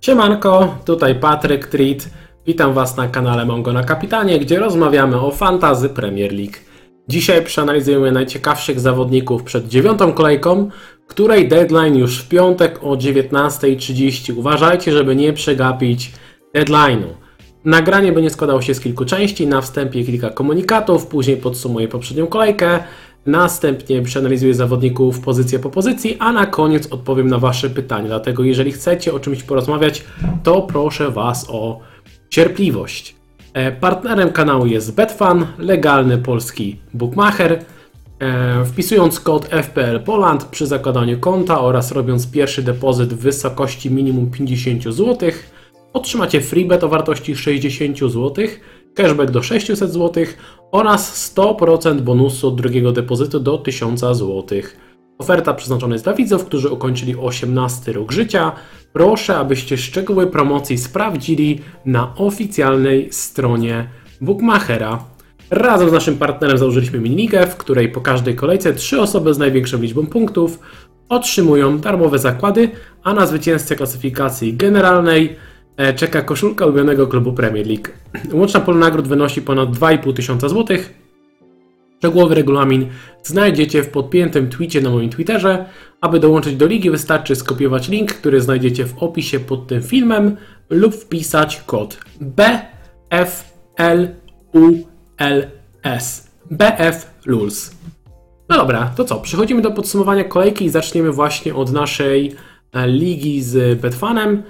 Siemanko, tutaj Patryk Treat. Witam Was na kanale Mongo na Kapitanie, gdzie rozmawiamy o Fantazy Premier League. Dzisiaj przeanalizujemy najciekawszych zawodników przed dziewiątą kolejką, której deadline już w piątek o 19.30. Uważajcie, żeby nie przegapić deadline'u. Nagranie będzie składało się z kilku części, na wstępie kilka komunikatów, później podsumuję poprzednią kolejkę, następnie przeanalizuję zawodników pozycję po pozycji, a na koniec odpowiem na Wasze pytania. Dlatego jeżeli chcecie o czymś porozmawiać, to proszę Was o cierpliwość. E, Partnerem kanału jest Betfan, legalny polski bookmacher. E, Wpisując kod FPL Poland przy zakładaniu konta oraz robiąc pierwszy depozyt w wysokości minimum 50 zł, otrzymacie freebet o wartości 60 zł, cashback do 600 zł oraz 100% bonusu od drugiego depozytu do 1000 zł. Oferta przeznaczona jest dla widzów, którzy ukończyli 18 rok życia. Proszę, abyście szczegóły promocji sprawdzili na oficjalnej stronie Bookmachera. Razem z naszym partnerem założyliśmy miniligę, w której po każdej kolejce trzy osoby z największą liczbą punktów otrzymują darmowe zakłady, a na zwycięzcę klasyfikacji generalnej czeka koszulka ulubionego klubu Premier League. Łączna pola nagród wynosi ponad 2,5 tysiąca złotych. Szczegółowy regulamin znajdziecie w podpiętym tweetie na moim Twitterze. Aby dołączyć do ligi wystarczy skopiować link, który znajdziecie w opisie pod tym filmem lub wpisać kod BFLULS. BFLULS. No dobra, to co? Przechodzimy do podsumowania kolejki i zaczniemy właśnie od naszej e, ligi z Betfanem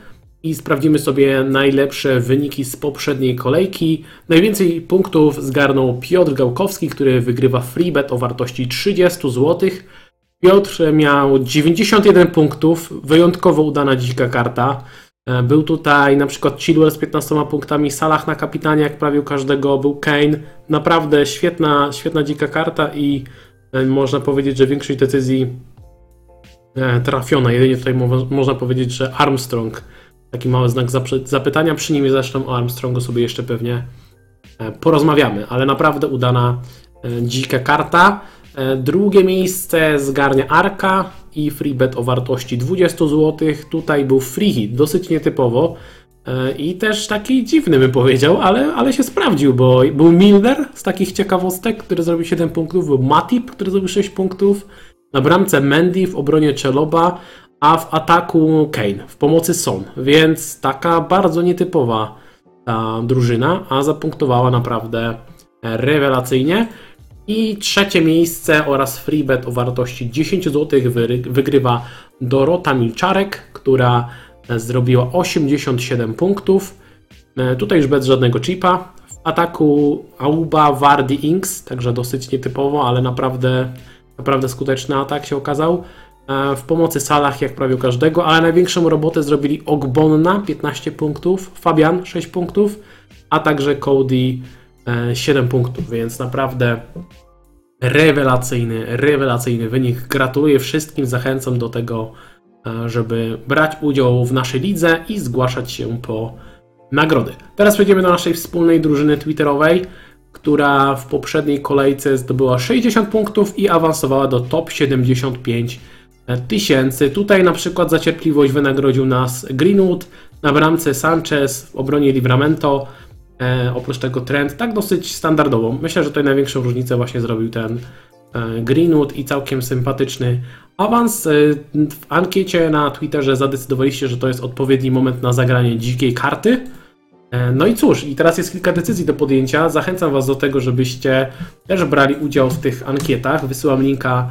i sprawdzimy sobie najlepsze wyniki z poprzedniej kolejki. Najwięcej punktów zgarnął Piotr Gałkowski, który wygrywa freebet o wartości 30 zł. Piotr miał 91 punktów, wyjątkowo udana dzika karta. E, Był tutaj na przykład Chilwell z 15 punktami, Salah na kapitanie, jak prawie u każdego, był Kane. Naprawdę świetna, świetna dzika karta i e, można powiedzieć, że większość decyzji e, trafiona. Jedynie tutaj mo- można powiedzieć, że Armstrong taki mały znak zapytania. Przy nim zresztą o Armstrongu sobie jeszcze pewnie e, porozmawiamy, ale naprawdę udana e, dzika karta. E, Drugie miejsce zgarnia Arka i freebet o wartości 20 zł. Tutaj był free hit, dosyć nietypowo. I też taki dziwny bym powiedział, ale, ale się sprawdził, bo był Milner z takich ciekawostek, który zrobił 7 punktów, był Matip, który zrobił 6 punktów, na bramce Mendy, w obronie Czeloba, a w ataku Kane, w pomocy Son, więc taka bardzo nietypowa ta drużyna, a zapunktowała naprawdę rewelacyjnie. I trzecie miejsce oraz freebet o wartości 10 zł wygrywa Dorota Milczarek, która zrobiła 87 punktów. E, Tutaj już bez żadnego chipa. W ataku Auba, Wardy, Inks, także dosyć nietypowo, ale naprawdę, naprawdę skuteczny atak się okazał. E, W pomocy Salah jak prawie u każdego, ale największą robotę zrobili Ogbonna 15 punktów, Fabian 6 punktów, a także Cody e, 7 punktów, więc naprawdę rewelacyjny, rewelacyjny wynik. Gratuluję wszystkim, zachęcam do tego, e, żeby brać udział w naszej lidze i zgłaszać się po nagrody. Teraz przejdziemy do naszej wspólnej drużyny Twitterowej, która w poprzedniej kolejce zdobyła 60 punktów i awansowała do top 75 tysięcy. Tutaj na przykład za cierpliwość wynagrodził nas Greenwood, na bramce Sanchez, w obronie Livramento, e, oprócz tego Trent, tak dosyć standardową. Myślę, że tutaj największą różnicę właśnie zrobił ten e, Greenwood i całkiem sympatyczny awans. E, w ankiecie na Twitterze zadecydowaliście, że to jest odpowiedni moment na zagranie dzikiej karty. E, No i cóż, i teraz jest kilka decyzji do podjęcia. Zachęcam Was do tego, żebyście też brali udział w tych ankietach. Wysyłam linka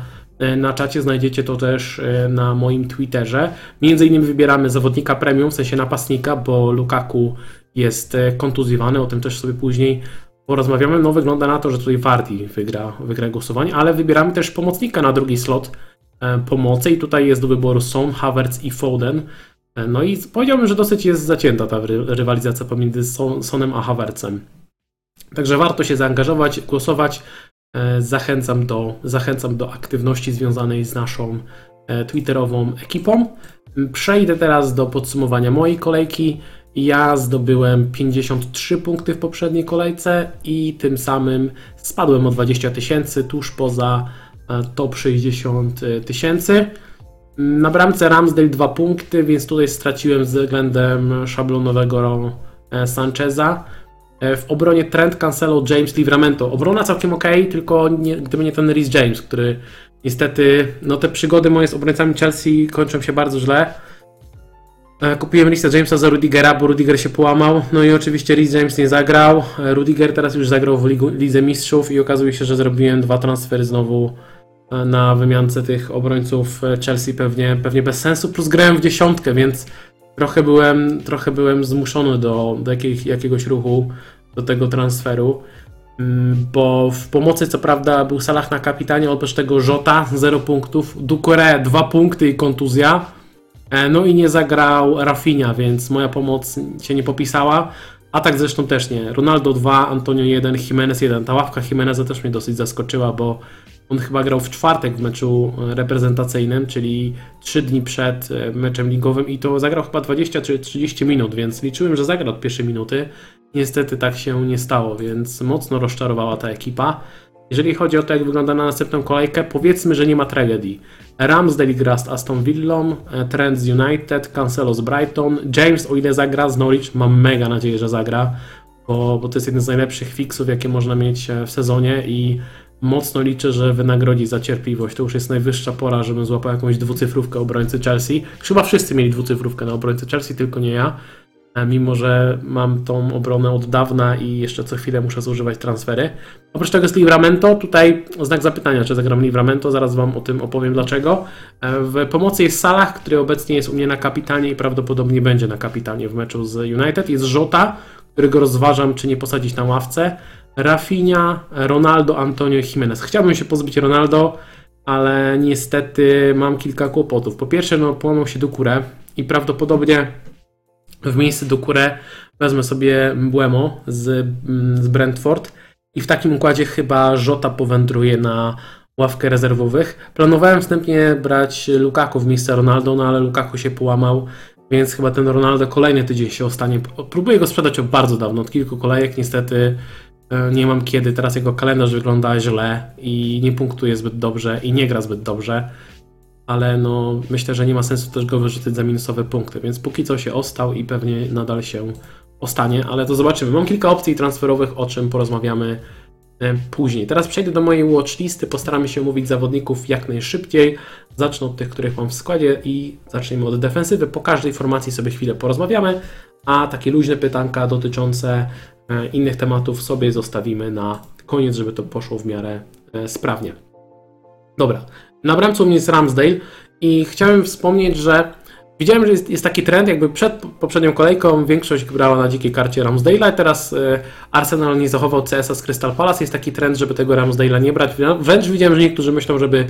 na czacie, znajdziecie to też e, na moim Twitterze. Między innymi wybieramy zawodnika premium, w sensie napastnika, bo Lukaku jest e, kontuzjowany, o tym też sobie później porozmawiamy. No wygląda na to, że tutaj Vardy wygra, wygra głosowanie, ale wybieramy też pomocnika na drugi slot e, pomocy i tutaj jest do wyboru Son, Havertz i Foden. E, No i powiedziałbym, że dosyć jest zacięta ta ry- rywalizacja pomiędzy Son, Sonem a Havertzem. Także warto się zaangażować, głosować. E, Zachęcam do, zachęcam do aktywności związanej z naszą e, twitterową ekipą. Przejdę teraz do podsumowania mojej kolejki. Ja zdobyłem 53 punkty w poprzedniej kolejce i tym samym spadłem o 20 tysięcy tuż poza e, top 60 tysięcy. Na bramce Ramsdale dwa punkty, więc tutaj straciłem względem szablonowego Sancheza. E, W obronie Trent, Cancelo, James, Livramento. Obrona całkiem ok, tylko nie, gdyby nie ten Rhys James, który niestety, no te przygody moje z obrońcami Chelsea kończą się bardzo źle. E, Kupiłem Risa Jamesa za Rudigera, bo Rudiger się połamał. No i oczywiście Rhys James nie zagrał. E, Rudiger teraz już zagrał w Ligu, Lidze Mistrzów i okazuje się, że zrobiłem dwa transfery znowu na wymiance tych obrońców Chelsea pewnie, pewnie bez sensu. Plus grałem w dziesiątkę, więc trochę byłem, trochę byłem zmuszony do, do jakich, jakiegoś ruchu, do tego transferu. Mm, Bo w pomocy co prawda był Salah na kapitanie, oprócz tego Żota 0 punktów, Ducore 2 punkty i kontuzja. E, No i nie zagrał Rafinha, więc moja pomoc się nie popisała. A tak zresztą też nie. Ronaldo 2, Antonio 1, Jimenez 1. Ta ławka Jimeneza też mnie dosyć zaskoczyła, bo on chyba grał w czwartek w meczu e, reprezentacyjnym, czyli 3 dni przed e, meczem ligowym i to zagrał chyba 20 czy 30 minut, więc liczyłem, że zagra od pierwszej minuty. Niestety tak się nie stało, więc mocno rozczarowała ta ekipa. Jeżeli chodzi o to, jak wygląda na następną kolejkę, powiedzmy, że nie ma tragedii. Ramsdale gra z Aston Villą, e, Trent z United, Cancelo z Brighton, James o ile zagra z Norwich, mam mega nadzieję, że zagra, bo, bo to jest jeden z najlepszych fixów, jakie można mieć w sezonie i mocno liczę, że wynagrodzi za cierpliwość. To już jest najwyższa pora, żebym złapał jakąś dwucyfrówkę obrońcy Chelsea. Chyba wszyscy mieli dwucyfrówkę na obrońcy Chelsea, tylko nie ja. E, Mimo, że mam tą obronę od dawna i jeszcze co chwilę muszę zużywać transfery. Oprócz tego jest Livramento, tutaj znak zapytania, czy zagram Livramento, zaraz Wam o tym opowiem dlaczego. E, W pomocy jest Salah, który obecnie jest u mnie na kapitanie i prawdopodobnie będzie na kapitanie w meczu z United. Jest Żota, którego rozważam, czy nie posadzić na ławce. Rafinha, Ronaldo, Antonio Jimenez. Chciałbym się pozbyć Ronaldo, ale niestety mam kilka kłopotów. Po pierwsze, no połamał się Dukurę i prawdopodobnie w miejsce Dukurę wezmę sobie Mbłemo z, mm, z Brentford i w takim układzie chyba Żota powędruje na ławkę rezerwowych. Planowałem wstępnie brać Lukaku w miejsce Ronaldo, no ale Lukaku się połamał, więc chyba ten Ronaldo kolejny tydzień się ostanie. Próbuję go sprzedać od bardzo dawno, od kilku kolejek, niestety nie mam kiedy. Teraz jego kalendarz wygląda źle i nie punktuje zbyt dobrze i nie gra zbyt dobrze ale no myślę, że nie ma sensu też go wyrzucić za minusowe punkty, więc póki co się ostał i pewnie nadal się ostanie, ale to zobaczymy. Mam kilka opcji transferowych, o czym porozmawiamy e, później. Teraz przejdę do mojej watchlisty, postaramy się mówić zawodników jak najszybciej. Zacznę od tych, których mam w składzie i zaczniemy od defensywy. Po każdej formacji sobie chwilę porozmawiamy, a takie luźne pytanka dotyczące e, innych tematów sobie zostawimy na koniec, żeby to poszło w miarę e, sprawnie. Dobra, na bramce u mnie jest Ramsdale i chciałem wspomnieć, że widziałem, że jest, jest taki trend, jakby przed poprzednią kolejką większość grała na dzikiej karcie Ramsdale'a, teraz e, Arsenal nie zachował CS-a z Crystal Palace, jest taki trend, żeby tego Ramsdale'a nie brać, wręcz widziałem, że niektórzy myślą, żeby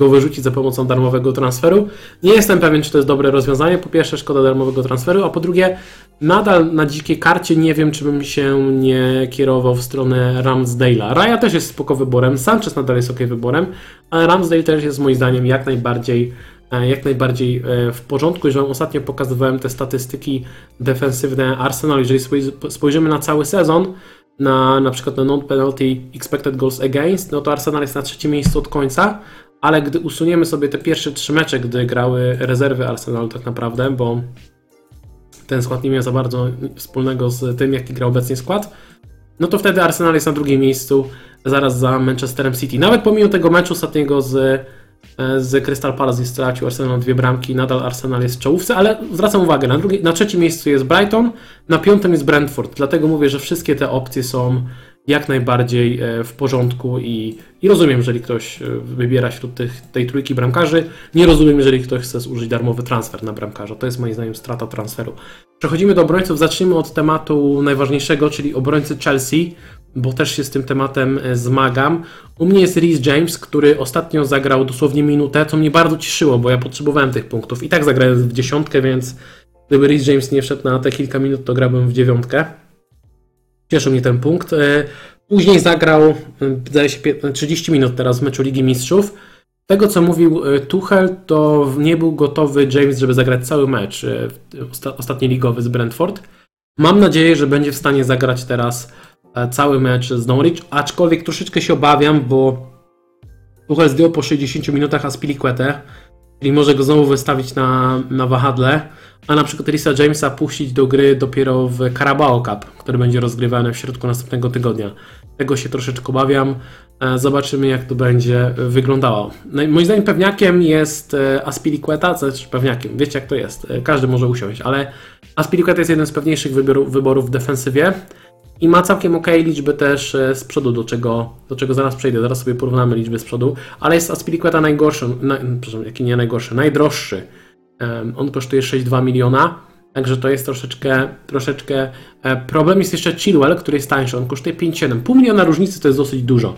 go wyrzucić za pomocą darmowego transferu. Nie jestem pewien, czy to jest dobre rozwiązanie. Po pierwsze, szkoda darmowego transferu, a po drugie, nadal na dzikiej karcie nie wiem, czy bym się nie kierował w stronę Ramsdale'a. Raya też jest spoko wyborem, Sanchez nadal jest ok wyborem, ale Ramsdale też jest moim zdaniem jak najbardziej e, jak najbardziej e, w porządku. Wam ostatnio pokazywałem te statystyki defensywne Arsenal. Jeżeli spoj- spojrzymy na cały sezon, na na przykład na non-penalty expected goals against, no to Arsenal jest na trzecim miejscu od końca, ale gdy usuniemy sobie te pierwsze trzy mecze, gdy grały rezerwy Arsenalu tak naprawdę, bo ten skład nie miał za bardzo wspólnego z tym, jaki gra obecnie skład, no to wtedy Arsenal jest na drugim miejscu, zaraz za Manchesterem City. Nawet pomimo tego meczu ostatniego z, z Crystal Palace, stracił Arsenal dwie bramki, nadal Arsenal jest w czołówce, ale zwracam uwagę, na, drugi, na trzecim miejscu jest Brighton, na piątym jest Brentford, dlatego mówię, że wszystkie te opcje są jak najbardziej e, w porządku i, i rozumiem, jeżeli ktoś e, wybiera wśród tych, tej trójki bramkarzy. Nie rozumiem, jeżeli ktoś chce zużyć darmowy transfer na bramkarza. To jest moim zdaniem strata transferu. Przechodzimy do obrońców. Zacznijmy od tematu najważniejszego, czyli obrońcy Chelsea, bo też się z tym tematem e, zmagam. U mnie jest Rhys James, który ostatnio zagrał dosłownie minutę, co mnie bardzo cieszyło, bo ja potrzebowałem tych punktów. I tak zagrałem w dziesiątkę, więc gdyby Rhys James nie wszedł na te kilka minut, to grałbym w dziewiątkę. Cieszył mnie ten punkt. E, Później zagrał, e, zdaje się, 30 minut teraz w meczu Ligi Mistrzów. Tego, co mówił e, Tuchel, to nie był gotowy James, żeby zagrać cały mecz e, osta- ostatni ligowy z Brentford. Mam nadzieję, że będzie w stanie zagrać teraz e, cały mecz z Norwich, aczkolwiek troszeczkę się obawiam, bo Tuchel zdjął po 60 minutach Aspilicuetę czyli może go znowu wystawić na, na wahadle, a na przykład Risa Jamesa puścić do gry dopiero w Carabao Cup, który będzie rozgrywany w środku następnego tygodnia. Tego się troszeczkę obawiam. E, Zobaczymy, jak to będzie wyglądało. No moim zdaniem pewniakiem jest e, Aspilicueta, co znaczy pewniakiem, wiecie jak to jest, e, każdy może usiąść, ale Aspilicueta jest jeden z pewniejszych wyborów w defensywie i ma całkiem ok liczby też e, z przodu, do czego, do czego zaraz przejdę, zaraz sobie porównamy liczby z przodu, ale jest Aspilicueta najgorszy, na, przepraszam, jaki nie najgorszy, najdroższy. On kosztuje 6,2 miliona, także to jest troszeczkę, troszeczkę e, problem. Jest jeszcze Chilwell, który jest tańszy, on kosztuje 5,7. Pół miliona różnicy to jest dosyć dużo.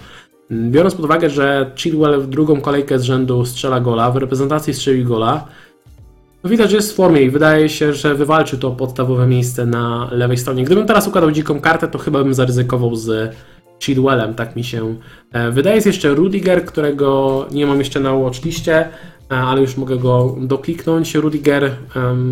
Mm, Biorąc pod uwagę, że Chilwell w drugą kolejkę z rzędu strzela gola, w reprezentacji strzelił gola, no widać, że jest w formie i wydaje się, że wywalczy to podstawowe miejsce na lewej stronie. Gdybym teraz układał dziką kartę, to chyba bym zaryzykował z Chilwellem, tak mi się e, wydaje. Jest jeszcze Rudiger, którego nie mam jeszcze na watchliście, ale już mogę go dokliknąć. Rudiger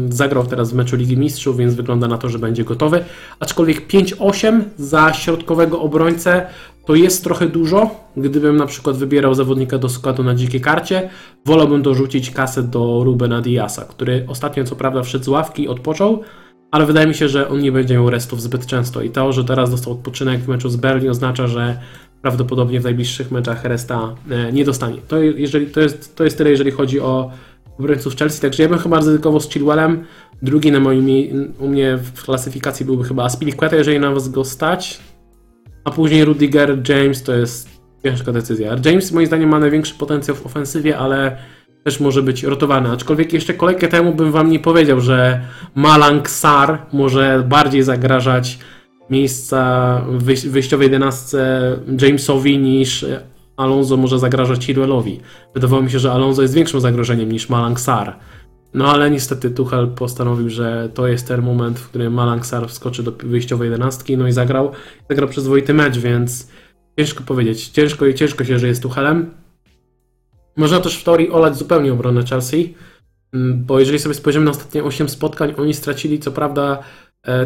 zagrał teraz w meczu Ligi Mistrzów, więc wygląda na to, że będzie gotowy. Aczkolwiek 5-8 za środkowego obrońcę to jest trochę dużo. Gdybym na przykład wybierał zawodnika do składu na dzikiej karcie, wolałbym dorzucić kasę do Rubena Diasa, który ostatnio co prawda wszedł z ławki, odpoczął, ale wydaje mi się, że on nie będzie miał restów zbyt często i to, że teraz dostał odpoczynek w meczu z Berlin oznacza, że prawdopodobnie w najbliższych meczach resta e, nie dostanie. To, jeżeli, to, jest, to jest tyle, jeżeli chodzi o obrońców Chelsea, także ja bym chyba ryzykował z Chilwellem. Drugi na moim, u mnie w klasyfikacji byłby chyba Aspilicueta, jeżeli na was go stać, a później Rudiger, James to jest ciężka decyzja. James moim zdaniem ma największy potencjał w ofensywie, ale też może być rotowany. Aczkolwiek jeszcze kolejkę temu bym wam nie powiedział, że Malang Sar może bardziej zagrażać miejsca w wyjś- wyjściowej 11 Jamesowi niż Alonso może zagrażać Chilwellowi. Wydawało mi się, że Alonso jest większym zagrożeniem niż Malang Sar. No ale niestety Tuchel postanowił, że to jest ten moment, w którym Malang Sar wskoczy do wyjściowej 11, no i zagrał. Zagrał przyzwoity mecz, więc ciężko powiedzieć. Ciężko i ciężko się, że jest Tuchelem. Można też w teorii olać zupełnie obronę Chelsea, bo jeżeli sobie spojrzymy na ostatnie 8 spotkań, oni stracili co prawda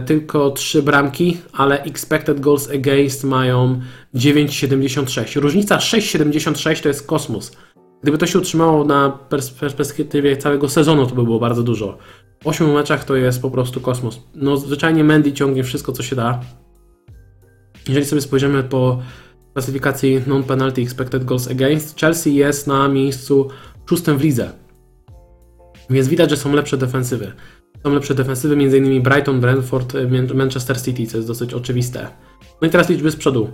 tylko 3 bramki, ale expected goals against mają 9,76. Różnica 6,76 to jest kosmos. Gdyby to się utrzymało na pers- pers- perspektywie całego sezonu, to by było bardzo dużo. W 8 meczach to jest po prostu kosmos. No zwyczajnie Mendy ciągnie wszystko, co się da. Jeżeli sobie spojrzymy po klasyfikacji non-penalty expected goals against, Chelsea jest na miejscu szóstym w lidze. Więc widać, że są lepsze defensywy. Są lepsze defensywy, m.in. Brighton, Brentford, y, Man- Manchester City, co jest dosyć oczywiste. No i teraz liczby z przodu.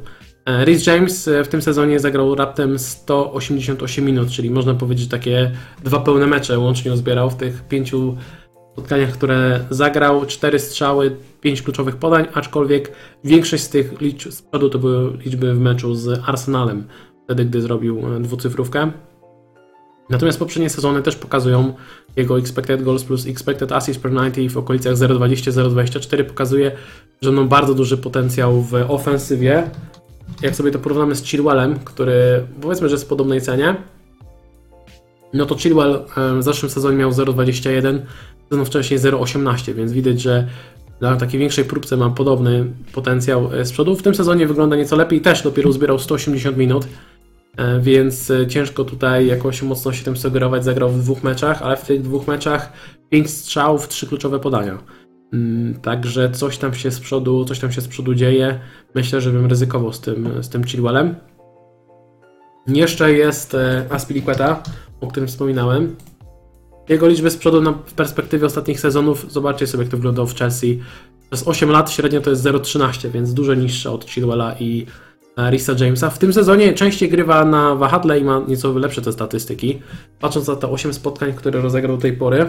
E, Rhys James e, w tym sezonie zagrał raptem 188 minut, czyli można powiedzieć że takie dwa pełne mecze łącznie uzbierał w tych pięciu spotkaniach, które zagrał. Cztery strzały, pięć kluczowych podań, aczkolwiek większość z tych liczb z przodu to były liczby w meczu z Arsenalem, wtedy gdy zrobił e, dwucyfrówkę. Natomiast poprzednie sezony też pokazują jego expected goals plus expected assists per 90 w okolicach 0,20-0,24 pokazuje, że ma bardzo duży potencjał w ofensywie. Jak sobie to porównamy z Chilwellem, który powiedzmy, że jest w podobnej cenie, no to Chilwell w zeszłym sezonie miał 0,21, sezon wcześniej 0,18, więc widać, że na takiej większej próbce ma podobny potencjał e, z przodu. W tym sezonie wygląda nieco lepiej, też dopiero zbierał 180 minut, więc e, ciężko tutaj jakoś mocno się tym sugerować. Zagrał w dwóch meczach, ale w tych dwóch meczach 5 strzałów, 3 kluczowe podania. Mm, Także coś tam się z przodu, coś tam się z przodu dzieje. Myślę, że bym ryzykował z tym, z tym Chilwellem. Jeszcze jest e, Aspilicueta, o którym wspominałem. Jego liczby z przodu na, w perspektywie ostatnich sezonów, zobaczcie sobie jak to wyglądało w Chelsea. Przez 8 lat średnio to jest 0,13, więc dużo niższe od Chilwella i e, Risa Jamesa. W tym sezonie częściej grywa na wahadle i ma nieco lepsze te statystyki. Patrząc na te 8 spotkań, które rozegrał do tej pory,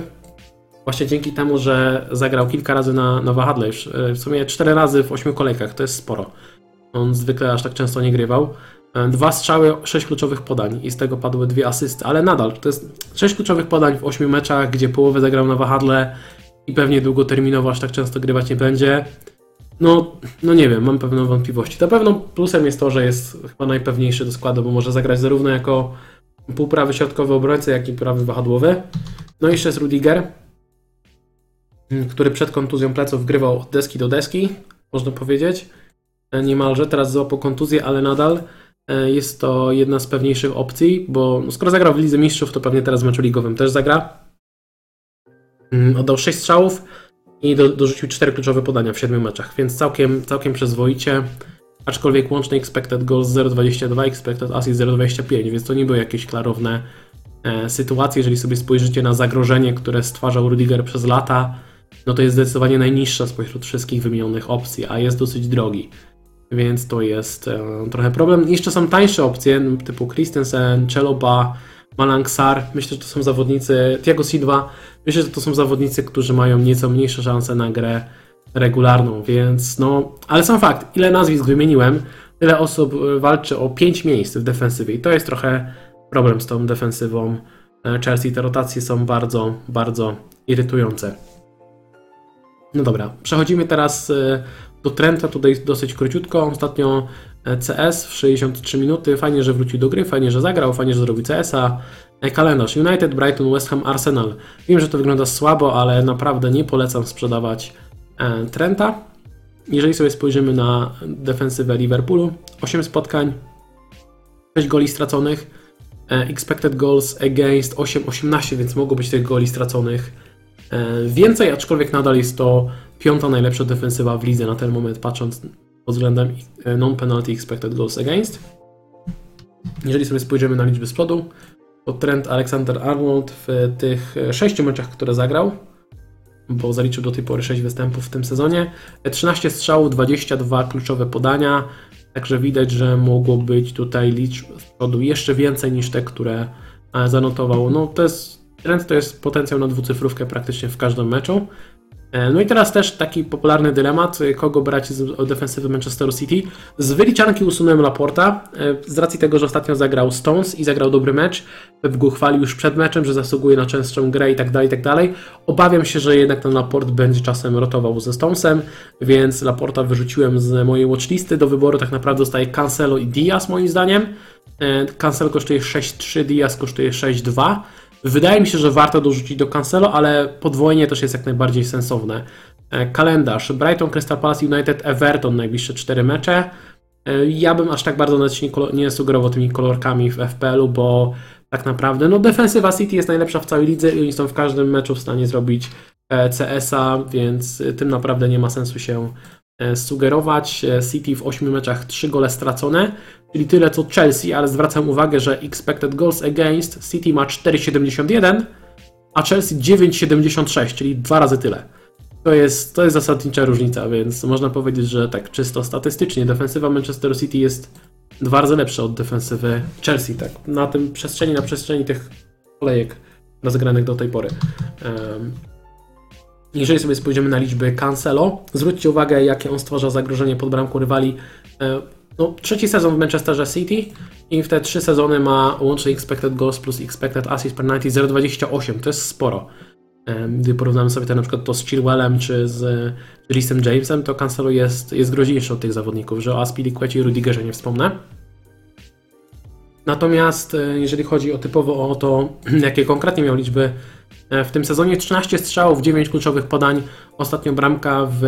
właśnie dzięki temu, że zagrał kilka razy na, na wahadle już, e, w sumie 4 razy w 8 kolejkach, to jest sporo. On zwykle aż tak często nie grywał. E, Dwa strzały, sześć kluczowych podań i z tego padły dwie asysty, ale nadal to jest sześć kluczowych podań w ośmiu meczach, gdzie połowę zagrał na wahadle i pewnie długoterminowo aż tak często grywać nie będzie. No, no nie wiem, mam pewne wątpliwości. Na pewno plusem jest to, że jest chyba najpewniejszy do składu, bo może zagrać zarówno jako półprawy środkowy obrońca, jak i prawy wahadłowy. No i jeszcze jest Rudiger, który przed kontuzją pleców grywał od deski do deski, można powiedzieć. E, Niemalże, teraz złapał kontuzję, ale nadal E, jest to jedna z pewniejszych opcji, bo no, skoro zagrał w Lidze Mistrzów, to pewnie teraz w meczu ligowym też zagra. Mm, oddał 6 strzałów i do, dorzucił 4 kluczowe podania w 7 meczach, więc całkiem, całkiem przyzwoicie. Aczkolwiek łączny expected goals 0,22, expected assist 0,25, więc to nie były jakieś klarowne e, sytuacje. Jeżeli sobie spojrzycie na zagrożenie, które stwarzał Rudiger przez lata, no to jest zdecydowanie najniższa spośród wszystkich wymienionych opcji, a jest dosyć drogi. Więc to jest e, trochę problem. Jeszcze są tańsze opcje, typu Christensen, Cheloba, Malangsar. Myślę, że to są zawodnicy, Thiago Silva. Myślę, że to są zawodnicy, którzy mają nieco mniejsze szanse na grę regularną, więc no, ale sam fakt, ile nazwisk wymieniłem, tyle osób e, walczy o 5 miejsc w defensywie i to jest trochę problem z tą defensywą e, Chelsea. Te rotacje są bardzo, bardzo irytujące. No dobra, przechodzimy teraz e, do Trenta, tutaj dosyć króciutko. Ostatnio CS w 63 minuty. Fajnie, że wrócił do gry, fajnie, że zagrał, fajnie, że zrobił CS-a. Kalendarz United, Brighton, West Ham, Arsenal. Wiem, że to wygląda słabo, ale naprawdę nie polecam sprzedawać E, Trenta. Jeżeli sobie spojrzymy na defensywę Liverpoolu, 8 spotkań, 6 goli straconych, e, expected goals against 8-18, więc mogło być tych goli straconych e, więcej, aczkolwiek nadal jest to piąta najlepsza defensywa w lidze na ten moment, patrząc pod względem non-penalty expected goals against. Jeżeli sobie spojrzymy na liczby z przodu, to trend Alexander Arnold w tych 6 meczach, które zagrał, bo zaliczył do tej pory 6 występów w tym sezonie. 13 strzałów, 22 kluczowe podania, także widać, że mogło być tutaj liczb z przodu jeszcze więcej niż te, które e, zanotował. No to jest, trend to jest potencjał na dwucyfrówkę praktycznie w każdym meczu. E, no i teraz też taki popularny dylemat, e, kogo brać z defensywy Manchesteru City. Z wyliczanki usunąłem Laporta, e, z racji tego, że ostatnio zagrał Stones i zagrał dobry mecz. Pep go chwalił już przed meczem, że zasługuje na częstszą grę i tak dalej, i tak dalej. Obawiam się, że jednak ten Laport będzie czasem rotował ze Stonesem, więc Laporta wyrzuciłem z mojej watchlisty. Do wyboru tak naprawdę zostaje Cancelo i Diaz moim zdaniem. Cancelo kosztuje 6,3, Diaz kosztuje 6,2. Wydaje mi się, że warto dorzucić do Cancelo, ale podwojenie też jest jak najbardziej sensowne. E, kalendarz: Brighton, Crystal Palace, United, Everton najbliższe cztery mecze. E, ja bym aż tak bardzo nawet nie, nie sugerował tymi kolorkami w FPL-u, bo tak naprawdę no defensywa City jest najlepsza w całej lidze i oni są w każdym meczu w stanie zrobić e, CS-a, więc tym naprawdę nie ma sensu się sugerować. City w 8 meczach 3 gole stracone czyli tyle co Chelsea, ale zwracam uwagę, że expected goals against City ma 4,71, a Chelsea 9,76, czyli dwa razy tyle. To jest, to jest zasadnicza różnica, więc można powiedzieć, że tak czysto statystycznie defensywa Manchester City jest dwa razy lepsza od defensywy Chelsea, tak, na tym przestrzeni, na przestrzeni tych kolejek rozegranych do tej pory. Um, jeżeli sobie spojrzymy na liczby Cancelo, zwróćcie uwagę, jakie on stwarza zagrożenie pod bramką rywali. E, no, trzeci sezon w Manchesterze City i w te trzy sezony ma łącznie expected goals plus expected assist per 90 0,28. To jest sporo. Gdy porównamy sobie to na przykład to z Chilwellem czy z Reesem Jamesem, to Cancelo jest, jest groźniejszy od tych zawodników, że o Aspilicuecie i Rudigerze nie wspomnę. Natomiast e, jeżeli chodzi o typowo o to, jakie konkretnie miał liczby e, w tym sezonie, 13 strzałów, 9 kluczowych podań, ostatnio bramka w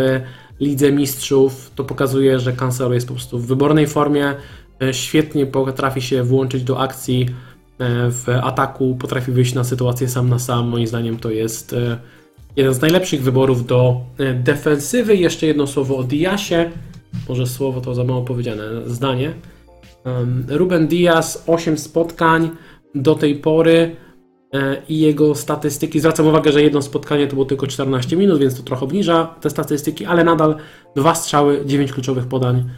Lidze Mistrzów, to pokazuje, że Cancelo jest po prostu w wybornej formie, e, świetnie potrafi się włączyć do akcji w ataku, potrafi wyjść na sytuację sam na sam. Moim zdaniem to jest jeden z najlepszych wyborów do defensywy. Jeszcze jedno słowo o Diasie. Może słowo to za mało powiedziane, zdanie. Ruben Diaz, 8 spotkań do tej pory. E, i jego statystyki. Zwracam uwagę, że jedno spotkanie to było tylko 14 minut, więc to trochę obniża te statystyki, ale nadal dwa strzały, 9 kluczowych podań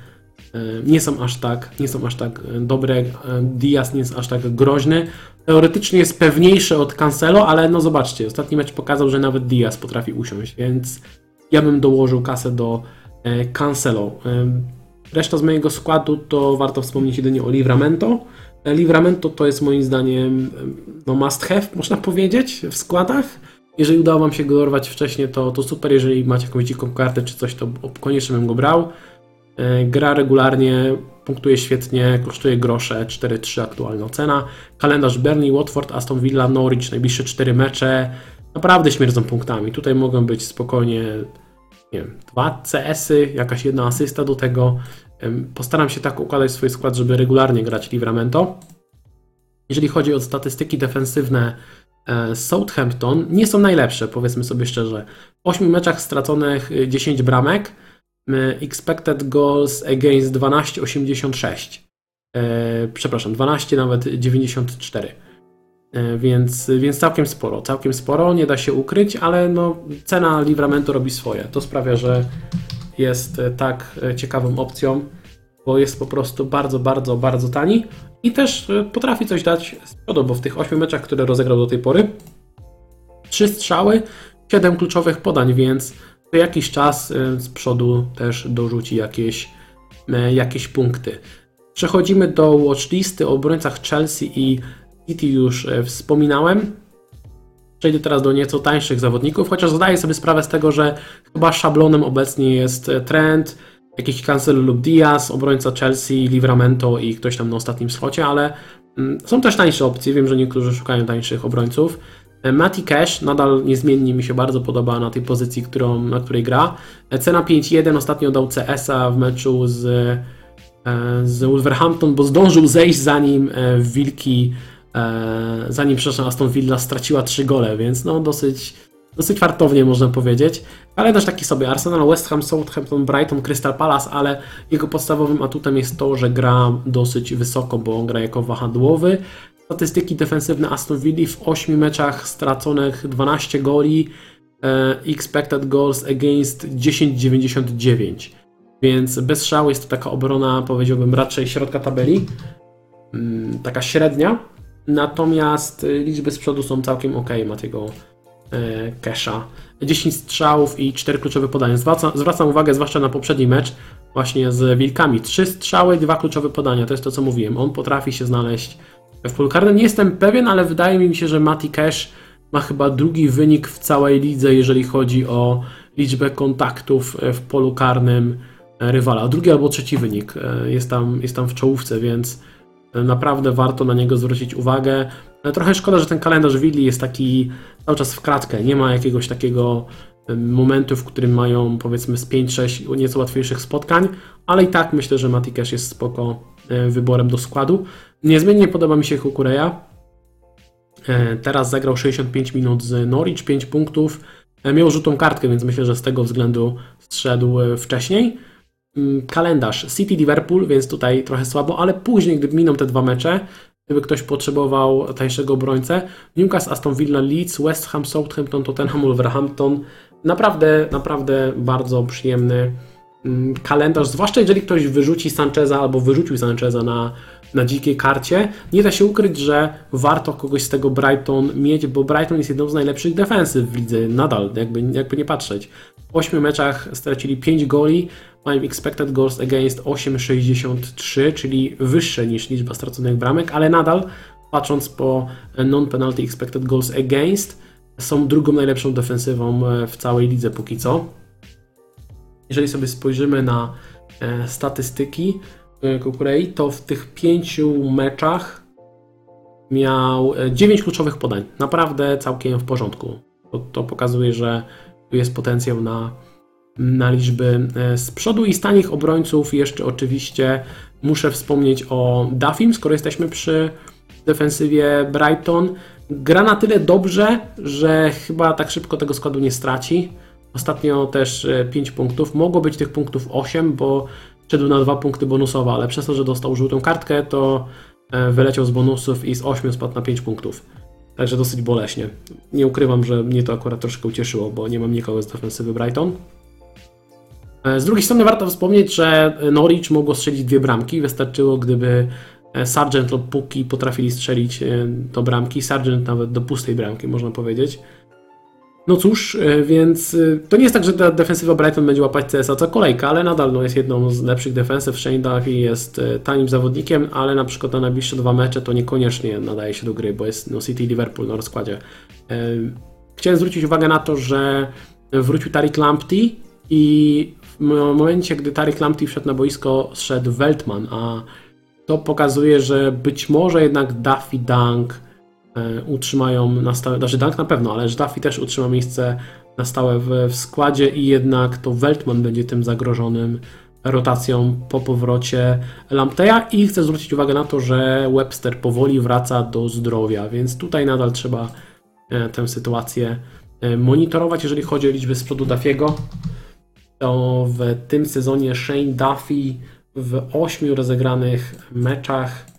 e, nie są aż tak, nie są aż tak e, dobre. Diaz nie jest aż tak groźny. Teoretycznie jest pewniejszy od Cancelo, ale no zobaczcie, ostatni mecz pokazał, że nawet Diaz potrafi usiąść, więc ja bym dołożył kasę do Cancelo. Reszta z mojego składu to warto wspomnieć jedynie o Livramento, Livramento to jest moim zdaniem no must have, można powiedzieć, w składach. Jeżeli udało Wam się go dorwać wcześniej, to, to super. Jeżeli macie jakąś dziką kartę czy coś, to koniecznie bym go brał. E, gra regularnie, punktuje świetnie, kosztuje grosze, 4-3 aktualna cena. Kalendarz Burnley, Watford, Aston Villa, Norwich, najbliższe 4 mecze. Naprawdę śmierdzą punktami. Tutaj mogą być spokojnie nie wiem, dwa CS-y, jakaś jedna asysta do tego. Postaram się tak układać swój skład, żeby regularnie grać Livramento. Jeżeli chodzi o statystyki defensywne e, Southampton, nie są najlepsze, powiedzmy sobie szczerze. W 8 meczach straconych y, 10 bramek, y, expected goals against 12,86. E, Przepraszam, 12 nawet 94. E, Więc, więc całkiem sporo, całkiem sporo, nie da się ukryć, ale no, cena Livramento robi swoje. To sprawia, że jest e, tak e, ciekawą opcją, bo jest po prostu bardzo, bardzo, bardzo tani i też potrafi coś dać z przodu, bo w tych 8 meczach, które rozegrał do tej pory, 3 strzały, 7 kluczowych podań, więc co jakiś czas z przodu też dorzuci jakieś, jakieś punkty. Przechodzimy do watchlisty o obrońcach Chelsea i City już e, wspominałem. Przejdę teraz do nieco tańszych zawodników, chociaż zdaję sobie sprawę z tego, że chyba szablonem obecnie jest e, Trent, jakiś Cancelo lub Diaz, obrońca Chelsea, Livramento i ktoś tam na ostatnim slocie, ale mm, są też tańsze opcje. Wiem, że niektórzy szukają tańszych obrońców. E, Matty Cash nadal niezmiennie mi się bardzo podoba na tej pozycji, którą, na której gra. Cena 5.1 ostatnio dał CS-a w meczu z, z Wolverhampton, bo zdążył zejść zanim Wilki, zanim przepraszam, Aston Villa straciła 3 gole, więc no dosyć, dosyć fartownie można powiedzieć. Ale też taki sobie Arsenal, West Ham, Southampton, Brighton, Crystal Palace, ale jego podstawowym atutem jest to, że gra dosyć wysoko, bo gra jako wahadłowy. Statystyki defensywne Aston Villa w 8 meczach straconych 12 goli, e, expected goals against 10,99. Więc bez szału jest to taka obrona, powiedziałbym, raczej środka tabeli, mm, taka średnia. Natomiast y, liczby z przodu są całkiem ok, ma tego e, Kesha. 10 strzałów i 4 kluczowe podania. Zwraca, zwracam uwagę zwłaszcza na poprzedni mecz właśnie z Wilkami. 3 strzały, 2 kluczowe podania. To jest to, co mówiłem. On potrafi się znaleźć w polu karnym. Nie jestem pewien, ale wydaje mi się, że Mati Cash ma chyba drugi wynik w całej lidze, jeżeli chodzi o liczbę kontaktów e, w polu karnym e, rywala. Drugi albo trzeci wynik e, jest tam, jest tam w czołówce, więc naprawdę warto na niego zwrócić uwagę. E, Trochę szkoda, że ten kalendarz Willi jest taki cały czas w kratkę. Nie ma jakiegoś takiego e, momentu, w którym mają powiedzmy z 5-6 nieco łatwiejszych spotkań, ale i tak myślę, że Mati jest spoko e, wyborem do składu. Niezmiennie podoba mi się Kukureja. Teraz zagrał 65 minut z Norwich, 5 punktów. Miał żółtą kartkę, więc myślę, że z tego względu zszedł wcześniej. Mm, Kalendarz City Liverpool, więc tutaj trochę słabo, ale później, gdyby miną te dwa mecze, gdyby ktoś potrzebował tańszego obrońcę, Newcastle, Aston Villa, Leeds, West Ham, Southampton, Tottenham, Wolverhampton. Naprawdę, naprawdę bardzo przyjemny mm, kalendarz, zwłaszcza jeżeli ktoś wyrzuci Sancheza albo wyrzucił Sancheza na, na dzikiej karcie. Nie da się ukryć, że warto kogoś z tego Brighton mieć, bo Brighton jest jedną z najlepszych defensyw w lidze, nadal, jakby, jakby nie patrzeć. W 8 meczach stracili 5 goli, mają expected goals against 8,63, czyli wyższe niż liczba straconych bramek, ale nadal, patrząc po non-penalty expected goals against, są drugą najlepszą defensywą e, w całej lidze póki co. Jeżeli sobie spojrzymy na e, statystyki e, Kukurei, to w tych pięciu meczach miał e, 9 kluczowych podań. Naprawdę całkiem w porządku. To, to pokazuje, że tu jest potencjał na, na liczby e, z przodu i z tanich obrońców jeszcze oczywiście muszę wspomnieć o Duffim, skoro jesteśmy przy defensywie Brighton. Gra na tyle dobrze, że chyba tak szybko tego składu nie straci. Ostatnio też 5 punktów. Mogło być tych punktów 8, bo szedł na 2 punkty bonusowe, ale przez to, że dostał żółtą kartkę, to e, wyleciał z bonusów i z 8 spadł na 5 punktów. Także dosyć boleśnie. Nie ukrywam, że mnie to akurat troszkę ucieszyło, bo nie mam nikogo z defensywy Brighton. E, Z drugiej strony warto wspomnieć, że Norwich mogło strzelić dwie bramki. Wystarczyło, gdyby e, Sargent lub Puki potrafili strzelić e, do bramki. Sargent nawet do pustej bramki, można powiedzieć. No cóż, e, więc e, to nie jest tak, że ta defensywa Brighton będzie łapać CS-a co kolejka, ale nadal no, jest jedną z lepszych defensyw. Shane Duffy jest e, tanim zawodnikiem, ale na przykład na najbliższe dwa mecze to niekoniecznie nadaje się do gry, bo jest no, City Liverpool na rozkładzie. E, Chciałem zwrócić uwagę na to, że wrócił Tarik Lamptey i w momencie, gdy Tarik Lamptey wszedł na boisko, zszedł Weltman, a to pokazuje, że być może jednak Duffy Dunk utrzymają na stałe, znaczy Dunk na pewno, ale Duffy też utrzyma miejsce na stałe w, w składzie i jednak to Weltman będzie tym zagrożonym rotacją po powrocie Lampteja i chcę zwrócić uwagę na to, że Webster powoli wraca do zdrowia, więc tutaj nadal trzeba e, tę sytuację e, monitorować, jeżeli chodzi o liczby z przodu Duffiego. To w tym sezonie Shane Duffy w 8 rozegranych meczach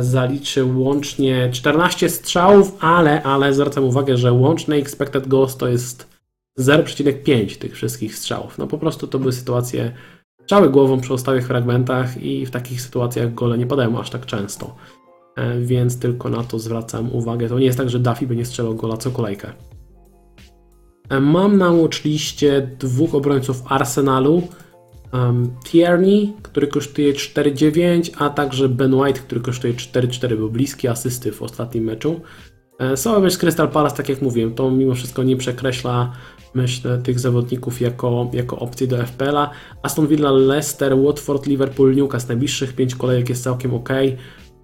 zaliczył łącznie 14 strzałów, ale, ale zwracam uwagę, że łączny expected goals to jest 0,5 tych wszystkich strzałów. No po prostu to były sytuacje strzały głową przy stałych fragmentach i w takich sytuacjach gole nie padają aż tak często. E, więc tylko na to zwracam uwagę. To nie jest tak, że Duffy by nie strzelał gola co kolejkę. E, mam na watchliście dwóch obrońców Arsenalu. Um, Tierney, który kosztuje 4,9, a także Ben White, który kosztuje 4,4, był bliski asysty w ostatnim meczu. E, mecz Crystal Palace, tak jak mówiłem, to mimo wszystko nie przekreśla myślę, tych zawodników jako, jako opcji do FPL-a. Aston Villa, Leicester, Watford, Liverpool, Newcastle, najbliższych 5 kolejek jest całkiem ok.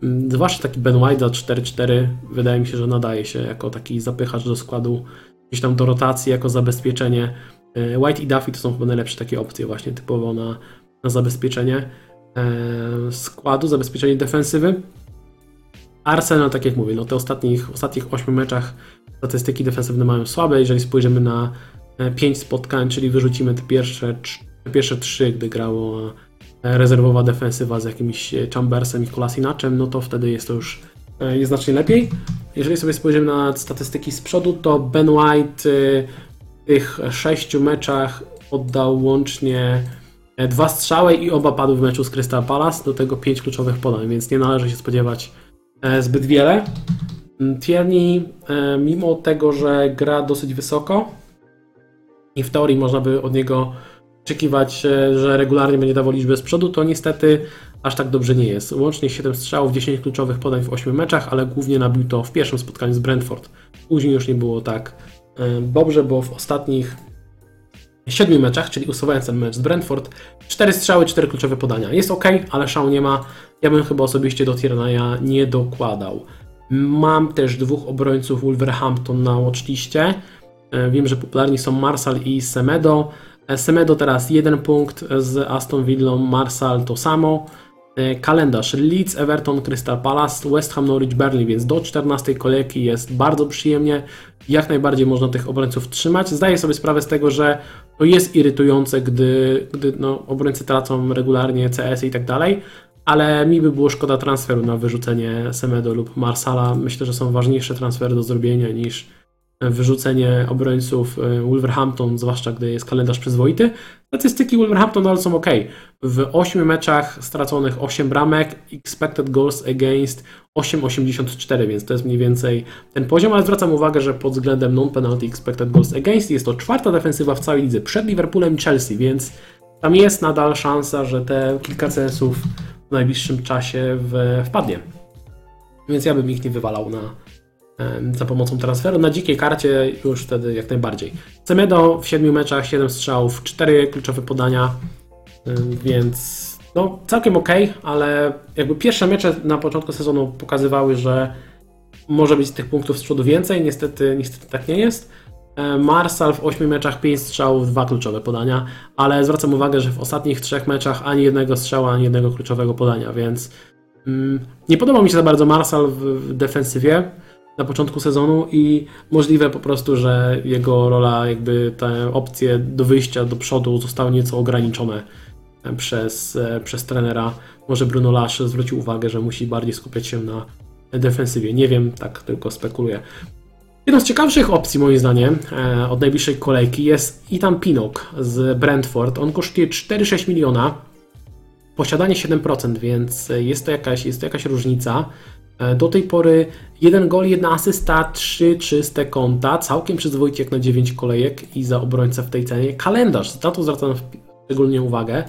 Mm, zwłaszcza taki Ben White za 4-4 wydaje mi się, że nadaje się jako taki zapychacz do składu, gdzieś tam do rotacji, jako zabezpieczenie. E, White i Duffy to są chyba najlepsze takie opcje właśnie typowo na, na zabezpieczenie e, składu, zabezpieczenie defensywy. Arsenal, tak jak mówię, no te ostatnich, ostatnich 8 meczach statystyki defensywne mają słabe. Jeżeli spojrzymy na 5 e, spotkań, czyli wyrzucimy te pierwsze, te pierwsze 3, gdy grało rezerwowa defensywa z jakimś Chambersem i Kolasinaczem, no to wtedy jest to już jest znacznie lepiej. Jeżeli sobie spojrzymy na statystyki z przodu, to Ben White tych sześciu meczach oddał łącznie e, dwa strzały i oba padły w meczu z Crystal Palace, do tego pięć kluczowych podań, więc nie należy się spodziewać e, zbyt wiele. Mm, Tierney, e, mimo tego, że gra dosyć wysoko i w teorii można by od niego oczekiwać, że regularnie będzie dawał liczbę z przodu, to niestety aż tak dobrze nie jest. Łącznie 7 strzałów, 10 kluczowych podań w 8 meczach, ale głównie nabił to w pierwszym spotkaniu z Brentford. Później już nie było tak dobrze, bo w ostatnich siedmiu meczach, czyli usuwając ten mecz z Brentford, cztery strzały, cztery kluczowe podania. Jest ok, ale szału nie ma. Ja bym chyba osobiście do Tiernaya nie dokładał. Mam też dwóch obrońców Wolverhampton na watchliście. E, wiem, że popularni są Marsal i Semedo. E, Semedo teraz jeden punkt z Aston Villą, Marsal to samo. E, kalendarz Leeds, Everton, Crystal Palace, West Ham, Norwich, Berlin, więc do 14 kolejki jest bardzo przyjemnie. Jak najbardziej można tych obrońców trzymać. Zdaję sobie sprawę z tego, że to jest irytujące, gdy, gdy no, obrońcy tracą regularnie CS i tak dalej, ale mi by było szkoda transferu na wyrzucenie Semedo lub Marsala. Myślę, że są ważniejsze transfery do zrobienia niż wyrzucenie obrońców e, Wolverhampton, zwłaszcza gdy jest kalendarz przyzwoity. Statystyki Wolverhampton nadal są ok. W 8 meczach straconych 8 bramek, expected goals against 8,84, więc to jest mniej więcej ten poziom, ale zwracam uwagę, że pod względem non-penalty expected goals against jest to czwarta defensywa w całej lidze przed Liverpoolem i Chelsea, więc tam jest nadal szansa, że te kilka CS-ów w najbliższym czasie wpadnie. Więc ja bym ich nie wywalał na, za pomocą transferu. Na dzikiej karcie już wtedy jak najbardziej. Semedo w 7 meczach, 7 strzałów, 4 kluczowe podania, więc no całkiem ok, ale jakby pierwsze mecze na początku sezonu pokazywały, że może być tych punktów z przodu więcej, niestety, niestety tak nie jest. Marsal w 8 meczach 5 strzałów, 2 kluczowe podania, ale zwracam uwagę, że w ostatnich 3 meczach ani jednego strzała, ani jednego kluczowego podania, więc mm, nie podobał mi się za bardzo Marsal w, w defensywie na początku sezonu i możliwe po prostu, że jego rola, jakby te opcje do wyjścia do przodu zostały nieco ograniczone przez, e, przez trenera. Może Bruno Lage zwrócił uwagę, że musi bardziej skupiać się na defensywie. Nie wiem, tak tylko spekuluję. Jedną z ciekawszych opcji, moim zdaniem, e, od najbliższej kolejki jest Ethan Pinnock z Brentford. On kosztuje 4,6 miliona. Posiadanie 7%, więc jest to jakaś, jest to jakaś różnica. E, do tej pory jeden gol, jedna asysta, trzy czyste konta, całkiem przyzwoicie jak na 9 kolejek i za obrońcę w tej cenie. Kalendarz, za to zwracam szczególnie uwagę.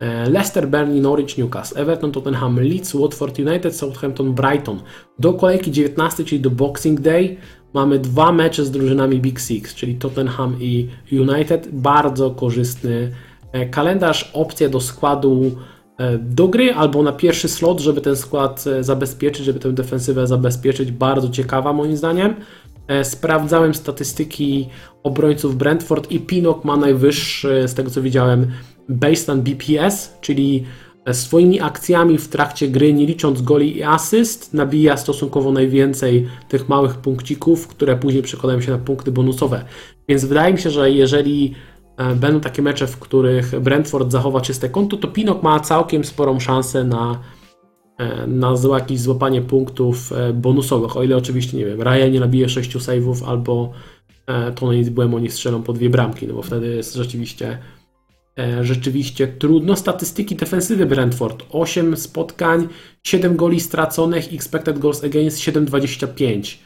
E, Leicester, Burnley, Norwich, Newcastle, Everton, Tottenham, Leeds, Watford United, Southampton, Brighton. Do kolejki 19, czyli do Boxing Day, mamy dwa mecze z drużynami Big Six, czyli Tottenham i United. Bardzo korzystny e, kalendarz, opcja do składu do gry albo na pierwszy slot, żeby ten skład e, zabezpieczyć, żeby tę defensywę zabezpieczyć. Bardzo ciekawa moim zdaniem. E, sprawdzałem statystyki obrońców Brentford i Pinok ma najwyższy, z tego co widziałem, baseline BPS, czyli swoimi akcjami w trakcie gry, nie licząc goli i asyst, nabija stosunkowo najwięcej tych małych punkcików, które później przekładają się na punkty bonusowe. Więc wydaje mi się, że jeżeli e, będą takie mecze, w których Brentford zachowa czyste konto, to Pinok ma całkiem sporą szansę na, e, na jakieś złapanie punktów e, bonusowych. O ile oczywiście, nie wiem, Ryan nie nabije 6 save'ów albo Tony Błemo nie strzelą po dwie bramki, no bo wtedy jest rzeczywiście E, rzeczywiście trudno. Statystyki defensywy Brentford 8 spotkań, 7 goli straconych, expected goals against 7,25.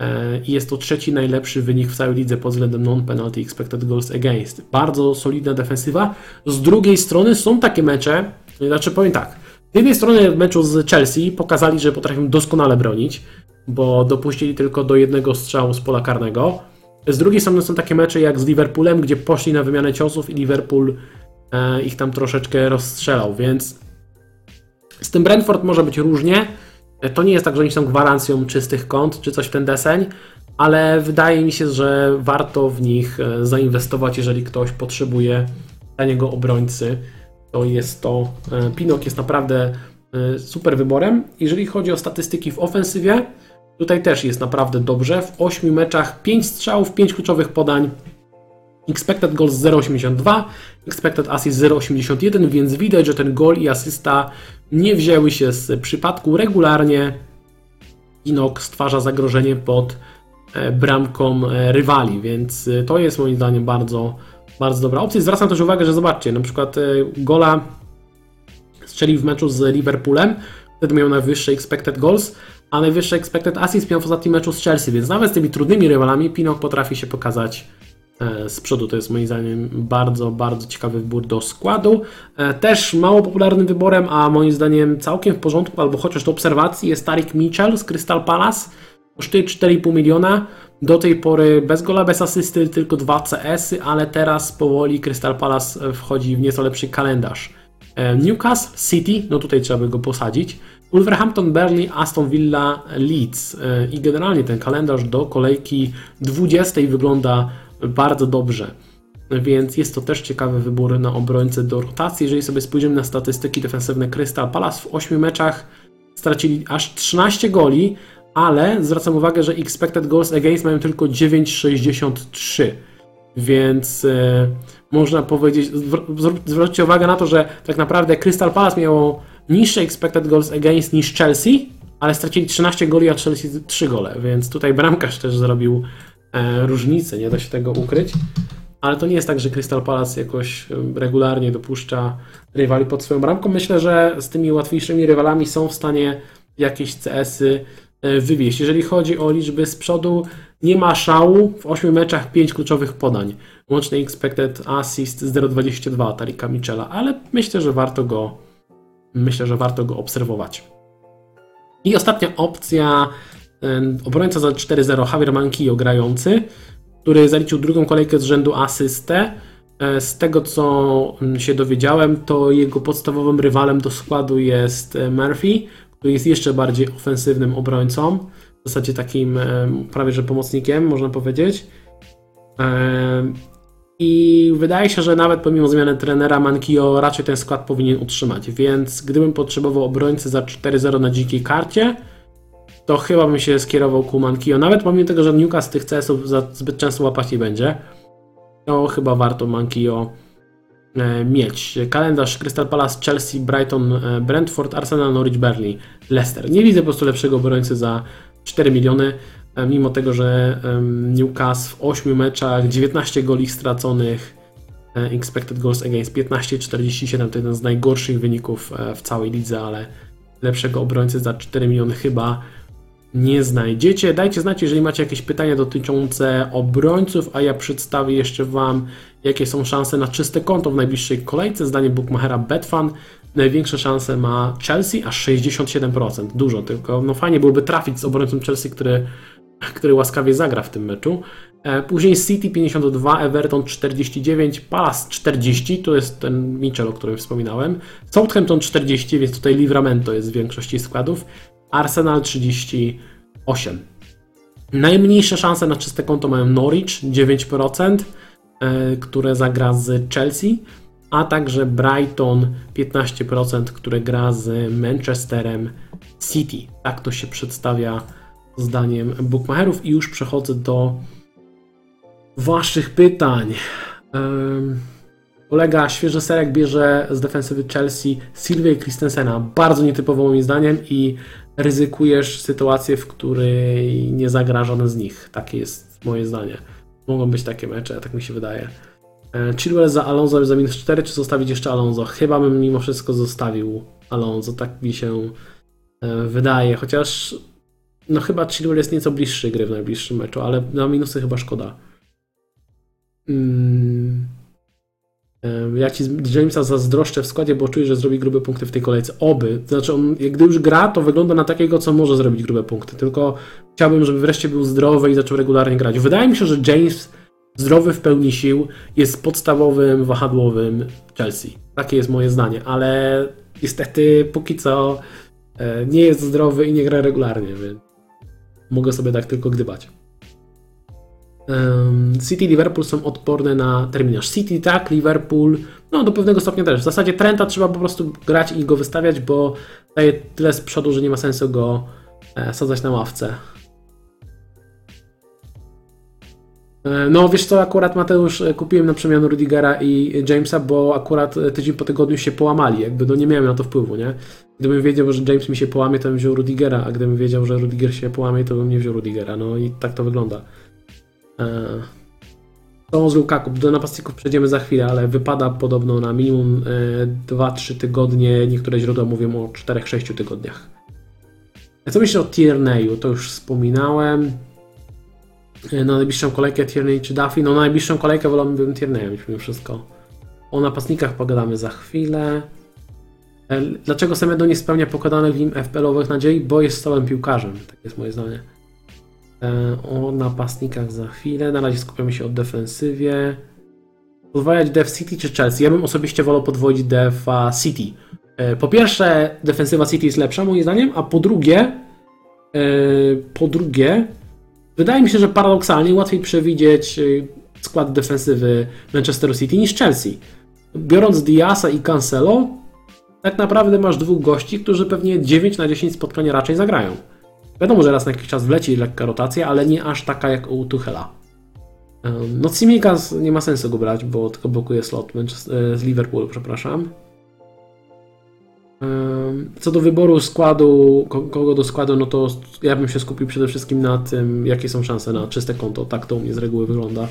E, I jest to trzeci najlepszy wynik w całej lidze pod względem non-penalty expected goals against. Bardzo solidna defensywa. Z drugiej strony są takie mecze, znaczy powiem tak, z jednej strony w meczu z Chelsea pokazali, że potrafią doskonale bronić, bo dopuścili tylko do jednego strzału z pola karnego. Z drugiej strony są takie mecze jak z Liverpoolem, gdzie poszli na wymianę ciosów i Liverpool e, ich tam troszeczkę rozstrzelał, więc z tym Brentford może być różnie. E, to nie jest tak, że oni są gwarancją czystych kont czy coś w ten deseń, ale wydaje mi się, że warto w nich e, zainwestować, jeżeli ktoś potrzebuje taniego obrońcy. To jest to. E, Pinok jest naprawdę super wyborem. Jeżeli chodzi o statystyki w ofensywie, Tutaj też jest naprawdę dobrze. W 8 meczach 5 strzałów, 5 kluczowych podań. Expected goals 0,82, expected assist 0,81, więc widać, że ten gol i asysta nie wzięły się z przypadku. Regularnie Inok stwarza zagrożenie pod e, bramką e, rywali, więc e, to jest moim zdaniem bardzo, bardzo dobra opcja. Zwracam też uwagę, że zobaczcie, na przykład gola strzelił w meczu z Liverpoolem, wtedy miał najwyższy expected goals, a najwyższy expected assist miał w ostatnim meczu z Chelsea, więc nawet z tymi trudnymi rywalami Pinok potrafi się pokazać z przodu. To jest moim zdaniem bardzo, bardzo ciekawy wybór do składu. E, też mało popularnym wyborem, a moim zdaniem całkiem w porządku, albo chociaż do obserwacji jest Tarik Mitchell z Crystal Palace. Kosztuje 4,5 miliona. Do tej pory bez gola, bez asysty, tylko dwa CS-y, ale teraz powoli Crystal Palace wchodzi w nieco lepszy kalendarz. E, Newcastle City, no tutaj trzeba by go posadzić. Wolverhampton, Burnley, Aston Villa, Leeds. E, I generalnie ten kalendarz do kolejki 20 wygląda bardzo dobrze. Więc jest to też ciekawy wybór na obrońcę do rotacji. Jeżeli sobie spojrzymy na statystyki defensywne Crystal Palace w 8 meczach stracili aż 13 goli, ale zwracam uwagę, że expected goals against mają tylko 9,63. Więc e, można powiedzieć, zwróćcie uwagę na to, że tak naprawdę Crystal Palace miało niższe expected goals against niż Chelsea, ale stracili 13 goli, a Chelsea 3 gole, więc tutaj bramkarz też zrobił e, różnicę, nie da się tego ukryć. Ale to nie jest tak, że Crystal Palace jakoś e, regularnie dopuszcza rywali pod swoją bramką. Myślę, że z tymi łatwiejszymi rywalami są w stanie jakieś CS-y e, wywieźć. Jeżeli chodzi o liczby z przodu, nie ma szału. W 8 meczach 5 kluczowych podań. Łączny expected assist 0,22 Tarika Michela, ale myślę, że warto go myślę, że warto go obserwować. I ostatnia opcja, obrońca za 4-0 Javier Manquillo grający, który zaliczył drugą kolejkę z rzędu asystę. E, z tego co mm, się dowiedziałem, to jego podstawowym rywalem do składu jest e, Murphy, który jest jeszcze bardziej ofensywnym obrońcą, w zasadzie takim prawie że pomocnikiem, można powiedzieć. I wydaje się, że nawet pomimo zmiany trenera Mankio raczej ten skład powinien utrzymać. Więc gdybym potrzebował obrońcy za 4-0 na dzikiej karcie, to chyba bym się skierował ku Mankio. Nawet pomimo tego, że Newcastle tych CS-ów zbyt często łapać nie będzie, to chyba warto Mankio e, mieć. Kalendarz Crystal Palace, Chelsea, Brighton, e, Brentford, Arsenal, Norwich, Burnley, Leicester. Nie widzę po prostu lepszego obrońcy za 4 miliony. E, mimo tego, że Newcastle w 8 meczach 19 goli straconych, expected goals against 15-47 to jeden z najgorszych wyników w całej lidze, ale lepszego obrońcy za 4 miliony chyba nie znajdziecie. Dajcie znać, jeżeli macie jakieś pytania dotyczące obrońców, a ja przedstawię jeszcze Wam, jakie są szanse na czyste konto w najbliższej kolejce. Zdanie bookmachera Betfan największe szanse ma Chelsea, aż 67%. Dużo, tylko no fajnie byłoby trafić z obrońcą Chelsea, który który łaskawie zagra w tym meczu. E, później City 52, Everton 49, Palace 40, to jest ten Mitchell, o którym wspominałem. Southampton 40, więc tutaj Livramento jest w większości składów. Arsenal 38. Najmniejsze szanse na czyste konto mają Norwich 9%, e, które zagra z Chelsea, a także Brighton 15%, które gra z Manchesterem City. Tak to się przedstawia zdaniem bookmacherów i już przechodzę do waszych pytań. Kolega świeży serek bierze z defensywy Chelsea Sylwię Christensena. Bardzo nietypowo moim zdaniem i ryzykujesz sytuację, w której nie zagra żaden z nich. Takie jest moje zdanie. Mogą być takie mecze, tak mi się wydaje. E, Chilwell za Alonso za minus 4, czy zostawić jeszcze Alonso? Chyba bym mimo wszystko zostawił Alonso, tak mi się e, wydaje. Chociaż no chyba Chilwell jest nieco bliższy gry w najbliższym meczu, ale na minusy chyba szkoda. Mm. Ja ci Jamesa zazdroszczę w składzie, bo czuję, że zrobi grube punkty w tej kolejce. Oby. Znaczy, on, gdy już gra, to wygląda na takiego, co może zrobić grube punkty. Tylko chciałbym, żeby wreszcie był zdrowy i zaczął regularnie grać. Wydaje mi się, że James zdrowy w pełni sił jest podstawowym wahadłowym Chelsea. Takie jest moje zdanie, ale niestety póki co e, nie jest zdrowy i nie gra regularnie, więc mogę sobie tak tylko gdybać. City Liverpool są odporne na terminarz. City tak, Liverpool no do pewnego stopnia też. W zasadzie Trenta trzeba po prostu grać i go wystawiać, bo daje tyle z przodu, że nie ma sensu go e, sadzać na ławce. E, no wiesz co, akurat Mateusz e, kupiłem na przemian Rudigera i Jamesa, bo akurat tydzień po tygodniu się połamali, jakby no nie miałem na to wpływu, nie? Gdybym wiedział, że James mi się połamie, to bym wziął Rudigera, a gdybym wiedział, że Rudiger się połamie, to bym nie wziął Rudigera, no i tak to wygląda. To z Lukaku, do napastników przejdziemy za chwilę, ale wypada podobno na minimum 2-3 e, tygodnie. Niektóre źródła mówią o 4-6 tygodniach. Co myślę o Tierneyu? To już wspominałem. E, na najbliższą kolejkę Tierney czy Duffy? No na najbliższą kolejkę wolałbym Tierneya mimo wszystko. O napastnikach pogadamy za chwilę. E, dlaczego Semedo nie spełnia pokładanych w nim FPL-owych nadziei? Bo jest stałym piłkarzem. Tak jest moje zdanie. E, o napastnikach za chwilę. Na razie skupiamy się o defensywie. Podwajać Def City czy Chelsea? Ja bym osobiście wolał podwoić Defa City. E, po pierwsze, defensywa City jest lepsza moim zdaniem, a po drugie, e, po drugie, wydaje mi się, że paradoksalnie łatwiej przewidzieć skład defensywy Manchesteru City niż Chelsea. Biorąc Diasa i Cancelo, tak naprawdę masz dwóch gości, którzy pewnie 9 na 10 spotkania raczej zagrają. Wiadomo, że raz na jakiś czas wleci lekka rotacja, ale nie aż taka jak u Tuchela. No Tsimikas nie ma sensu go brać, bo tylko blokuje slot e, z Liverpoolu, przepraszam. Co do wyboru składu, kogo do składu, no to ja bym się skupił przede wszystkim na tym, jakie są szanse na czyste konto. Tak to u mnie z reguły wygląda.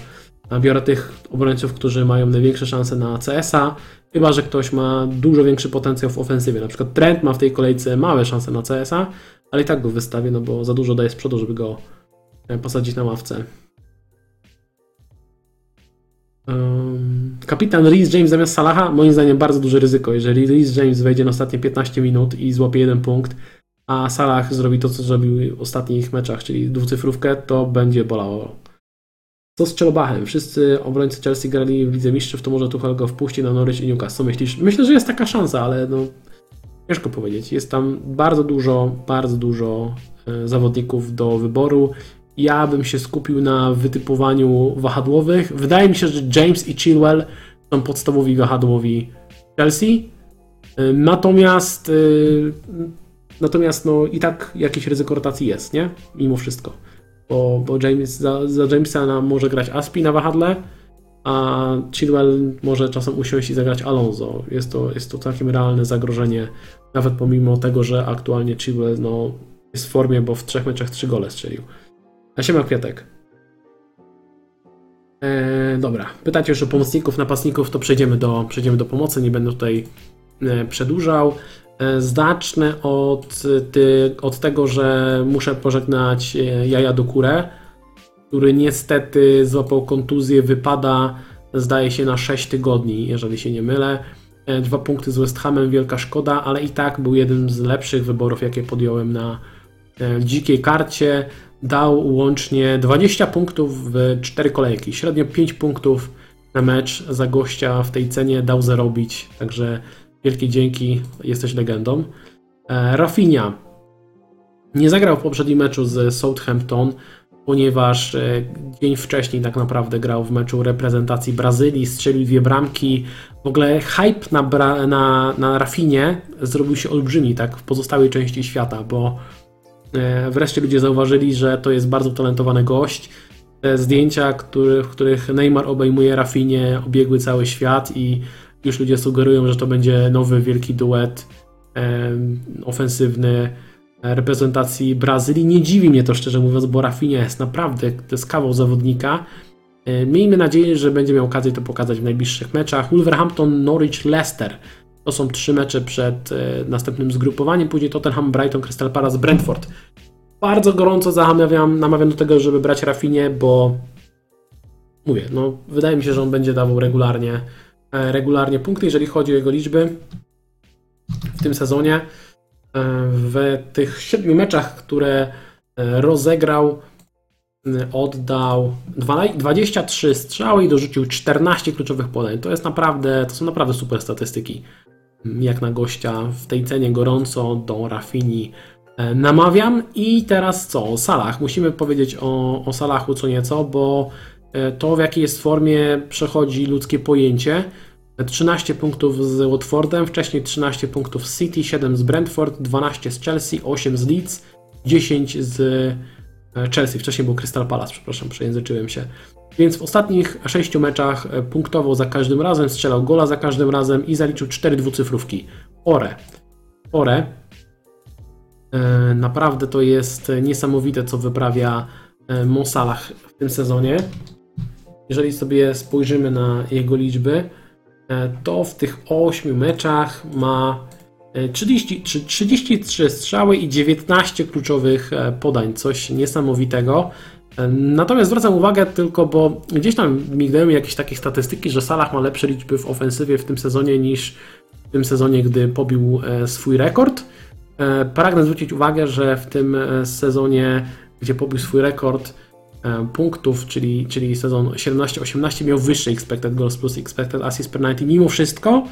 Biorę tych obrońców, którzy mają największe szanse na CS-a, chyba że ktoś ma dużo większy potencjał w ofensywie. Na przykład Trent ma w tej kolejce małe szanse na CS-a, ale i tak go wystawię, no bo za dużo daje z przodu, żeby go e, posadzić na ławce. Kapitan Reese James zamiast Salaha, moim zdaniem bardzo duże ryzyko. Jeżeli Reese James wejdzie na ostatnie 15 minut i złapie jeden punkt, a Salah zrobi to, co zrobił w ostatnich meczach, czyli dwucyfrówkę, to będzie bolało. Co z Czelobachem? Wszyscy obrońcy Chelsea grali w Lidze Mistrzów, to może Tuchel go wpuści na Norwich i Newcastle. Co myślisz? Myślę, że jest taka szansa, ale no, Ciężko powiedzieć. Jest tam bardzo dużo, bardzo dużo e, zawodników do wyboru. Ja bym się skupił na wytypowaniu wahadłowych. Wydaje mi się, że James i Chilwell są podstawowi wahadłowi Chelsea. E, natomiast e, natomiast no i tak jakieś ryzyko rotacji jest, nie? Mimo wszystko. Bo, bo James, za, za Jamesa może grać Aspi na wahadle, a Chilwell może czasem usiąść i zagrać Alonso. Jest to, jest to całkiem realne zagrożenie, nawet pomimo tego, że aktualnie Chilwell no, jest w formie, bo w trzech meczach trzy gole strzelił. A siema Kwiatek. Eee, dobra, pytacie już o pomocników, napastników, to przejdziemy do, przejdziemy do pomocy, nie będę tutaj e, przedłużał. E, zacznę od, ty, od tego, że muszę pożegnać e, Jaja Dukurę który niestety złapał kontuzję, wypada zdaje się na 6 tygodni, jeżeli się nie mylę. E, dwa punkty z West Hamem, wielka szkoda, ale i tak był jeden z lepszych wyborów, jakie podjąłem na e, dzikiej karcie. Dał łącznie 20 punktów w 4 kolejki, średnio 5 punktów na mecz za gościa w tej cenie dał zarobić, także wielkie dzięki, jesteś legendą. E, Rafinha nie zagrał w poprzednim meczu z Southampton, ponieważ e, dzień wcześniej tak naprawdę grał w meczu reprezentacji Brazylii, strzelił dwie bramki. W ogóle hype na, bra- na, na Rafinie zrobił się olbrzymi tak w pozostałej części świata, bo e, wreszcie ludzie zauważyli, że to jest bardzo talentowany gość. Te zdjęcia, który, w których Neymar obejmuje Rafinie, obiegły cały świat i już ludzie sugerują, że to będzie nowy wielki duet e, ofensywny reprezentacji Brazylii. Nie dziwi mnie to szczerze mówiąc, bo Rafinha jest naprawdę, to jest kawał zawodnika. E, miejmy nadzieję, że będzie miał okazję to pokazać w najbliższych meczach. Wolverhampton, Norwich, Leicester. To są trzy mecze przed e, następnym zgrupowaniem. Później Tottenham, Brighton, Crystal Palace, Brentford. Bardzo gorąco zamawiam, namawiam do tego, żeby brać Rafinie, bo mówię, no wydaje mi się, że on będzie dawał regularnie, e, regularnie punkty, jeżeli chodzi o jego liczby w tym sezonie. W tych siedmiu meczach, które e, rozegrał, oddał 23 strzały i dorzucił 14 kluczowych podań. To jest naprawdę, to są naprawdę super statystyki. Jak na gościa w tej cenie gorąco do Rafini e, namawiam. I teraz co? O Salach. Musimy powiedzieć o, o Salachu co nieco, bo e, to w jakiej jest formie przechodzi ludzkie pojęcie. 13 punktów z Watfordem, wcześniej 13 punktów z City, 7 z Brentford, 12 z Chelsea, 8 z Leeds, 10 z e, Chelsea. Wcześniej był Crystal Palace, przepraszam, przejęzyczyłem się. Więc w ostatnich 6 meczach e, punktował za każdym razem, strzelał gola za każdym razem i zaliczył 4 dwucyfrówki. Ore. Ore. E, naprawdę to jest niesamowite, co wyprawia Mo Salah w tym sezonie. Jeżeli sobie spojrzymy na jego liczby, to w tych 8 meczach ma 30, e, 33 strzały i 19 kluczowych e, podań, coś niesamowitego. Natomiast zwracam uwagę tylko, bo gdzieś tam migdają jakieś takie statystyki, że Salah ma lepsze liczby w ofensywie w tym sezonie niż w tym sezonie, gdy pobił swój rekord. Pragnę zwrócić uwagę, że w tym sezonie, gdzie pobił swój rekord, E, punktów, czyli, czyli sezon 17-18 miał wyższy expected goals plus expected assist per 90 mimo wszystko,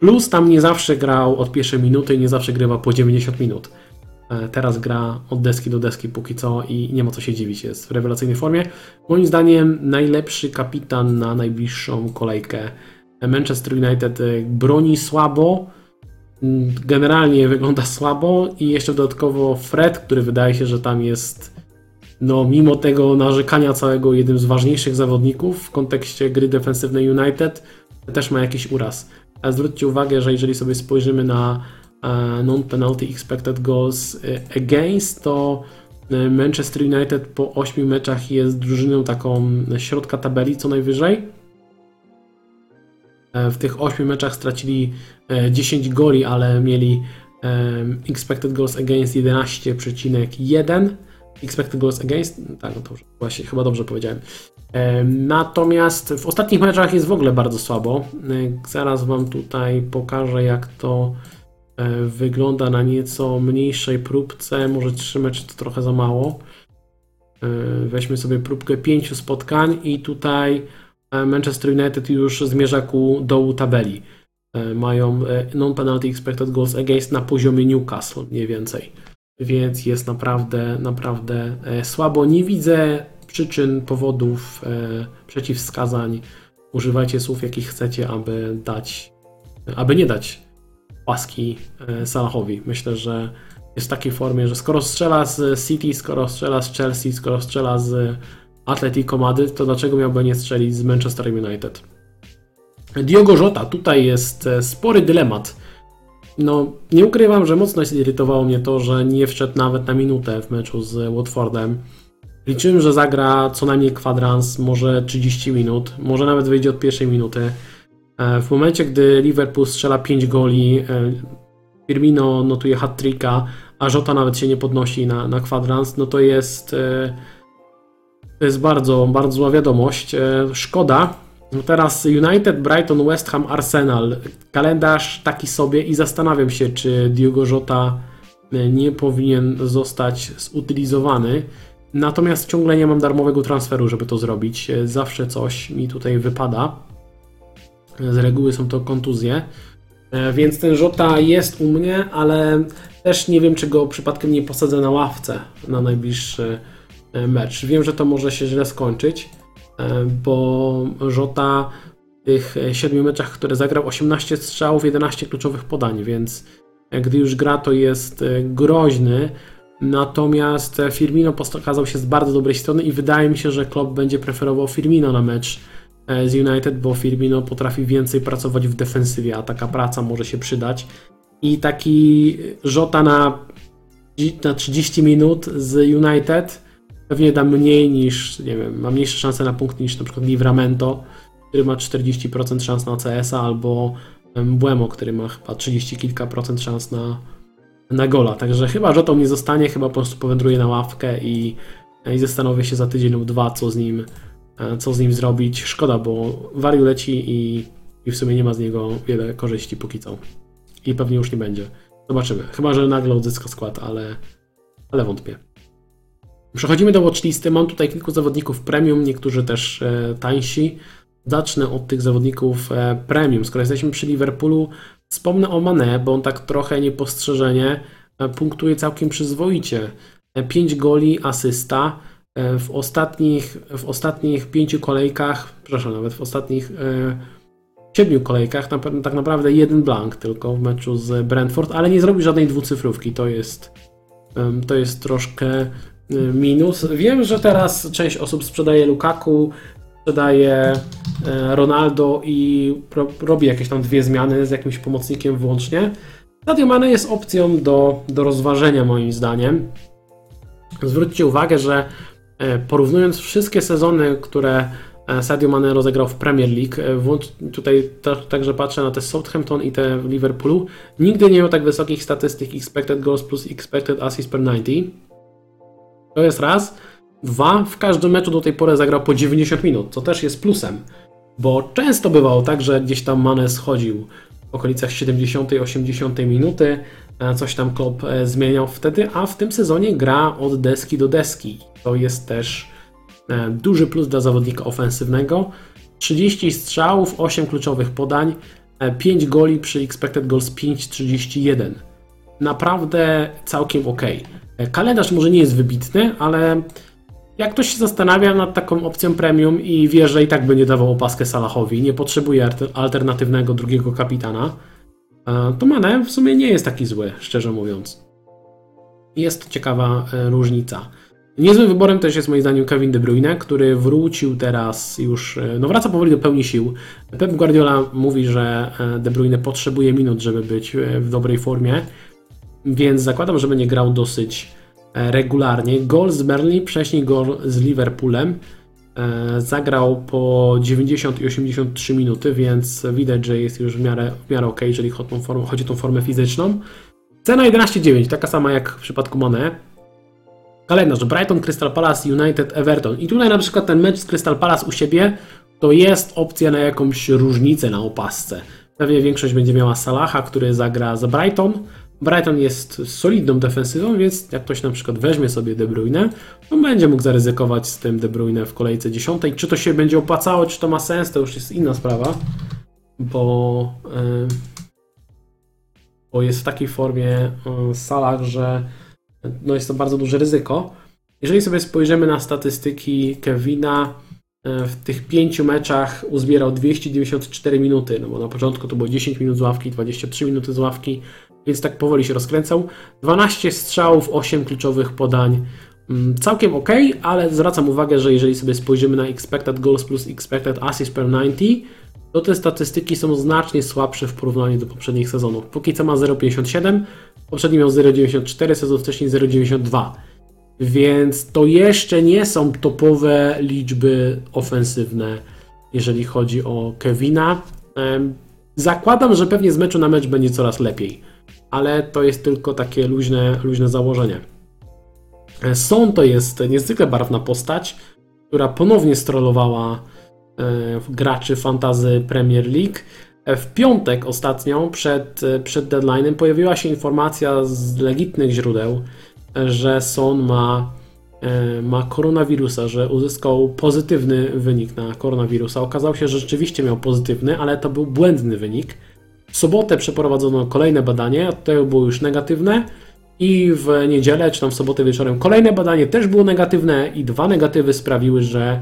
plus tam nie zawsze grał od pierwszej minuty i nie zawsze grywa po 90 minut. E, teraz gra od deski do deski póki co i nie ma co się dziwić, jest w rewelacyjnej formie. Moim zdaniem najlepszy kapitan na najbliższą kolejkę. Manchester United e, broni słabo, generalnie wygląda słabo i jeszcze dodatkowo Fred, który wydaje się, że tam jest no mimo tego narzekania całego jednym z ważniejszych zawodników w kontekście gry defensywnej United też ma jakiś uraz. A zwróćcie uwagę, że jeżeli sobie spojrzymy na e, non-penalty expected goals e, against, to e, Manchester United po 8 meczach jest drużyną taką środka tabeli co najwyżej. W tych 8 meczach stracili 10 goli, ale mieli expected goals against 11,1 Expected goals against, tak, no dobrze, właśnie, chyba dobrze powiedziałem. Natomiast w ostatnich meczach jest w ogóle bardzo słabo. Zaraz Wam tutaj pokażę, jak to e, wygląda na nieco mniejszej próbce. Może trzy mecze to trochę za mało. E, weźmy sobie próbkę pięciu spotkań i tutaj e, Manchester United już zmierza ku dołu tabeli. Mają non-penalty expected goals against na poziomie Newcastle mniej więcej więc jest naprawdę, naprawdę e, słabo. Nie widzę przyczyn, powodów, e, przeciwwskazań. Używajcie słów, jakich chcecie, aby dać, aby nie dać łaski e, Salahowi. Myślę, że jest w takiej formie, że skoro strzela z City, skoro strzela z Chelsea, skoro strzela z Atletico Madryt, to dlaczego miałby nie strzelić z Manchester United? Diogo Jota, tutaj jest spory dylemat no, nie ukrywam, że mocno zirytowało mnie to, że nie wszedł nawet na minutę w meczu z Watfordem. Liczyłem, że zagra co najmniej kwadrans, może 30 minut, może nawet wyjdzie od pierwszej minuty. E, w momencie, gdy Liverpool strzela 5 goli, e, Firmino notuje hat-tricka, a Żota nawet się nie podnosi na, na kwadrans, no to jest, e, to jest bardzo, bardzo zła wiadomość. Szkoda, teraz United, Brighton, West Ham, Arsenal. Kalendarz taki sobie i zastanawiam się, czy Diogo Jota e, nie powinien zostać zutylizowany. Natomiast ciągle nie mam darmowego transferu, żeby to zrobić. E, zawsze coś mi tutaj wypada. Z reguły są to kontuzje. E, więc ten Jota jest u mnie, ale też nie wiem, czy go przypadkiem nie posadzę na ławce na najbliższy e, mecz. Wiem, że to może się źle skończyć, e, bo Żota w tych 7 meczach, które zagrał 18 strzałów, 11 kluczowych podań, więc gdy już gra to jest groźny. Natomiast Firmino pokazał się z bardzo dobrej strony i wydaje mi się, że Klopp będzie preferował Firmino na mecz z United, bo Firmino potrafi więcej pracować w defensywie, a taka praca może się przydać. I taki Żota na, na 30 minut z United pewnie da mniej niż, nie wiem, ma mniejsze szanse na punkt niż na przykład Livramento, który ma 40% szans na CS-a, albo Błemo, który ma chyba 30 kilka procent szans na, na gola. Także chyba Żotą nie zostanie, chyba po prostu powędruje na ławkę i, i zastanowię się za tydzień lub dwa, co z nim, co z nim zrobić. Szkoda, bo Wariu leci i, i w sumie nie ma z niego wiele korzyści póki co i pewnie już nie będzie. Zobaczymy. Chyba, że nagle odzyska skład, ale, ale wątpię. Przechodzimy do watchlisty. Mam tutaj kilku zawodników premium, niektórzy też e, tańsi. Zacznę od tych zawodników e, premium. Skoro jesteśmy przy Liverpoolu, wspomnę o Mane, bo on tak trochę niepostrzeżenie e, punktuje całkiem przyzwoicie. 5 goli, asysta. W ostatnich, w ostatnich pięciu kolejkach, przepraszam, nawet w ostatnich siedmiu kolejkach tak naprawdę jeden blank tylko w meczu z Brentford, ale nie zrobi żadnej dwucyfrówki. To jest, to jest troszkę minus. Wiem, że teraz część osób sprzedaje Lukaku, sprzedaje e, Ronaldo i robi jakieś tam dwie zmiany z jakimś pomocnikiem włącznie. Sadio Mane jest opcją do, do rozważenia moim zdaniem. Zwróćcie uwagę, że e, porównując wszystkie sezony, które E, Sadio Mane rozegrał w Premier League. Tutaj także patrzę na te Southampton i te Liverpoolu. Nigdy nie miał tak wysokich statystyk expected goals plus expected assists per 90. To jest raz. Dwa, w każdym meczu do tej pory zagrał po 90 minut, co też jest plusem, bo często bywało tak, że gdzieś tam Mane schodził w okolicach 70-80 minuty, e, coś tam Klopp zmieniał wtedy, a w tym sezonie gra od deski do deski. To jest też E, duży plus dla zawodnika ofensywnego. 30 strzałów, 8 kluczowych podań, 5 e, goli przy expected goals 5,31. Naprawdę całkiem ok. E, kalendarz może nie jest wybitny, ale jak ktoś się zastanawia nad taką opcją premium i wie, że i tak będzie dawał opaskę Salahowi, nie potrzebuje alternatywnego drugiego kapitana, to Mane w sumie nie jest taki zły, szczerze mówiąc. Jest ciekawa różnica. Niezłym wyborem też jest moim zdaniem Kevin De Bruyne, który wrócił teraz już, e, no wraca powoli do pełni sił. Pep Guardiola mówi, że e, De Bruyne potrzebuje minut, żeby być e, w dobrej formie, więc zakładam, że będzie grał dosyć regularnie. Gol z Burnley, wcześniej gol z Liverpoolem. Zagrał po 90 i 83 minuty, więc widać, że jest już w miarę, w miarę ok, jeżeli chodzi o tą formę fizyczną. Cena 11,9, taka sama jak w przypadku Mane kalendarz Brighton, Crystal Palace, United, Everton. I tutaj na przykład ten mecz z Crystal Palace u siebie to jest opcja na jakąś różnicę na opasce. Pewnie większość będzie miała Salaha, który zagra za Brighton. Brighton jest solidną defensywą, więc jak ktoś na przykład weźmie sobie De Bruyne, to będzie mógł zaryzykować z tym De Bruyne w kolejce dziesiątej. Czy to się będzie opłacało, czy to ma sens, to już jest inna sprawa, bo, yy, bo jest w takiej formie yy, Salah, że no jest to bardzo duże ryzyko. Jeżeli sobie spojrzymy na statystyki Kevina, e, w tych pięciu meczach uzbierał 294 minuty, no bo na początku to było 10 minut z ławki, 23 minuty z ławki, więc tak powoli się rozkręcał. 12 strzałów, 8 kluczowych podań. Mm, całkiem ok, ale zwracam uwagę, że jeżeli sobie spojrzymy na expected goals plus expected assists per 90, to te statystyki są znacznie słabsze w porównaniu do poprzednich sezonów. Póki co ma 0,57, poprzedni miał 0,94, sezon wcześniej 0,92. Więc to jeszcze nie są topowe liczby ofensywne, jeżeli chodzi o Kevina. Zakładam, że pewnie z meczu na mecz będzie coraz lepiej, ale to jest tylko takie luźne, luźne założenie. Son to jest niezwykle barwna postać, która ponownie strollowała E, graczy fantazy Premier League. E, w piątek ostatnio, przed, e, przed deadline'em, pojawiła się informacja z legitnych źródeł, że Son ma, ma koronawirusa, że uzyskał pozytywny wynik na koronawirusa. Okazało się, że rzeczywiście miał pozytywny, ale to był błędny wynik. W sobotę przeprowadzono kolejne badanie, to było już negatywne I w niedzielę, czy tam w sobotę wieczorem kolejne badanie też było negatywne i dwa negatywy sprawiły, że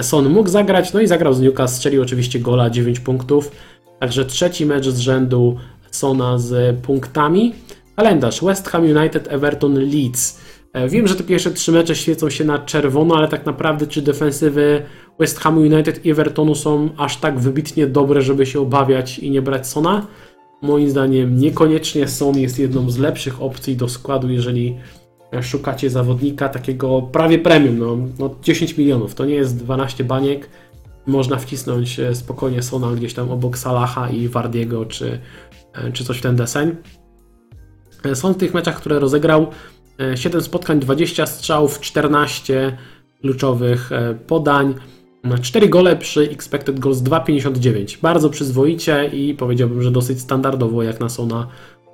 Son mógł zagrać, no i zagrał z Newcastle, strzelił oczywiście gola, 9 punktów. Także trzeci mecz z rzędu Sona z punktami. Kalendarz West Ham United, Everton, Leeds. E, Wiem, że te pierwsze trzy mecze świecą się na czerwono, ale tak naprawdę czy defensywy West Hamu United i Evertonu są aż tak wybitnie dobre, żeby się obawiać i nie brać Sona? Moim zdaniem niekoniecznie Son jest jedną z lepszych opcji do składu, jeżeli szukacie zawodnika takiego prawie premium, no, no 10 milionów, to nie jest 12 baniek, można wcisnąć e, spokojnie Sona gdzieś tam obok Salaha i Wardiego, czy, e, czy coś w ten deseń. Są w tych meczach, które rozegrał 7 spotkań, 20 strzałów, 14 kluczowych podań, 4 gole przy expected goals 2,59. Bardzo przyzwoicie i powiedziałbym, że dosyć standardowo jak na Sona,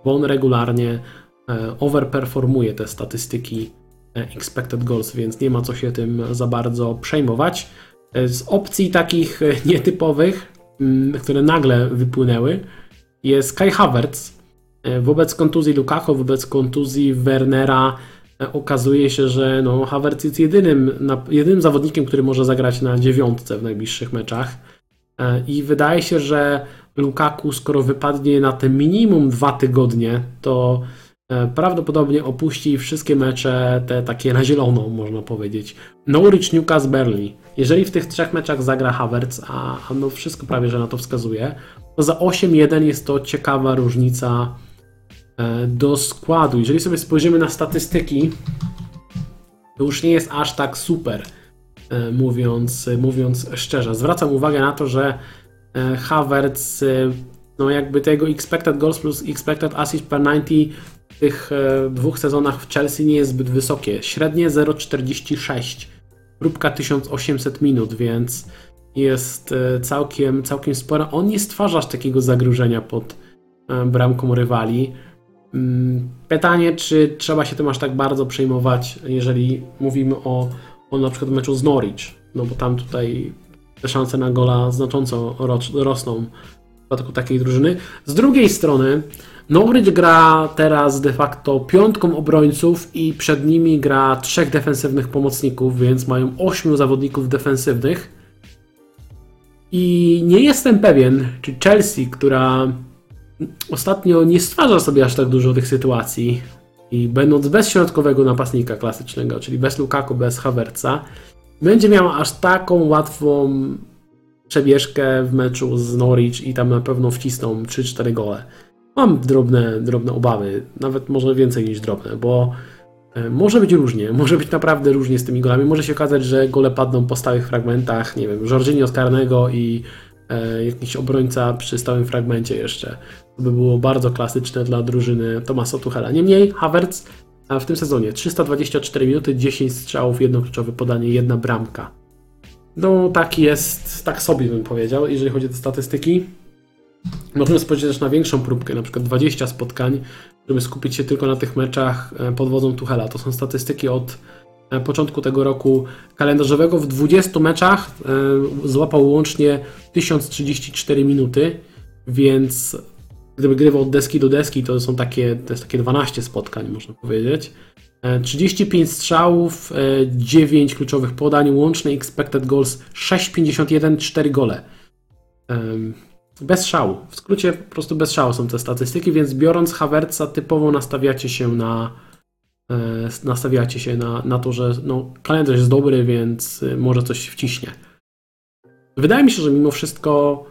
bo on regularnie overperformuje te statystyki expected goals, więc nie ma co się tym za bardzo przejmować. Z opcji takich nietypowych, mm, które nagle wypłynęły, jest Kai Havertz. Wobec kontuzji Lukaku, wobec kontuzji Wernera e, okazuje się, że no, Havertz jest jedynym, jedynym zawodnikiem, który może zagrać na dziewiątce w najbliższych meczach. E, I wydaje się, że Lukaku, skoro wypadnie na te minimum dwa tygodnie, to E, prawdopodobnie opuści wszystkie mecze te takie na zielono, można powiedzieć. Norwich, Newcastle, Burnley. Jeżeli w tych trzech meczach zagra Havertz, a, a no wszystko prawie, że na to wskazuje, to za 8-1 jest to ciekawa różnica e, do składu. Jeżeli sobie spojrzymy na statystyki, to już nie jest aż tak super, e, mówiąc, mówiąc szczerze. Zwracam uwagę na to, że Havertz no jakby tego expected goals plus expected assist per 90 w tych e, dwóch sezonach w Chelsea nie jest zbyt wysokie. Średnie 0,46, próbka 1800 minut, więc jest e, całkiem, całkiem spora. On nie stwarza aż takiego zagrożenia pod e, bramką rywali. Mm, pytanie, czy trzeba się tym aż tak bardzo przejmować, jeżeli mówimy o, o na przykład meczu z Norwich, no bo tam tutaj te szanse na gola znacząco rosną w przypadku takiej drużyny. Z drugiej strony Norwich gra teraz de facto piątką obrońców i przed nimi gra trzech defensywnych pomocników, więc mają ośmiu zawodników defensywnych. I nie jestem pewien, czy Chelsea, która ostatnio nie stwarza sobie aż tak dużo tych sytuacji i będąc bez środkowego napastnika klasycznego, czyli bez Lukaku, bez Havertza, będzie miała aż taką łatwą przebieżkę w meczu z Norwich i tam na pewno wcisną 3-4 gole. Mam drobne, drobne obawy, nawet może więcej niż drobne, bo e, może być różnie, może być naprawdę różnie z tymi golami. Może się okazać, że gole padną po stałych fragmentach, nie wiem, Jorginho z karnego i jakiś obrońca przy stałym fragmencie jeszcze. To by było bardzo klasyczne dla drużyny Tomasa Tuchela. Niemniej Havertz w tym sezonie 324 minuty, 10 strzałów, jedno kluczowe podanie, jedna bramka. No tak jest, tak sobie bym powiedział, jeżeli chodzi o statystyki. Możemy spojrzeć też na większą próbkę, na przykład 20 spotkań, żeby skupić się tylko na tych meczach e, pod wodzą Tuchela. To są statystyki od e, początku tego roku kalendarzowego. W 20 meczach e, złapał łącznie 1034 minuty, więc gdyby grywał od deski do deski, to są takie, to jest takie 12 spotkań, można powiedzieć. 35 strzałów, 9 kluczowych podań, łączny expected goals 6,51, 4 gole. Bez szału. W skrócie po prostu bez szału są te statystyki, więc biorąc Havertza typowo nastawiacie się na e, nastawiacie się na, na to, że no, kalendarz jest dobry, więc e, może coś wciśnie. Wydaje mi się, że mimo wszystko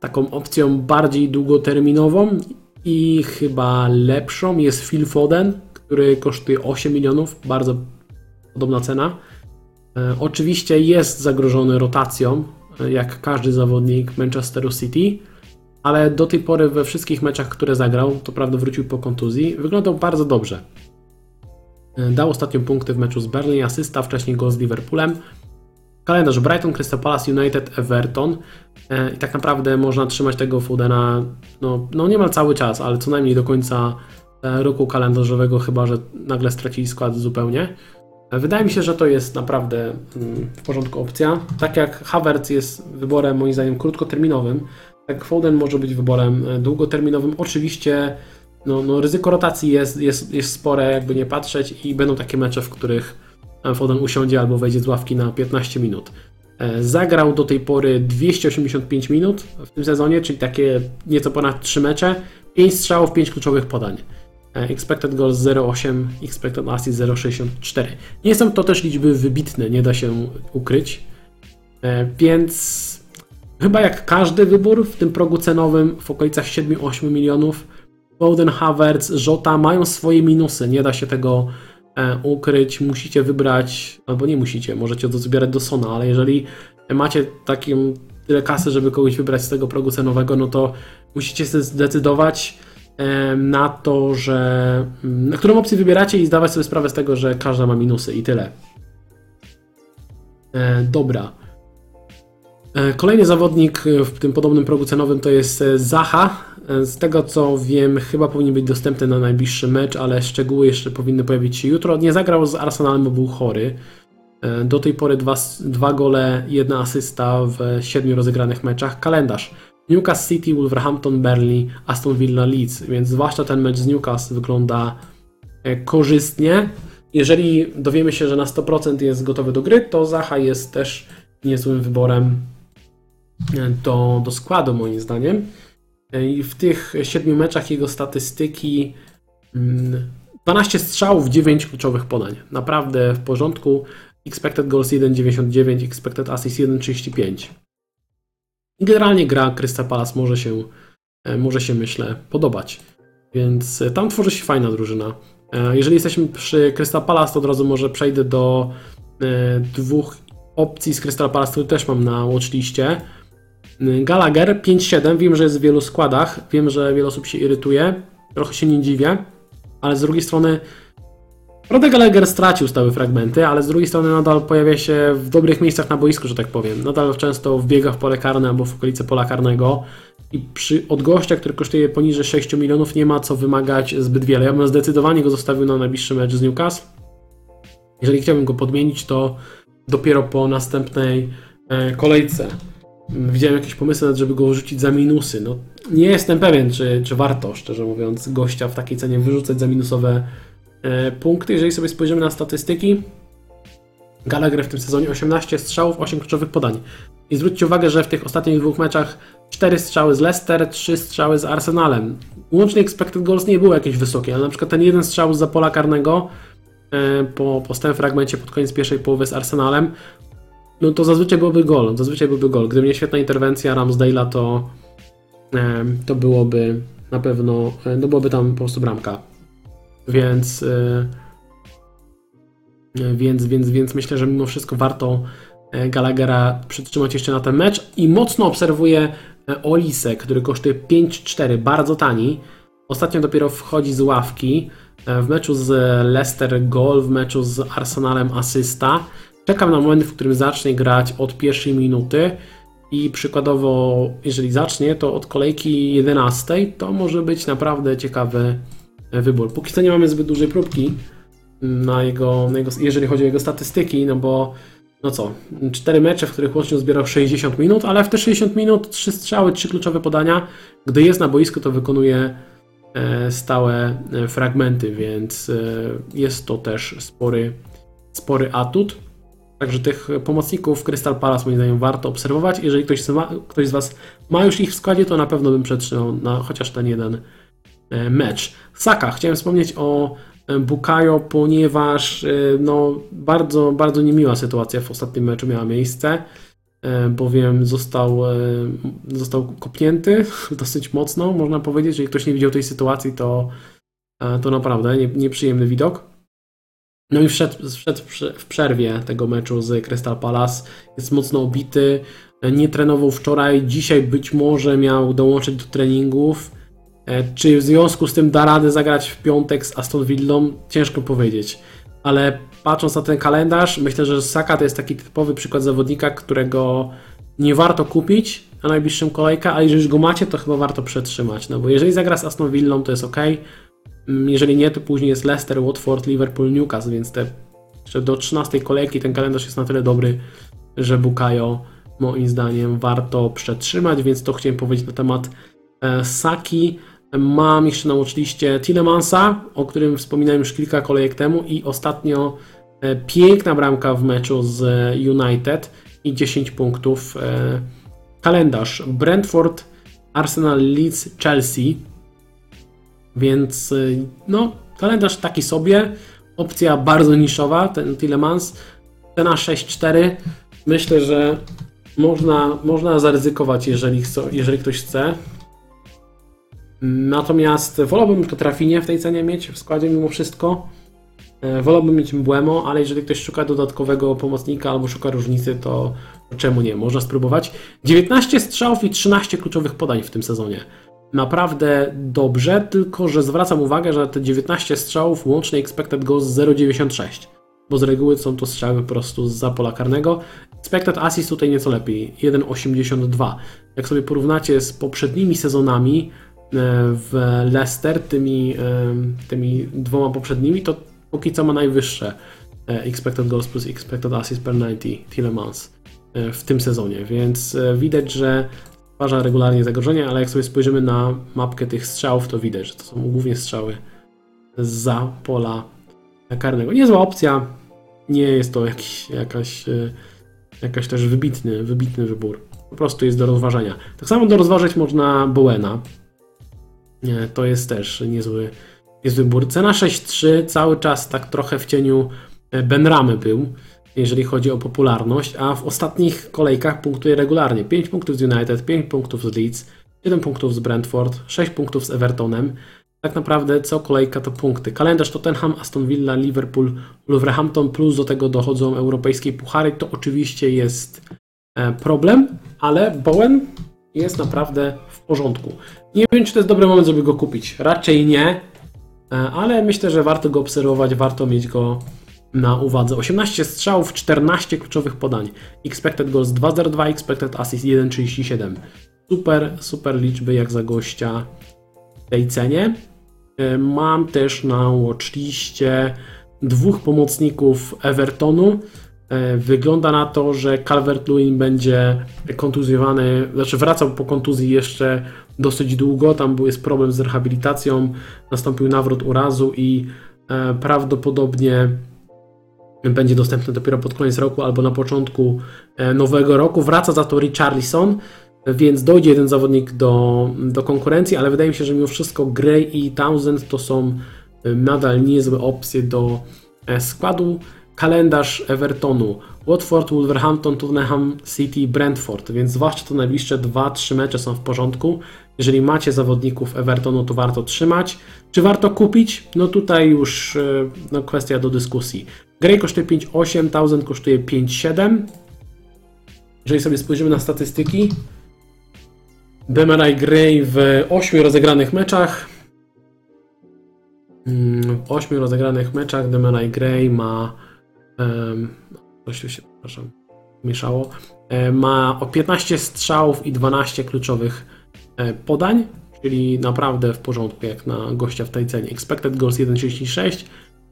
taką opcją bardziej długoterminową i chyba lepszą jest Phil Foden, który kosztuje 8 milionów, bardzo podobna cena. E, oczywiście jest zagrożony rotacją, jak każdy zawodnik Manchesteru City, ale do tej pory we wszystkich meczach, które zagrał, to prawda wrócił po kontuzji, wyglądał bardzo dobrze. Dał ostatnio punkty w meczu z Berlin, asysta, wcześniej go z Liverpoolem. Kalendarz Brighton, Crystal Palace, United, Everton. E, I tak naprawdę można trzymać tego Foodena no, no niemal cały czas, ale co najmniej do końca e, roku kalendarzowego, chyba że nagle stracili skład zupełnie. Wydaje mi się, że to jest naprawdę mm, w porządku opcja. Tak jak Havertz jest wyborem moim zdaniem krótkoterminowym, tak Foden może być wyborem e, długoterminowym. Oczywiście no, no ryzyko rotacji jest, jest, jest spore, jakby nie patrzeć i będą takie mecze, w których Foden usiądzie albo wejdzie z ławki na 15 minut. E, zagrał do tej pory 285 minut w tym sezonie, czyli takie nieco ponad 3 mecze, 5 strzałów, 5 kluczowych podań. E, expected goals 0,8, expected assist 0,64. Nie są to też liczby wybitne, nie da się ukryć. E, więc chyba jak każdy wybór w tym progu cenowym w okolicach 7-8 milionów, Bowden, Havertz, Jota mają swoje minusy, nie da się tego E, ukryć, musicie wybrać, albo nie musicie, możecie to zbierać do Sona, ale jeżeli macie taką tyle kasy, żeby kogoś wybrać z tego progu cenowego, no to musicie zdecydować e, na to, że mm, na którą opcję wybieracie i zdawać sobie sprawę z tego, że każda ma minusy i tyle. E, dobra. Kolejny zawodnik w tym podobnym progu cenowym to jest Zaha. Z tego co wiem, chyba powinien być dostępny na najbliższy mecz, ale szczegóły jeszcze powinny pojawić się jutro. Nie zagrał z Arsenalem, bo był chory. E, do tej pory dwa, dwa gole, jedna asysta w siedmiu rozegranych meczach. Kalendarz. Newcastle City, Wolverhampton, Burnley, Aston Villa, Leeds, więc zwłaszcza ten mecz z Newcastle wygląda e, korzystnie. Jeżeli dowiemy się, że na 100% jest gotowy do gry, to Zaha jest też niezłym wyborem e, do, do składu moim zdaniem. I w tych siedmiu meczach jego statystyki 12 mm, strzałów, 9 kluczowych podań. Naprawdę w porządku. Expected goals 1,99, expected assist 1,35. Generalnie gra Crystal Palace może się, e, może się myślę podobać. Więc e, tam tworzy się fajna drużyna. E, jeżeli jesteśmy przy Crystal Palace, to od razu może przejdę do dwóch opcji z Crystal Palace, które też mam na watchliście. Gallagher 5-7, wiem, że jest w wielu składach, wiem, że wiele osób się irytuje, trochę się nie dziwię, ale z drugiej strony Prawda Gallagher stracił stałe fragmenty, ale z drugiej strony nadal pojawia się w dobrych miejscach na boisku, że tak powiem. Nadal często w biegach w pole karne albo w okolicy pola karnego. I przy, od gościa, który kosztuje poniżej 6 milionów, nie ma co wymagać zbyt wiele. Ja bym zdecydowanie go zostawił na najbliższy mecz z Newcastle. Jeżeli chciałbym go podmienić, to dopiero po następnej e, kolejce widziałem jakieś pomysły, żeby go wrzucić za minusy. No, nie jestem pewien, czy, czy warto, szczerze mówiąc, gościa w takiej cenie wyrzucać za minusowe e, punkty. Jeżeli sobie spojrzymy na statystyki, Gallagher w tym sezonie 18 strzałów, 8 kluczowych podań. I zwróćcie uwagę, że w tych ostatnich dwóch meczach 4 strzały z Leicester, 3 strzały z Arsenalem. Łącznie expected goals nie było jakieś wysokie, ale na przykład ten jeden strzał z pola karnego e, po, po stałym fragmencie pod koniec pierwszej połowy z Arsenalem no to zazwyczaj byłby gol. Zazwyczaj byłby gol. Gdyby nie świetna interwencja Ramsdale'a, to, to byłoby na pewno, e, no byłoby tam po prostu bramka. Więc, e, więc, więc, więc myślę, że mimo wszystko warto e, Gallaghera przytrzymać jeszcze na ten mecz i mocno obserwuję Olisę, który kosztuje 5-4, bardzo tani. Ostatnio dopiero wchodzi z ławki. W meczu z Leicester gol, w meczu z Arsenalem asysta. Czekam na moment, w którym zacznie grać od pierwszej minuty i przykładowo, jeżeli zacznie, to od kolejki 11 to może być naprawdę ciekawy wybór. Póki co nie mamy zbyt dużej próbki na jego, na jego, jeżeli chodzi o jego statystyki, no bo no co, cztery mecze, w których łącznie zbierał 60 minut, ale w te 60 minut trzy strzały, trzy kluczowe podania. Gdy jest na boisku, to wykonuje e, stałe e, fragmenty, więc e, jest to też spory, spory atut. Także tych pomocników Crystal Palace moim zdaniem warto obserwować. Jeżeli ktoś z, ma, ktoś z Was ma już ich w składzie, to na pewno bym przetrzymał na chociaż ten jeden e, mecz. Saka, chciałem wspomnieć o e, Bukayo, ponieważ e, no, bardzo, bardzo niemiła sytuacja w ostatnim meczu miała miejsce, bowiem został, został kopnięty dosyć mocno, można powiedzieć. Jeżeli ktoś nie widział tej sytuacji, to, to naprawdę nieprzyjemny widok. No i wszedł, wszedł w przerwie tego meczu z Crystal Palace. Jest mocno obity. Nie trenował wczoraj. Dzisiaj być może miał dołączyć do treningów. E, czy w związku z tym da radę zagrać w piątek z Aston Villą? Ciężko powiedzieć. Ale patrząc na ten kalendarz, myślę, że Saka to jest taki typowy przykład zawodnika, którego nie warto kupić na najbliższą kolejkę, ale jeżeli już go macie, to chyba warto przetrzymać. No bo jeżeli zagra z Aston Villą, to jest ok. Mm, jeżeli nie, to później jest Leicester, Watford, Liverpool, Newcastle, więc te, do 13 kolejki ten kalendarz jest na tyle dobry, że Bukayo moim zdaniem warto przetrzymać, więc to chciałem powiedzieć na temat e, Saki. Mam jeszcze na watchliście Tilemansa, o którym wspominałem już kilka kolejek temu i ostatnio e, piękna bramka w meczu z United i 10 punktów. E, kalendarz Brentford, Arsenal, Leeds, Chelsea. Więc e, no, kalendarz taki sobie. Opcja bardzo niszowa, ten Tillemans. Cena 6-4. Myślę, że można, można zaryzykować, jeżeli, jeżeli ktoś chce. Natomiast wolałbym tylko trafinie w tej cenie mieć w składzie mimo wszystko. E, wolałbym mieć Mbłemo, ale jeżeli ktoś szuka dodatkowego pomocnika albo szuka różnicy, to czemu nie? Można spróbować. 19 strzałów i 13 kluczowych podań w tym sezonie. Naprawdę dobrze, tylko że zwracam uwagę, że te 19 strzałów łącznie expected goals 0,96 bo z reguły są to strzały po prostu z pola karnego. Expected assist tutaj nieco lepiej, 1,82. Jak sobie porównacie z poprzednimi sezonami e, w Leicester, tymi, e, tymi dwoma poprzednimi, to póki co ma najwyższe e, expected goals plus expected assist per 90 Tillemans w tym sezonie, więc widać, że stwarza regularnie zagrożenie, ale jak sobie spojrzymy na mapkę tych strzałów, to widać, że to są głównie strzały za pola karnego. Niezła opcja, nie jest to jakiś, jakaś, e, jakaś też wybitny, wybitny wybór. Po prostu jest do rozważenia. Tak samo do rozważyć można Bowena. To jest też niezły, niezły wybór. Cena 6.3 cały czas tak trochę w cieniu e, Benramy był, jeżeli chodzi o popularność, a w ostatnich kolejkach punktuje regularnie. 5 punktów z United, 5 punktów z Leeds, 7 punktów z Brentford, 6 punktów z Evertonem tak naprawdę co kolejka to punkty. Kalendarz Tottenham, Aston Villa, Liverpool, Wolverhampton, plus do tego dochodzą europejskie puchary. To oczywiście jest e, problem, ale Bowen jest naprawdę w porządku. Nie wiem, czy to jest dobry moment, żeby go kupić. Raczej nie, e, ale myślę, że warto go obserwować, warto mieć go na uwadze. 18 strzałów, 14 kluczowych podań. Expected goals 2.02, expected assist 1.37. Super, super liczby jak za gościa w tej cenie. E, mam też na watchliście dwóch pomocników Evertonu. E, wygląda na to, że Calvert-Lewin będzie kontuzjowany, znaczy wracał po kontuzji jeszcze dosyć długo. Tam był jest problem z rehabilitacją, nastąpił nawrót urazu i e, prawdopodobnie będzie dostępny dopiero pod koniec roku albo na początku nowego roku. Wraca za to Richarlison więc dojdzie jeden zawodnik do, do konkurencji, ale wydaje mi się, że mimo wszystko Gray i Townsend to są e, nadal niezłe opcje do e, składu. Kalendarz Evertonu, Watford, Wolverhampton, Tottenham City, Brentford, więc zwłaszcza to najbliższe 2-3 mecze są w porządku. Jeżeli macie zawodników Evertonu, to warto trzymać. Czy warto kupić? No tutaj już e, no, kwestia do dyskusji. Gray kosztuje 5,8, Townsend kosztuje 5,7. Jeżeli sobie spojrzymy na statystyki, Demarai Gray w 8 rozegranych meczach. Mm, w 8 rozegranych meczach Demarai Gray ma. Coś tu się, przepraszam, mieszało. E, ma o 15 strzałów i 12 kluczowych e, podań, czyli naprawdę w porządku jak na gościa w tej cenie. Expected goals 1,36,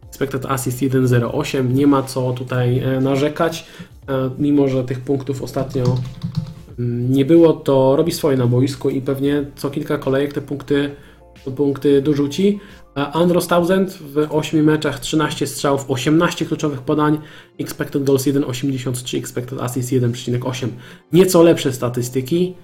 expected assist 1,08. Nie ma co tutaj e, narzekać, mimo że tych punktów ostatnio nie było, to robi swoje na boisku i pewnie co kilka kolejek te punkty, te punkty dorzuci. Andros Townsend w 8 meczach 13 strzałów, 18 kluczowych podań, expected goals 1,83, expected assist 1,8. Nieco lepsze statystyki,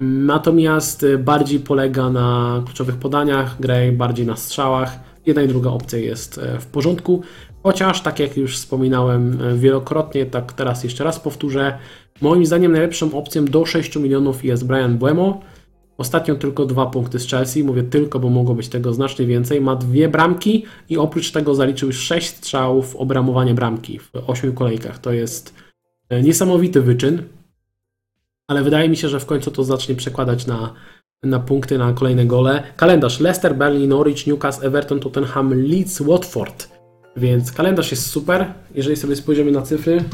natomiast bardziej polega na kluczowych podaniach, Gray bardziej na strzałach. Jedna i druga opcja jest e, w porządku. Chociaż, tak jak już wspominałem e, wielokrotnie, tak teraz jeszcze raz powtórzę, moim zdaniem najlepszą opcją do 6 milionów jest Brian Buemo. Ostatnio tylko dwa punkty z Chelsea, mówię tylko, bo mogło być tego znacznie więcej. Ma dwie bramki i oprócz tego zaliczył 6 strzałów obramowanie bramki w 8 kolejkach. To jest e, niesamowity wyczyn, ale wydaje mi się, że w końcu to zacznie przekładać na, na punkty, na kolejne gole. Kalendarz Leicester, Burnley, Norwich, Newcastle, Everton, Tottenham, Leeds, Watford. Więc kalendarz jest super. Jeżeli sobie spojrzymy na cyfry,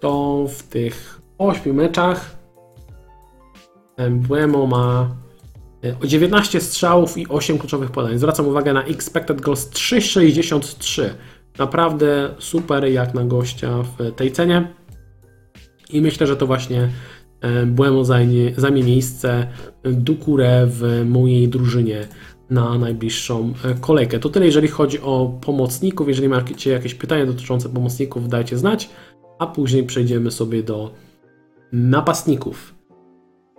to w tych 8 meczach Buemo ma 19 e, strzałów i 8 kluczowych podań. Zwracam uwagę na expected goals 3,63. Naprawdę super jak na gościa w tej cenie. I myślę, że to właśnie e, Błemo zajmie, zajmie miejsce Dukure w mojej drużynie na najbliższą e, kolejkę. To tyle, jeżeli chodzi o pomocników. Jeżeli macie jakieś pytania dotyczące pomocników, dajcie znać, a później przejdziemy sobie do napastników.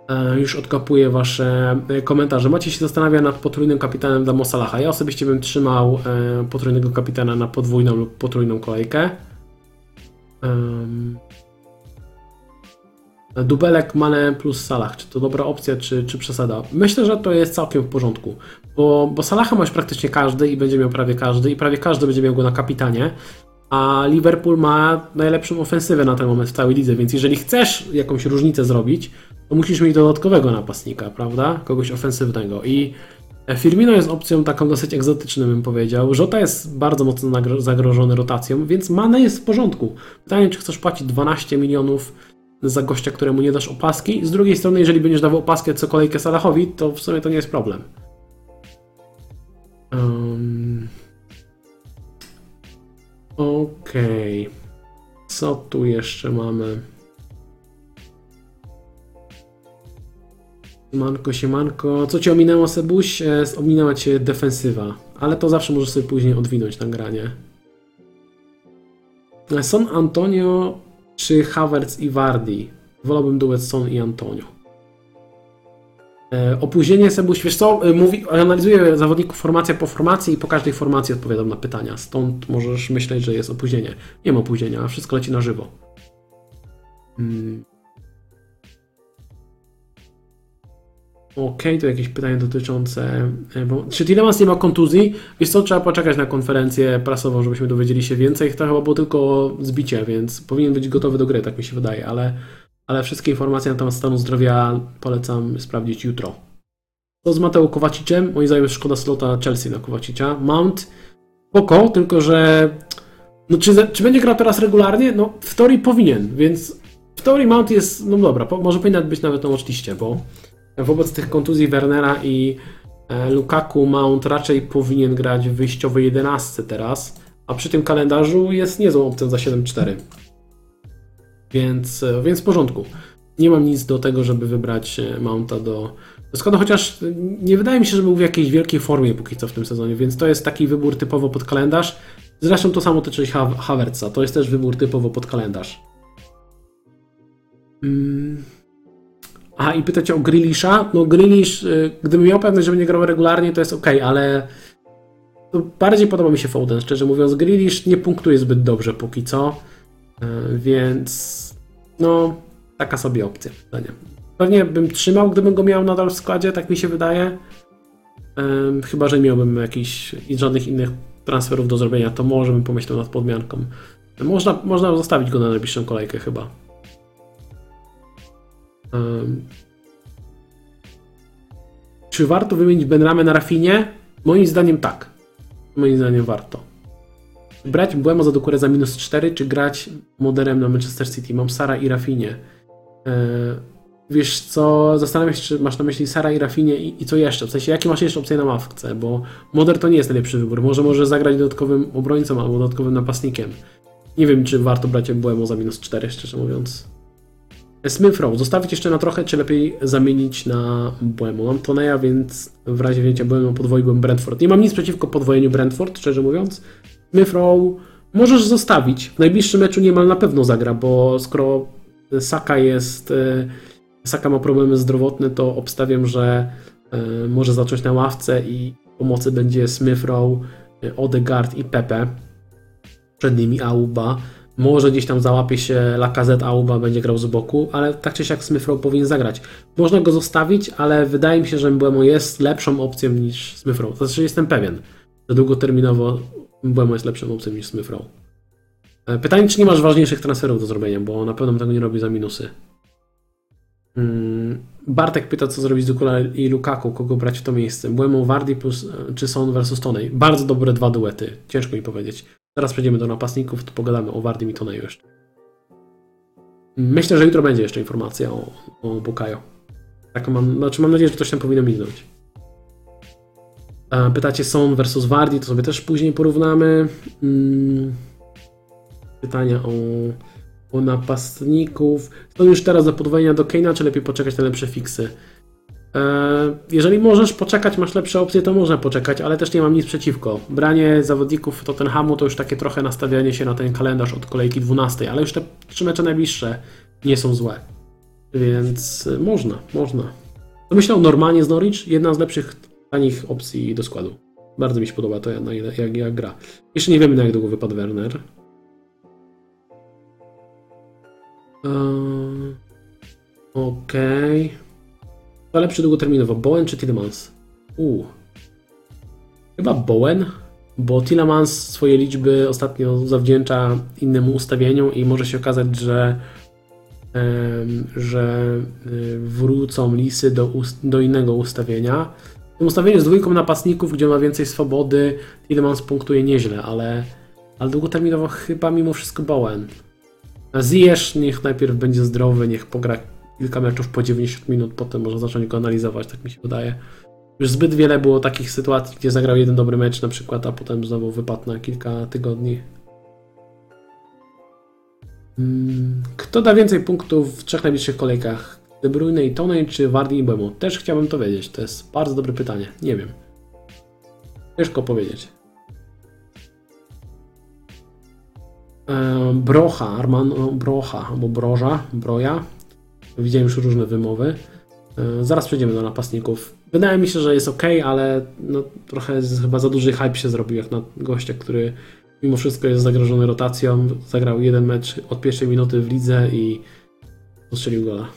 E, Już odkapuję Wasze e, komentarze. Macie się zastanawia nad potrójnym kapitanem dla Mosalaha. Ja osobiście bym trzymał e, potrójnego kapitana na podwójną lub potrójną kolejkę. Dubelek, Mane plus Salah. Czy to dobra opcja, czy, czy przesada? Myślę, że to jest całkiem w porządku, bo, bo Salaha masz praktycznie każdy i będzie miał prawie każdy i prawie każdy będzie miał go na kapitanie, a Liverpool ma najlepszą ofensywę na ten moment w całej lidze, więc jeżeli chcesz jakąś różnicę zrobić, to musisz mieć dodatkowego napastnika, prawda? Kogoś ofensywnego i Firmino jest opcją taką dosyć egzotyczną, bym powiedział. Żota jest bardzo mocno zagrożony rotacją, więc Mane jest w porządku. Pytanie, czy chcesz płacić 12 milionów za gościa, któremu nie dasz opaski. Z drugiej strony, jeżeli będziesz dawał opaskę co kolejkę Salahowi, to w sumie to nie jest problem. Um... Okej. Co tu jeszcze mamy? Siemanko, siemanko. Co cię ominęło, Sebuś? E, Ominęła cię defensywa, ale to zawsze możesz sobie później odwinąć nagranie. Son Antonio czy Havertz i Wardi? Wolałbym duet Son i Antonio. E, opóźnienie Sebuś, wiesz co, e, mówi, analizuję zawodników formacja po formacji i po każdej formacji odpowiadam na pytania, stąd możesz myśleć, że jest opóźnienie. Nie ma opóźnienia, wszystko leci na żywo. Hmm. Okej, to jakieś pytanie dotyczące. e, Bo, czy Tillemans nie ma kontuzji? Wiesz co, trzeba poczekać na konferencję prasową, żebyśmy dowiedzieli się więcej. To chyba było tylko zbicie, więc powinien być gotowy do gry, tak mi się wydaje, ale, ale wszystkie informacje na temat stanu zdrowia polecam sprawdzić jutro. Co z Mateo Kowacicem? Moim zdaniem szkoda slota Chelsea na Kowacicia. Mount spoko, tylko że no czy, czy będzie grał teraz regularnie? No w teorii powinien, więc w teorii Mount jest, no dobra, po, może powinien być nawet na watchliście, bo wobec tych kontuzji Wernera i e, Lukaku Mount raczej powinien grać w wyjściowej 11 teraz, a przy tym kalendarzu jest niezłą opcją za 7-4. Więc, e, więc w porządku. Nie mam nic do tego, żeby wybrać e, Mounta do, składu, chociaż nie wydaje mi się, że był w jakiejś wielkiej formie póki co w tym sezonie, więc to jest taki wybór typowo pod kalendarz. Zresztą to samo tyczy Ha- Havertza, to jest też wybór typowo pod kalendarz. Mm. Aha, i pytacie o Grealisha. No Grealish, gdybym miał pewność, że będzie grał regularnie, to jest ok, ale bardziej podoba mi się Foden, szczerze mówiąc. Grealish nie punktuje zbyt dobrze póki co, więc no, taka sobie opcja. Pewnie. Pewnie bym trzymał, gdybym go miał nadal w składzie, tak mi się wydaje. Chyba, że miałbym jakiś i żadnych innych transferów do zrobienia, to może bym pomyślał nad podmianką. Można, można zostawić go na najbliższą kolejkę chyba. Czy warto wymienić Benramę na Rafinie? Moim zdaniem tak. Moim zdaniem warto. Brać Błemo za Dukurę za minus 4, czy grać moderem na Manchester City? Mam Sara i Rafinie. Yy, wiesz co, zastanawiam się, czy masz na myśli Sara i Rafinie i, i co jeszcze? W sensie, jakie masz jeszcze opcje na ławce? Bo Moder to nie jest najlepszy wybór. Może może zagrać dodatkowym obrońcą albo dodatkowym napastnikiem. Nie wiem, czy warto brać Błemo za minus 4, szczerze mówiąc. Smith Rowe, zostawić jeszcze na trochę, czy lepiej zamienić na Błemu? Mam Toneja, więc w razie wzięcia Błemu podwoiłbym Brentford. Nie mam nic przeciwko podwojeniu Brentford, szczerze mówiąc. Rowe możesz zostawić. W najbliższym meczu niemal na pewno zagra, bo skoro Saka jest... e, Saka ma problemy zdrowotne, to obstawiam, że e, może zacząć na ławce i pomocy będzie Smith Rowe, e, Odegaard i Pepe. Przed nimi Auba. Może gdzieś tam załapie się Lacazette, Auba będzie grał z boku, ale tak czy siak Smith powinien zagrać. Można go zostawić, ale wydaje mi się, że Mbeumo jest lepszą opcją niż Smith Rowe. Znaczy jestem pewien, że długoterminowo Mbeumo jest lepszą opcją niż Smith Rowe. E, Pytanie, czy nie masz ważniejszych transferów do zrobienia, bo na pewno tego nie robi za minusy. Mm, Bartek pyta, co zrobić z Dukula i Lukaku, kogo brać w to miejsce. Błemo, Wardy plus, e, czy Son versus Tonej. Bardzo dobre dwa duety, ciężko mi powiedzieć. Teraz przejdziemy do napastników, to pogadamy o Wardy i Toneju jeszcze. Myślę, że jutro będzie jeszcze informacja o, o Bukayo. Tak mam, znaczy mam nadzieję, że ktoś tam powinno mignąć. E, Pytacie Son versus Wardy, to sobie też później porównamy. Mm, Pytania o, u napastników. Są już teraz do podwojenia do Keina, czy lepiej poczekać na lepsze fiksy? E, jeżeli możesz poczekać, masz lepsze opcje, to można poczekać, ale też nie mam nic przeciwko. Branie zawodników Tottenhamu to już takie trochę nastawianie się na ten kalendarz od kolejki 12, ale już te trzy mecze najbliższe nie są złe. Więc można, można. To myślał normalnie z Norwich, jedna z lepszych tanich opcji do składu. Bardzo mi się podoba to, jak, jak, jak gra. Jeszcze nie wiemy, na jak długo wypadł Werner. Eee, Okej. Okay. Kto lepszy długoterminowo, Bowen czy Tillemans? Uuu. Chyba Bowen, bo Tillemans swoje liczby ostatnio zawdzięcza innemu ustawieniu i może się okazać, że że y, wrócą lisy do, do innego ustawienia. W tym z dwójką napastników, gdzie ma więcej swobody, Tillemans punktuje nieźle, ale, ale długoterminowo chyba mimo wszystko Bowen. Ziyech niech najpierw będzie zdrowy, niech pogra kilka meczów po 90 minut, potem można zacząć go analizować, tak mi się wydaje. Już zbyt wiele było takich sytuacji, gdzie zagrał jeden dobry mecz na przykład, a potem znowu wypadł na kilka tygodni. Hmm, kto da więcej punktów w trzech najbliższych kolejkach? De Bruyne i Tony, czy Wardy i Bemo? Też chciałbym to wiedzieć. To jest bardzo dobre pytanie. Nie wiem. Ciężko powiedzieć. Brocha, Arman Brocha, albo Broża, Broja. Widziałem już różne wymowy. E, zaraz przejdziemy do napastników. Wydaje mi się, że jest ok, ale no, trochę chyba za duży hype się zrobił jak na gościa, który mimo wszystko jest zagrożony rotacją. Zagrał jeden mecz od pierwszej minuty w lidze i postrzelił gola.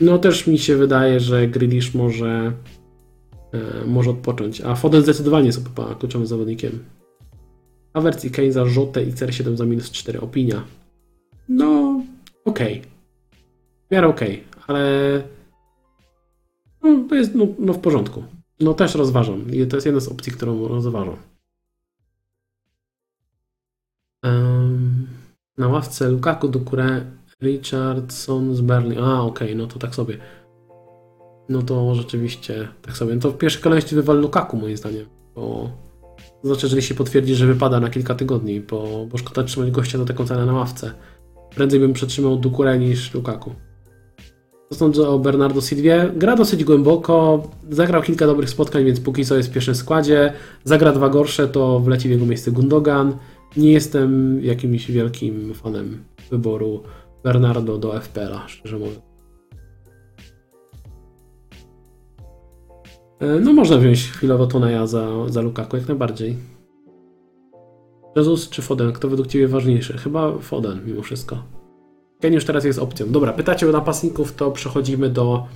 No też mi się wydaje, że Grealish może, e, może odpocząć, a Foden zdecydowanie jest chyba kluczowym zawodnikiem. Havertz i Kane za Rzutę i CR7 za minus 4. Opinia. No, okej. Okay. W miarę okej, okay, ale no, to jest no, no, w porządku. No też rozważam. I to jest jedna z opcji, którą rozważam. Um, na ławce Lukaku, Dukure, Richardson z Berlin. A, okej, okay, no to tak sobie. No to rzeczywiście tak sobie. No to w pierwszej kolejności wywal Lukaku moim zdaniem, bo to znaczy, jeżeli się potwierdzi, że wypada na kilka tygodni, bo, bo szkoda trzymać gościa do taką cenę na ławce. Prędzej bym przetrzymał Dukure niż Lukaku. To sądzę o Bernardo Silvie. Gra dosyć głęboko, zagrał kilka dobrych spotkań, więc póki co jest w pierwszym składzie. Zagra dwa gorsze, to wleci w jego miejsce Gundogan. Nie jestem jakimś wielkim fanem wyboru Bernardo do FPL-a, szczerze mówiąc. E, no można wziąć chwilowo Toneja za, za Lukaku, jak najbardziej. Jesus czy Foden? Kto według Ciebie ważniejszy? Chyba Foden mimo wszystko. Ken już teraz jest opcją. Dobra, pytacie o napastników, to przechodzimy do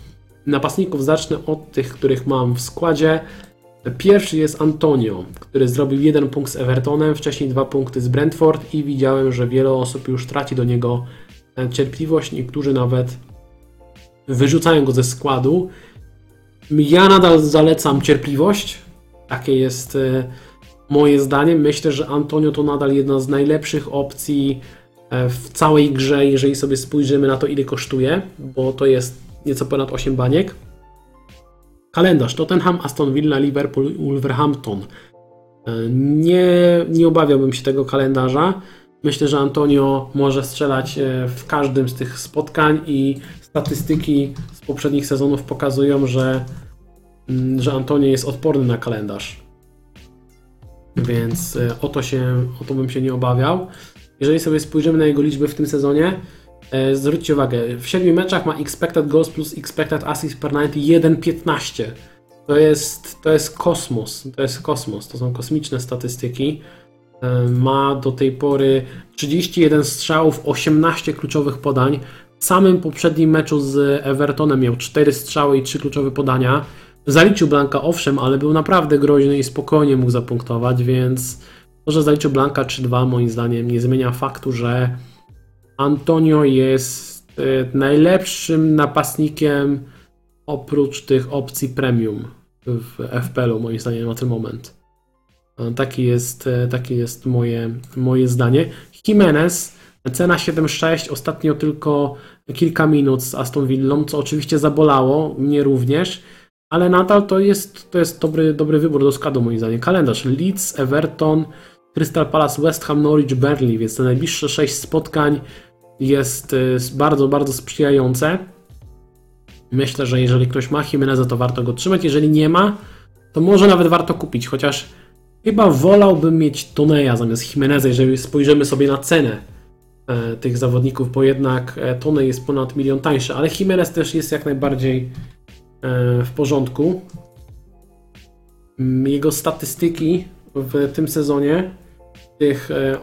napastników. Zacznę od tych, których mam w składzie. Pierwszy jest Antonio, który zrobił jeden punkt z Evertonem, wcześniej dwa punkty z Brentford i widziałem, że wiele osób już traci do niego cierpliwość, niektórzy nawet wyrzucają go ze składu. Ja nadal zalecam cierpliwość. Takie jest e, moje zdanie. Myślę, że Antonio to nadal jedna z najlepszych opcji e, w całej grze, jeżeli sobie spojrzymy na to, ile kosztuje, bo to jest nieco ponad 8 baniek. Kalendarz Tottenham, Aston Villa, Liverpool, Wolverhampton. E, nie, nie obawiałbym się tego kalendarza. Myślę, że Antonio może strzelać w każdym z tych spotkań i statystyki z poprzednich sezonów pokazują, że, mm, że Antonio jest odporny na kalendarz. Więc e, o to, się, o to bym się nie obawiał. Jeżeli sobie spojrzymy na jego liczby w tym sezonie, e, zwróćcie uwagę, w 7 meczach ma expected goals plus expected assist per 90 1,15. To jest, to jest kosmos, to jest kosmos, to są kosmiczne statystyki. E, ma do tej pory 31 strzałów, 18 kluczowych podań, w samym poprzednim meczu z Evertonem miał 4 strzały i 3 kluczowe podania. Zaliczył Blanka owszem, ale był naprawdę groźny i spokojnie mógł zapunktować, więc to, że zaliczył Blanka 3-2 moim zdaniem nie zmienia faktu, że Antonio jest e, najlepszym napastnikiem oprócz tych opcji premium w FPL-u moim zdaniem na ten moment. E, taki jest, e, takie jest moje, moje zdanie. Jimenez Cena 7,6, ostatnio tylko kilka minut z Aston Villą, co oczywiście zabolało, mnie również, ale nadal to jest, to jest dobry, dobry wybór do składu moim zdaniem. Kalendarz Leeds, Everton, Crystal Palace, West Ham, Norwich, Burnley, więc te najbliższe 6 spotkań jest y, bardzo, bardzo sprzyjające. Myślę, że jeżeli ktoś ma Jimeneza, to warto go trzymać. Jeżeli nie ma, to może nawet warto kupić, chociaż chyba wolałbym mieć Toneja zamiast Jimeneza, jeżeli spojrzymy sobie na cenę e, tych zawodników, bo jednak e, Tonej jest ponad milion tańszy, ale Jimenez też jest jak najbardziej e, w porządku. Mm, Jego statystyki w tym sezonie, tych e,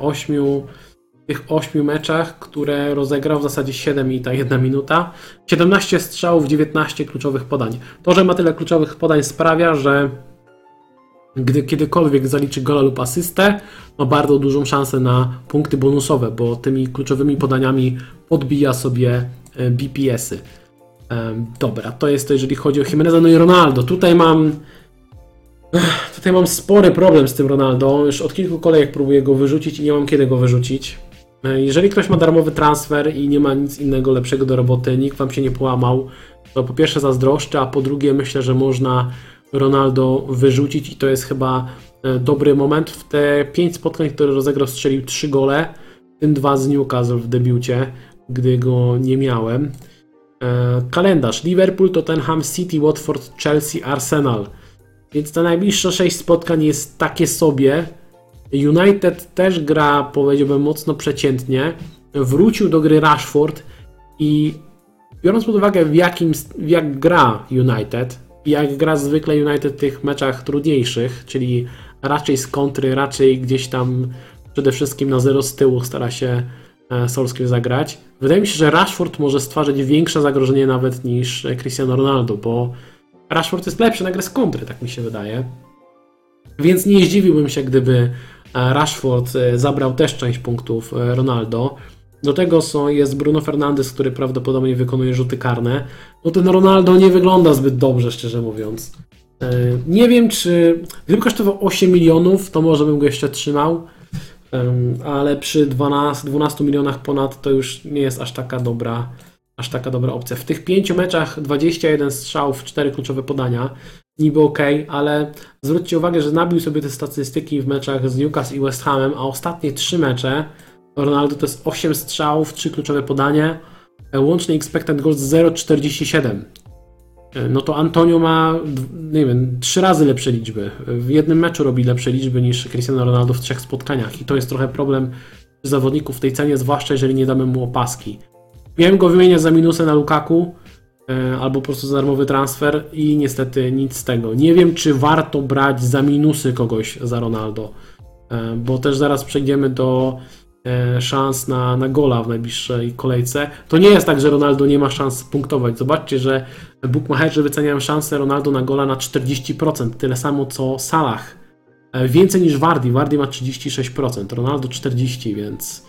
tych 8 meczach, które rozegrał w zasadzie 7 i ta jedna minuta. 17 strzałów, 19 kluczowych podań. To, że ma tyle kluczowych podań sprawia, że gdy kiedykolwiek zaliczy gola lub asystę, ma bardzo dużą szansę na punkty bonusowe, bo tymi kluczowymi podaniami podbija sobie e, BPS-y. Dobra, to jest to, jeżeli chodzi o Jimeneza, no i Ronaldo. Tutaj mam Tutaj mam spory problem z tym Ronaldo. Już od kilku kolejek próbuję go wyrzucić i nie mam kiedy go wyrzucić. E, Jeżeli ktoś ma darmowy transfer i nie ma nic innego lepszego do roboty, nikt wam się nie połamał, to po pierwsze zazdroszczę, a po drugie myślę, że można Ronaldo wyrzucić i to jest chyba e, dobry moment. W te 5 spotkań, które rozegrał, strzelił 3 gole, w tym dwa z Newcastle w debiucie, gdy go nie miałem. E, Kalendarz: Liverpool, Tottenham, City, Watford, Chelsea, Arsenal. Więc te najbliższe 6 spotkań jest takie sobie. United też gra, powiedziałbym, mocno przeciętnie. Wrócił do gry Rashford i biorąc pod uwagę, w jakim, jak gra United jak gra zwykle United w tych meczach trudniejszych, czyli raczej z kontry, raczej gdzieś tam przede wszystkim na zero z tyłu stara się e, Solskjaer zagrać. Wydaje mi się, że Rashford może stwarzać większe zagrożenie nawet niż Cristiano Ronaldo, bo Rashford jest lepszy na grę z kontry, tak mi się wydaje. Więc nie zdziwiłbym się, gdyby e, Rashford e, zabrał też część punktów Ronaldo. Do tego są, jest Bruno Fernandes, który prawdopodobnie wykonuje rzuty karne. No ten Ronaldo nie wygląda zbyt dobrze, szczerze mówiąc. E, Nie wiem, czy gdyby kosztował 8 milionów, to może bym go jeszcze trzymał, ale przy 12, 12 milionach ponad to już nie jest aż taka dobra, aż taka dobra opcja. W tych 5 meczach 21 strzałów, 4 kluczowe podania, niby ok, ale zwróćcie uwagę, że nabił sobie te statystyki w meczach z Newcastle i West Hamem, a ostatnie 3 mecze Ronaldo to jest 8 strzałów, 3 kluczowe podanie, e, łączny expected goals 0,47. E, No to Antonio ma, nie wiem, trzy razy lepsze liczby. W jednym meczu robi lepsze liczby niż Cristiano Ronaldo w trzech spotkaniach. I to jest trochę problem zawodników w tej cenie, zwłaszcza jeżeli nie damy mu opaski. Miałem go wymieniać za minusy na Lukaku, e, albo po prostu za darmowy transfer i niestety nic z tego. Nie wiem, czy warto brać za minusy kogoś za Ronaldo, bo też zaraz przejdziemy do szans na, na gola w najbliższej kolejce. To nie jest tak, że Ronaldo nie ma szans punktować. Zobaczcie, że bookmacherzy wyceniają szansę Ronaldo na gola na 40%, tyle samo co Salah. E, Więcej niż Wardy. Wardy ma 36%, Ronaldo 40%, więc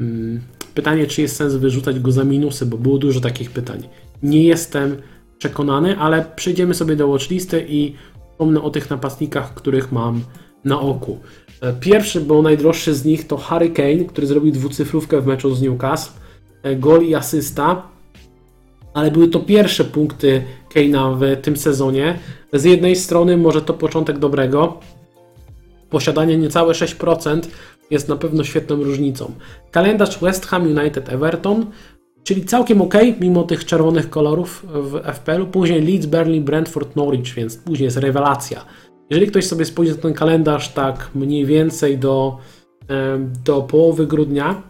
mm, pytanie, czy jest sens wyrzucać go za minusy, bo było dużo takich pytań. Nie jestem przekonany, ale przejdziemy sobie do watchlisty i wspomnę o tych napastnikach, których mam na oku. E, Pierwszy, bo najdroższy z nich to Harry Kane, który zrobił dwucyfrówkę w meczu z Newcastle. E, Gol i asysta. Ale były to pierwsze punkty Kane'a w tym sezonie. Z jednej strony może to początek dobrego. Posiadanie niecałe 6% jest na pewno świetną różnicą. Kalendarz West Ham United Everton, czyli całkiem ok, mimo tych czerwonych kolorów w FPL-u. Później Leeds, Burnley, Brentford, Norwich, więc później jest rewelacja. Jeżeli ktoś sobie spojrzy na ten kalendarz tak mniej więcej do, do połowy grudnia,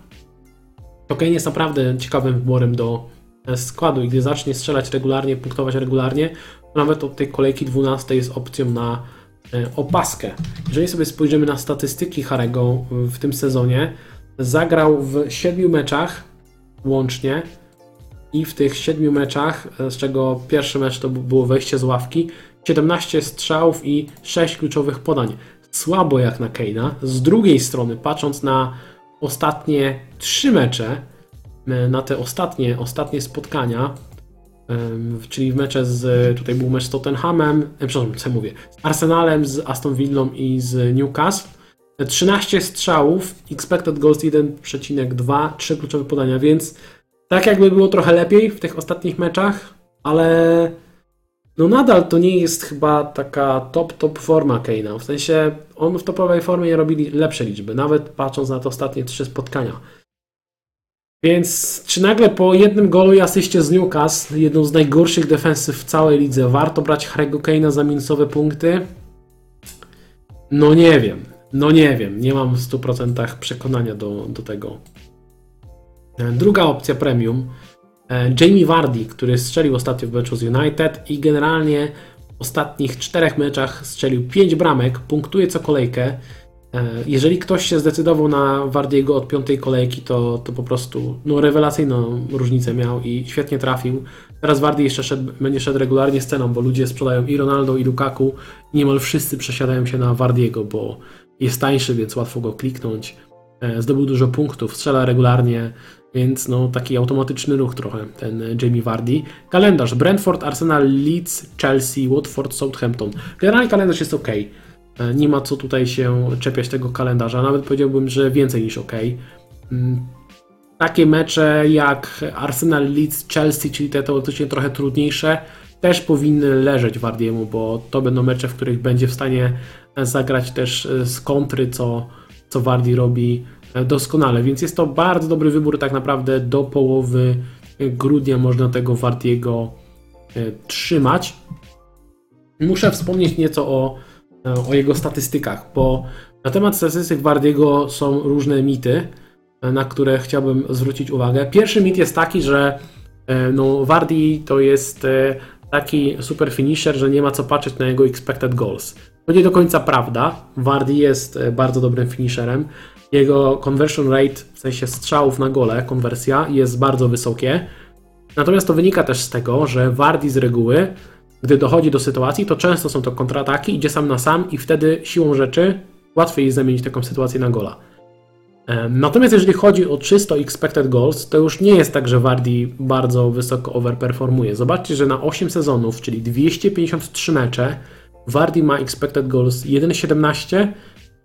to Kane jest naprawdę ciekawym wyborem do e, składu i gdy zacznie strzelać regularnie, punktować regularnie, to nawet od tej kolejki 12 jest opcją na e, opaskę. Jeżeli sobie spojrzymy na statystyki Harego w tym sezonie, zagrał w 7 meczach łącznie i w tych 7 meczach, e, z czego pierwszy mecz to było wejście z ławki, 17 strzałów i 6 kluczowych podań. Słabo jak na Keina. Z drugiej strony, patrząc na ostatnie 3 mecze, e, na te ostatnie, ostatnie spotkania, czyli w mecze z, tutaj był mecz z Tottenhamem, e, przepraszam, co mówię, z Arsenalem, z Aston Villą i z Newcastle. 13 strzałów, expected goals 1,2, 3 kluczowe podania, więc tak jakby było trochę lepiej w tych ostatnich meczach, ale no nadal to nie jest chyba taka top, top forma Keina. W sensie on w topowej formie robi lepsze liczby, nawet patrząc na te ostatnie trzy spotkania. Więc czy nagle po jednym golu i asyście z Newcastle, jedną z najgorszych defensyw w całej lidze, warto brać Harry'ego Kane'a za minusowe punkty? No nie wiem. No nie wiem. Nie mam w 100% przekonania do, do tego. Druga opcja premium. E, Jamie Vardy, który strzelił ostatnio w meczu z United i generalnie w ostatnich czterech meczach strzelił 5 bramek, punktuje co kolejkę. E, jeżeli ktoś się zdecydował na Wardiego od piątej kolejki, to, to po prostu no, rewelacyjną różnicę miał i świetnie trafił. Teraz Wardy jeszcze szedł, będzie szedł regularnie sceną, bo ludzie sprzedają i Ronaldo, i Lukaku. Niemal wszyscy przesiadają się na Wardiego, bo jest tańszy, więc łatwo go kliknąć. E, zdobył dużo punktów, strzela regularnie, więc no, taki automatyczny ruch trochę, ten Jamie Vardy. Kalendarz: Brentford, Arsenal, Leeds, Chelsea, Watford, Southampton. Generalnie kalendarz jest ok. E, nie ma co tutaj się czepiać tego kalendarza. Nawet powiedziałbym, że więcej niż ok. Mm, takie mecze jak Arsenal, Leeds, Chelsea, czyli te teoretycznie trochę trudniejsze, też powinny leżeć Wardiemu, bo to będą mecze, w których będzie w stanie zagrać też e, z kontry, co, co Wardi robi e, doskonale. Więc jest to bardzo dobry wybór tak naprawdę do połowy grudnia można tego Wardiego trzymać. Muszę wspomnieć nieco o o jego statystykach, bo na temat statystyk Wardiego są różne mity, na które chciałbym zwrócić uwagę. Pierwszy mit jest taki, że e, no, Wardi to jest e, taki super finisher, że nie ma co patrzeć na jego expected goals. To nie do końca prawda. Wardi jest e, bardzo dobrym finisherem. Jego conversion rate, w sensie strzałów na gole, konwersja, jest bardzo wysokie. Natomiast to wynika też z tego, że Wardi z reguły gdy dochodzi do sytuacji, to często są to kontrataki, idzie sam na sam i wtedy siłą rzeczy łatwiej jest zamienić taką sytuację na gola. Natomiast jeżeli chodzi o czysto expected goals, to już nie jest tak, że Wardi bardzo wysoko overperformuje. Zobaczcie, że na 8 sezonów, czyli 253 mecze, Wardi ma expected goals 1,17,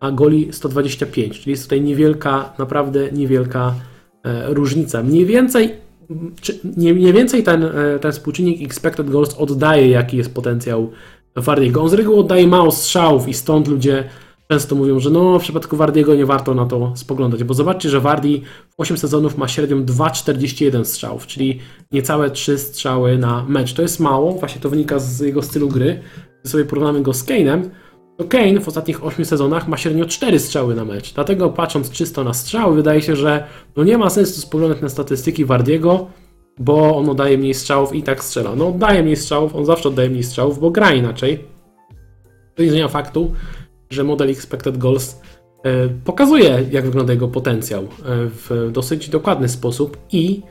a goli 125, czyli jest tutaj niewielka, naprawdę niewielka e, różnica. Mniej więcej nie, mniej więcej ten, e, ten współczynnik expected goals oddaje, jaki jest potencjał Wardiego. On z reguły oddaje mało strzałów i stąd ludzie często mówią, że no w przypadku Wardiego nie warto na to spoglądać, bo zobaczcie, że Wardi w 8 sezonów ma średnią 2,41 strzałów, czyli niecałe 3 strzały na mecz. To jest mało, właśnie to wynika z jego stylu gry. Gdy sobie porównamy go z Kane'em, to Kane w ostatnich 8 sezonach ma średnio 4 strzały na mecz. Dlatego patrząc czysto na strzały, wydaje się, że no nie ma sensu spoglądać na statystyki Wardiego, bo on oddaje mniej strzałów i tak strzela. No oddaje mniej strzałów, on zawsze oddaje mniej strzałów, bo gra inaczej. To nie zmienia faktu, że model expected goals e, pokazuje, jak wygląda jego potencjał e, w dosyć dokładny sposób i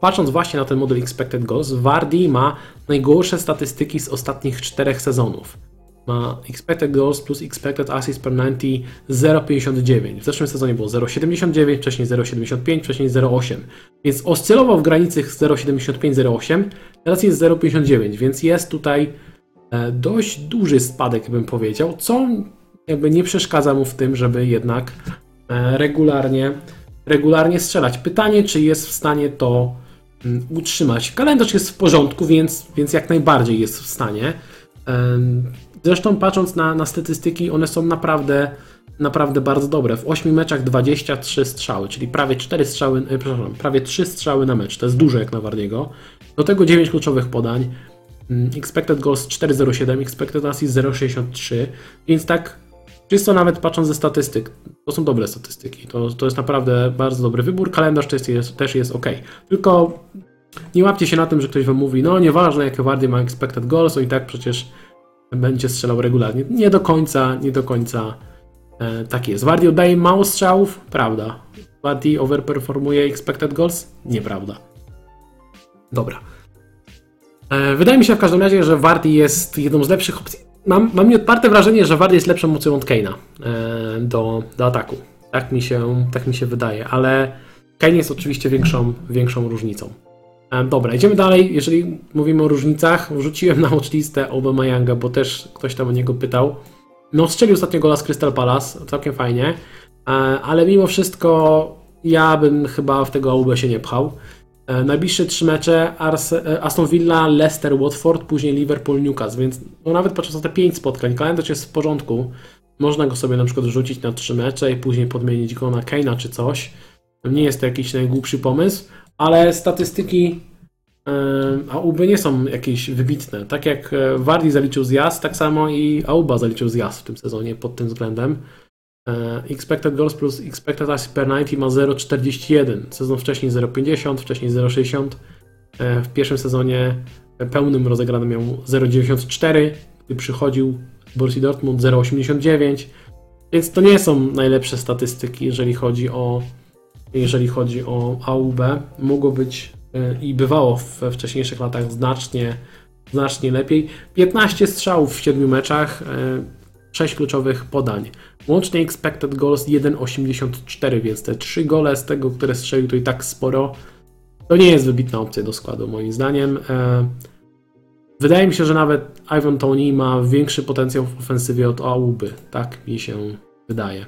patrząc właśnie na ten model expected goals, Wardy ma najgorsze statystyki z ostatnich czterech sezonów ma expected goals plus expected assists per 90 0,59. W zeszłym sezonie było 0,79, wcześniej 0,75, wcześniej 0,8. Więc oscylował w granicy 0,75-0,8, teraz jest 0,59, więc jest tutaj e, dość duży spadek, bym powiedział, co jakby nie przeszkadza mu w tym, żeby jednak e, regularnie, regularnie strzelać. Pytanie, czy jest w stanie to mm, utrzymać. Kalendarz jest w porządku, więc, więc jak najbardziej jest w stanie. Zresztą patrząc na, na statystyki, one są naprawdę, naprawdę bardzo dobre. W 8 meczach 23 strzały, czyli prawie 4 strzały, e, przepraszam, prawie 3 strzały na mecz. To jest dużo jak na Wardiego. Do tego 9 kluczowych podań. Mm, expected goals 4,07, expected assist 0,63, więc tak czysto nawet patrząc ze statystyk, to są dobre statystyki. To, to jest naprawdę bardzo dobry wybór. Kalendarz też jest, też jest ok. Tylko nie łapcie się na tym, że ktoś wam mówi, no nieważne jakie Wardy ma expected goals, to i tak przecież będzie strzelał regularnie. Nie do końca, nie do końca e, tak jest. Wardy oddaje mało strzałów? Prawda. Wardy overperformuje expected goals? Nieprawda. Dobra. E, wydaje mi się w każdym razie, że Wardy jest jedną z lepszych opcji. Mam, mam nieodparte wrażenie, że Wardy jest lepszą opcją od Kane'a e, do, do ataku. Tak mi, się, tak mi się wydaje, ale Kane jest oczywiście większą, większą różnicą. E, dobra, idziemy dalej. Jeżeli mówimy o różnicach, wrzuciłem na watchlistę Mayanga, bo też ktoś tam o niego pytał. No, strzelił ostatnio gola z Crystal Palace, całkiem fajnie, e, ale mimo wszystko ja bym chyba w tego Aubę się nie pchał. E, Najbliższe trzy mecze Aston Villa, Leicester, Watford, później Liverpool, Newcastle, więc no nawet patrząc na te pięć spotkań, kalendarz jest w porządku. Można go sobie na przykład rzucić na trzy mecze i później podmienić go na Kane'a czy coś. Nie jest to jakiś najgłupszy pomysł, ale statystyki e, AUB nie są jakieś wybitne. Tak jak e, Wardy zaliczył zjazd, tak samo i AUBA zaliczył zjazd w tym sezonie pod tym względem. E, Expected goals plus expected assist per 90 ma 0,41. Sezon wcześniej 0,50, wcześniej 0,60. E, W pierwszym sezonie pełnym rozegranym miał 0,94, gdy przychodził Borussia Dortmund 0,89. Więc to nie są najlepsze statystyki, jeżeli chodzi o jeżeli chodzi o AUB. Mogło być e, i bywało we wcześniejszych latach znacznie, znacznie lepiej. 15 strzałów w 7 meczach, 6 kluczowych podań. Łącznie expected goals 1,84, więc te 3 gole z tego, które strzelił, to i tak sporo. To nie jest wybitna opcja do składu, moim zdaniem. E, Wydaje mi się, że nawet Ivan Tony ma większy potencjał w ofensywie od Auby. Tak mi się wydaje.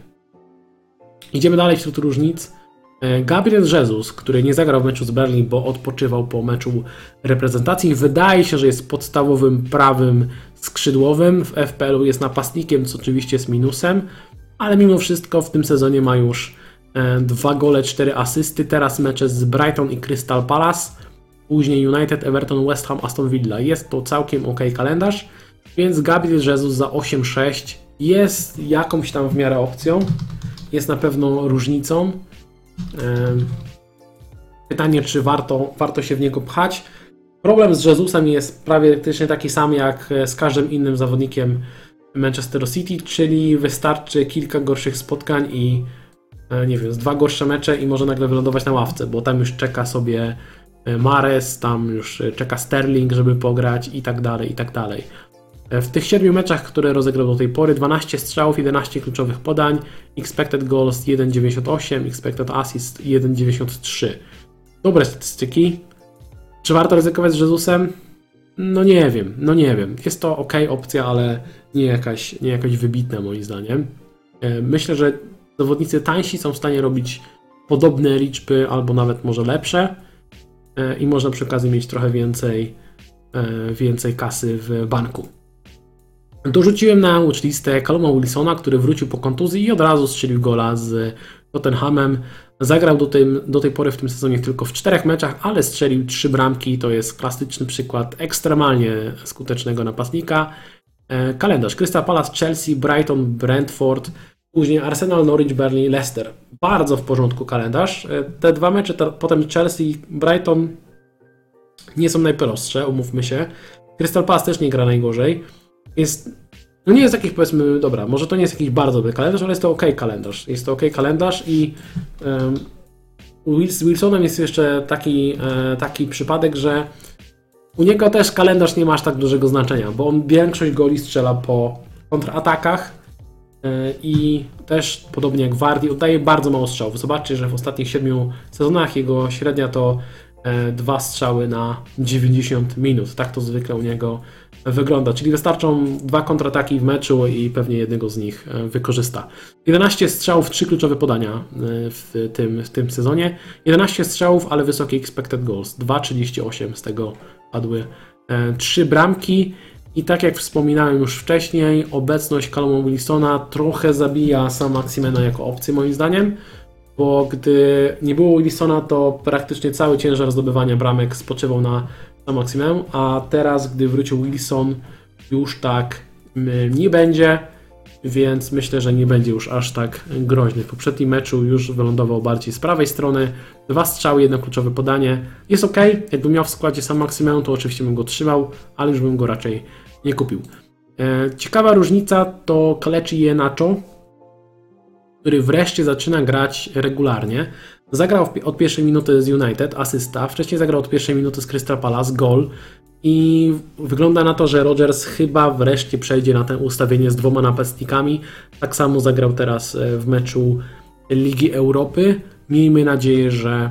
Idziemy dalej wśród różnic. E, Gabriel Jesus, który nie zagrał w meczu z Berlin, bo odpoczywał po meczu reprezentacji, wydaje się, że jest podstawowym prawym skrzydłowym. W FPL-u jest napastnikiem, co oczywiście jest minusem, ale mimo wszystko w tym sezonie ma już e, dwa gole, cztery asysty. Teraz mecze z Brighton i Crystal Palace, później United, Everton, West Ham, Aston Villa. Jest to całkiem ok kalendarz, więc Gabriel Jesus za 8-6 jest jakąś tam w miarę opcją. Jest na pewno różnicą. Pytanie, czy warto, warto się w niego pchać. Problem z Jezusem jest prawie praktycznie taki sam jak z każdym innym zawodnikiem Manchester City, czyli wystarczy kilka gorszych spotkań i e, nie wiem, dwa gorsze mecze i może nagle wylądować na ławce, bo tam już czeka sobie e, Mares, tam już e, czeka Sterling, żeby pograć i tak dalej, i tak dalej. W tych siedmiu meczach, które rozegrał do tej pory, 12 strzałów, 11 kluczowych podań, expected goals 1,98, expected assist 1,93. Dobre statystyki. Czy warto ryzykować z Jezusem? No nie wiem, no nie wiem. Jest to ok opcja, ale nie jakaś, nie jakaś wybitna moim zdaniem. E, Myślę, że zawodnicy tańsi są w stanie robić podobne liczby, albo nawet może lepsze e, i można przy okazji mieć trochę więcej, e, więcej kasy w banku. Dorzuciłem na watchlistę Caluma Wilsona, który wrócił po kontuzji i od razu strzelił gola z Tottenhamem. Zagrał do, tym, do tej pory w tym sezonie tylko w czterech meczach, ale strzelił trzy bramki. To jest klasyczny przykład ekstremalnie skutecznego napastnika. E, Kalendarz: Crystal Palace, Chelsea, Brighton, Brentford, później Arsenal, Norwich, Burnley, Leicester. Bardzo w porządku kalendarz. E, Te dwa mecze, te, potem Chelsea, Brighton nie są najprostsze, umówmy się. Crystal Palace też nie gra najgorzej. Jest, no nie jest jakiś powiedzmy, dobra, może to nie jest jakiś bardzo dobry kalendarz, ale jest to ok kalendarz. Jest to ok kalendarz i um, z Wilsonem jest jeszcze taki, e, taki przypadek, że u niego też kalendarz nie ma aż tak dużego znaczenia, bo on większość goli strzela po kontratakach e, i też podobnie jak Wardy oddaje bardzo mało strzałów. Zobaczcie, że w ostatnich 7 sezonach jego średnia to e, dwa strzały na 90 minut. Tak to zwykle u niego wygląda. Czyli wystarczą dwa kontrataki w meczu i pewnie jednego z nich e, wykorzysta. 11 strzałów, 3 kluczowe podania e, w tym, w tym sezonie. 11 strzałów, ale wysokie expected goals. 2,38 z tego padły 3 bramki. I tak jak wspominałem już wcześniej, obecność Calluma Wilsona trochę zabija Sam Maximena jako opcję moim zdaniem, bo gdy nie było Wilsona, to praktycznie cały ciężar zdobywania bramek spoczywał na Sam Maximem, a teraz, gdy wrócił Wilson, już tak mm, nie będzie, więc myślę, że nie będzie już aż tak groźny. W poprzednim meczu już wylądował bardziej z prawej strony, dwa strzały, jedno kluczowe podanie. Jest ok, jakbym miał w składzie Sam Maximem, to oczywiście bym go trzymał, ale już bym go raczej nie kupił. E, Ciekawa różnica to Kalechi Jenacho, który wreszcie zaczyna grać regularnie. Zagrał od pierwszej minuty z United, asysta, wcześniej zagrał od pierwszej minuty z Crystal Palace, gol. I wygląda na to, że Rodgers chyba wreszcie przejdzie na to ustawienie z dwoma napastnikami. Tak samo zagrał teraz e, w meczu Ligi Europy. Miejmy nadzieję, że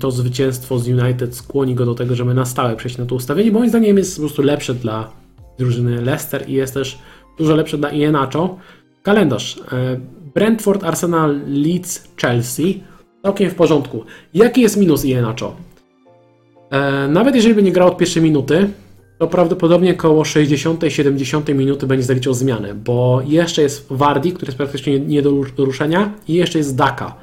to zwycięstwo z United skłoni go do tego, żeby na stałe przejść na to ustawienie. Moim zdaniem jest po prostu lepsze dla drużyny Leicester i jest też dużo lepsze dla Ienacho. Kalendarz. e, Brentford, Arsenal, Leeds, Chelsea. Całkiem w porządku. Jaki jest minus Ienacho? E, nawet jeżeli by nie grał od pierwszej minuty, to prawdopodobnie około 60-70 minuty będzie zaliczał zmianę, bo jeszcze jest Wardi, który jest praktycznie nie do ruszenia i jeszcze jest Daka,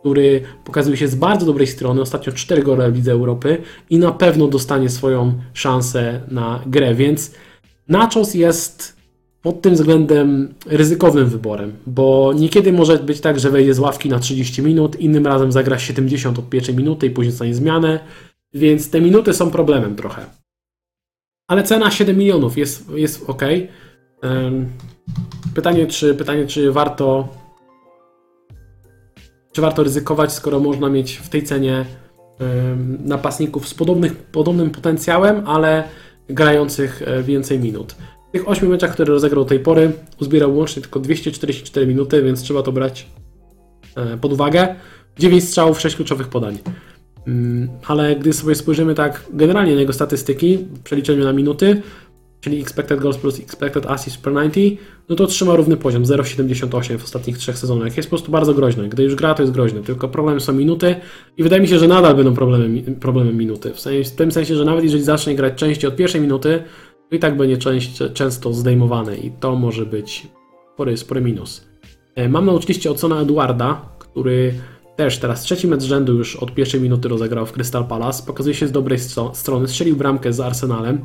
który pokazuje się z bardzo dobrej strony, ostatnio 4 gole w Lidze Europy i na pewno dostanie swoją szansę na grę, więc Nachos jest pod tym względem ryzykownym wyborem, bo niekiedy może być tak, że wejdzie z ławki na 30 minut, innym razem zagra 70 od pierwszej minuty i później dostanie zmianę, więc te minuty są problemem trochę. Ale cena 7 milionów jest, jest ok. Pytanie czy, pytanie, czy warto czy warto ryzykować, skoro można mieć w tej cenie napastników z podobnych, podobnym potencjałem, ale grających e, więcej minut. Tych 8 meczach, które rozegrał do tej pory, uzbierał łącznie tylko 244 minuty, więc trzeba to brać e, pod uwagę. 9 strzałów, 6 kluczowych podań. Mm, ale gdy sobie spojrzymy tak generalnie na jego statystyki w przeliczeniu na minuty, czyli expected goals plus expected assists per 90, no to trzyma równy poziom 0,78 w ostatnich trzech sezonach. Jest po prostu bardzo groźny. Gdy już gra, to jest groźny. Tylko problem są minuty i wydaje mi się, że nadal będą problemem, problemem minuty. W, sensie, w tym sensie, że nawet jeżeli zacznie grać częściej od pierwszej minuty, i tak będzie część, często zdejmowany i to może być spory, spory minus. E, mam na oczywiście ocena Eduarda, który też teraz trzeci mecz rzędu już od pierwszej minuty rozegrał w Crystal Palace. Pokazuje się z dobrej strony. Strzelił bramkę z Arsenalem.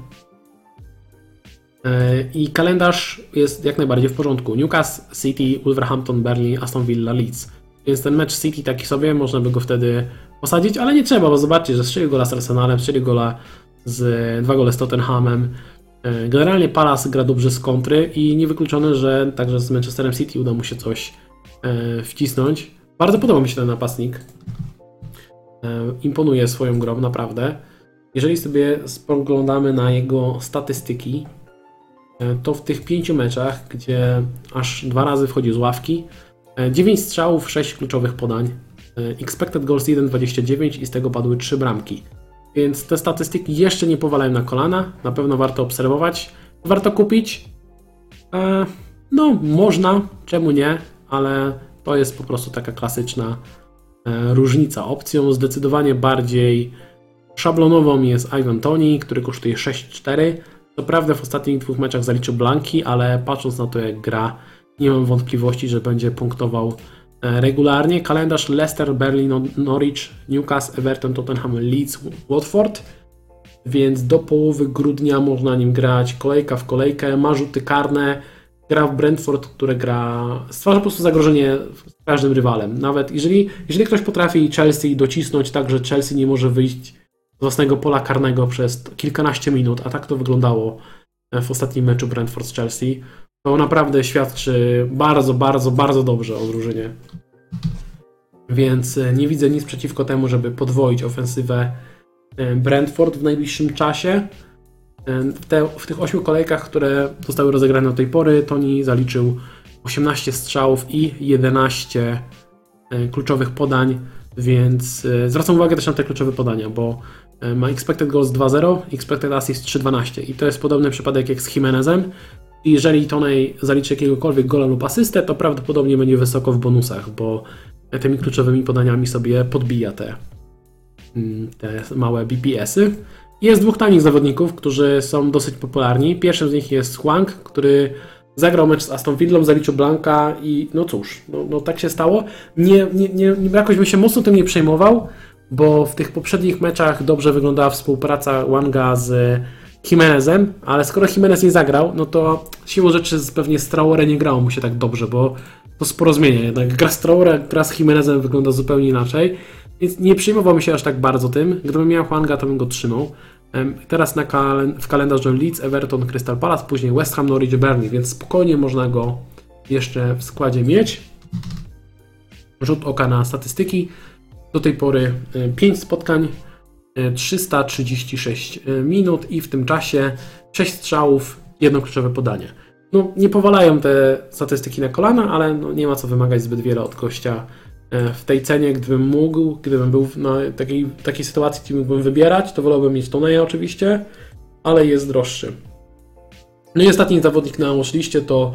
E, I kalendarz jest jak najbardziej w porządku. Newcastle, City, Wolverhampton, Berlin, Aston Villa, Leeds. Więc ten mecz City taki sobie, można by go wtedy posadzić, ale nie trzeba, bo zobaczcie, że strzelił gola z Arsenalem, strzelił gola z dwa gole z Tottenhamem. E, generalnie Palace gra dobrze z kontry i niewykluczone, że także z Manchesterem City uda mu się coś e, wcisnąć. Bardzo podoba mi się ten napastnik. Imponuje swoją grą, naprawdę. Jeżeli sobie spoglądamy na jego statystyki, E, to w tych pięciu meczach, gdzie aż dwa razy wchodził z ławki, 9 e, strzałów, 6 kluczowych podań, e, expected goals 1,29 i z tego padły 3 bramki. Więc te statystyki jeszcze nie powalają na kolana, na pewno warto obserwować, warto kupić. No, można, czemu nie, ale to jest po prostu taka klasyczna różnica. Opcją zdecydowanie bardziej szablonową jest Ivan Toni, który kosztuje 6,4 co prawda w ostatnich dwóch meczach zaliczył blanki, ale patrząc na to jak gra, nie mam wątpliwości, że będzie punktował e, regularnie. Kalendarz Leicester, Berlin, Norwich, Newcastle, Everton, Tottenham, Leeds, Watford. Więc do połowy grudnia można nim grać kolejka w kolejkę, ma rzuty karne, gra w Brentford, które gra, stwarza po prostu zagrożenie z każdym rywalem. Nawet jeżeli, jeżeli ktoś potrafi Chelsea docisnąć tak, że Chelsea nie może wyjść własnego pola karnego przez kilkanaście minut, a tak to wyglądało e, w ostatnim meczu Brentford z Chelsea, to naprawdę świadczy bardzo, bardzo, bardzo dobrze o drużynie. Więc e, nie widzę nic przeciwko temu, żeby podwoić ofensywę e, Brentford w najbliższym czasie. W, te, w tych ośmiu kolejkach, które zostały rozegrane do tej pory, Toni zaliczył 18 strzałów i 11 kluczowych podań, więc zwracam uwagę też na te kluczowe podania, bo E, ma expected goals 2.0, expected assist 3.12 i to jest podobny przypadek jak z Jimenezem. Jeżeli Tonej zaliczy jakiegokolwiek gola lub asystę, to prawdopodobnie będzie wysoko w bonusach, bo tymi kluczowymi podaniami sobie podbija te, mm, te małe BPS-y. Jest dwóch tanich zawodników, którzy są dosyć popularni. Pierwszym z nich jest Hwang, który zagrał mecz z Aston Villą, zaliczył Blanka i no cóż, no, no tak się stało. Nie, nie, nie, jakoś bym się mocno tym nie przejmował, bo w tych poprzednich meczach dobrze wyglądała współpraca Wanga z Jimenezem, ale skoro Jimenez nie zagrał, no to siłą rzeczy pewnie z Traore nie grało mu się tak dobrze, bo to sporo zmienia. Jednak gra z Traore, gra z Jimenezem wygląda zupełnie inaczej, więc nie przejmowałbym się aż tak bardzo tym. Gdybym miał Wanga, to bym go trzymał. Teraz na kal w kalendarzu Leeds, Everton, Crystal Palace, później West Ham, Norwich, Burnley, więc spokojnie można go jeszcze w składzie mieć. Rzut oka na statystyki. Do tej pory 5 e, spotkań, 336 e, e, minut i w tym czasie 6 strzałów, jedno kluczowe podanie. No, nie powalają te statystyki na kolana, ale no, nie ma co wymagać zbyt wiele od gościa w tej cenie. Gdybym mógł, gdybym był na takiej, takiej sytuacji, gdzie mógłbym wybierać, to wolałbym mieć Toneja oczywiście, ale jest droższy. No i ostatni zawodnik na liście to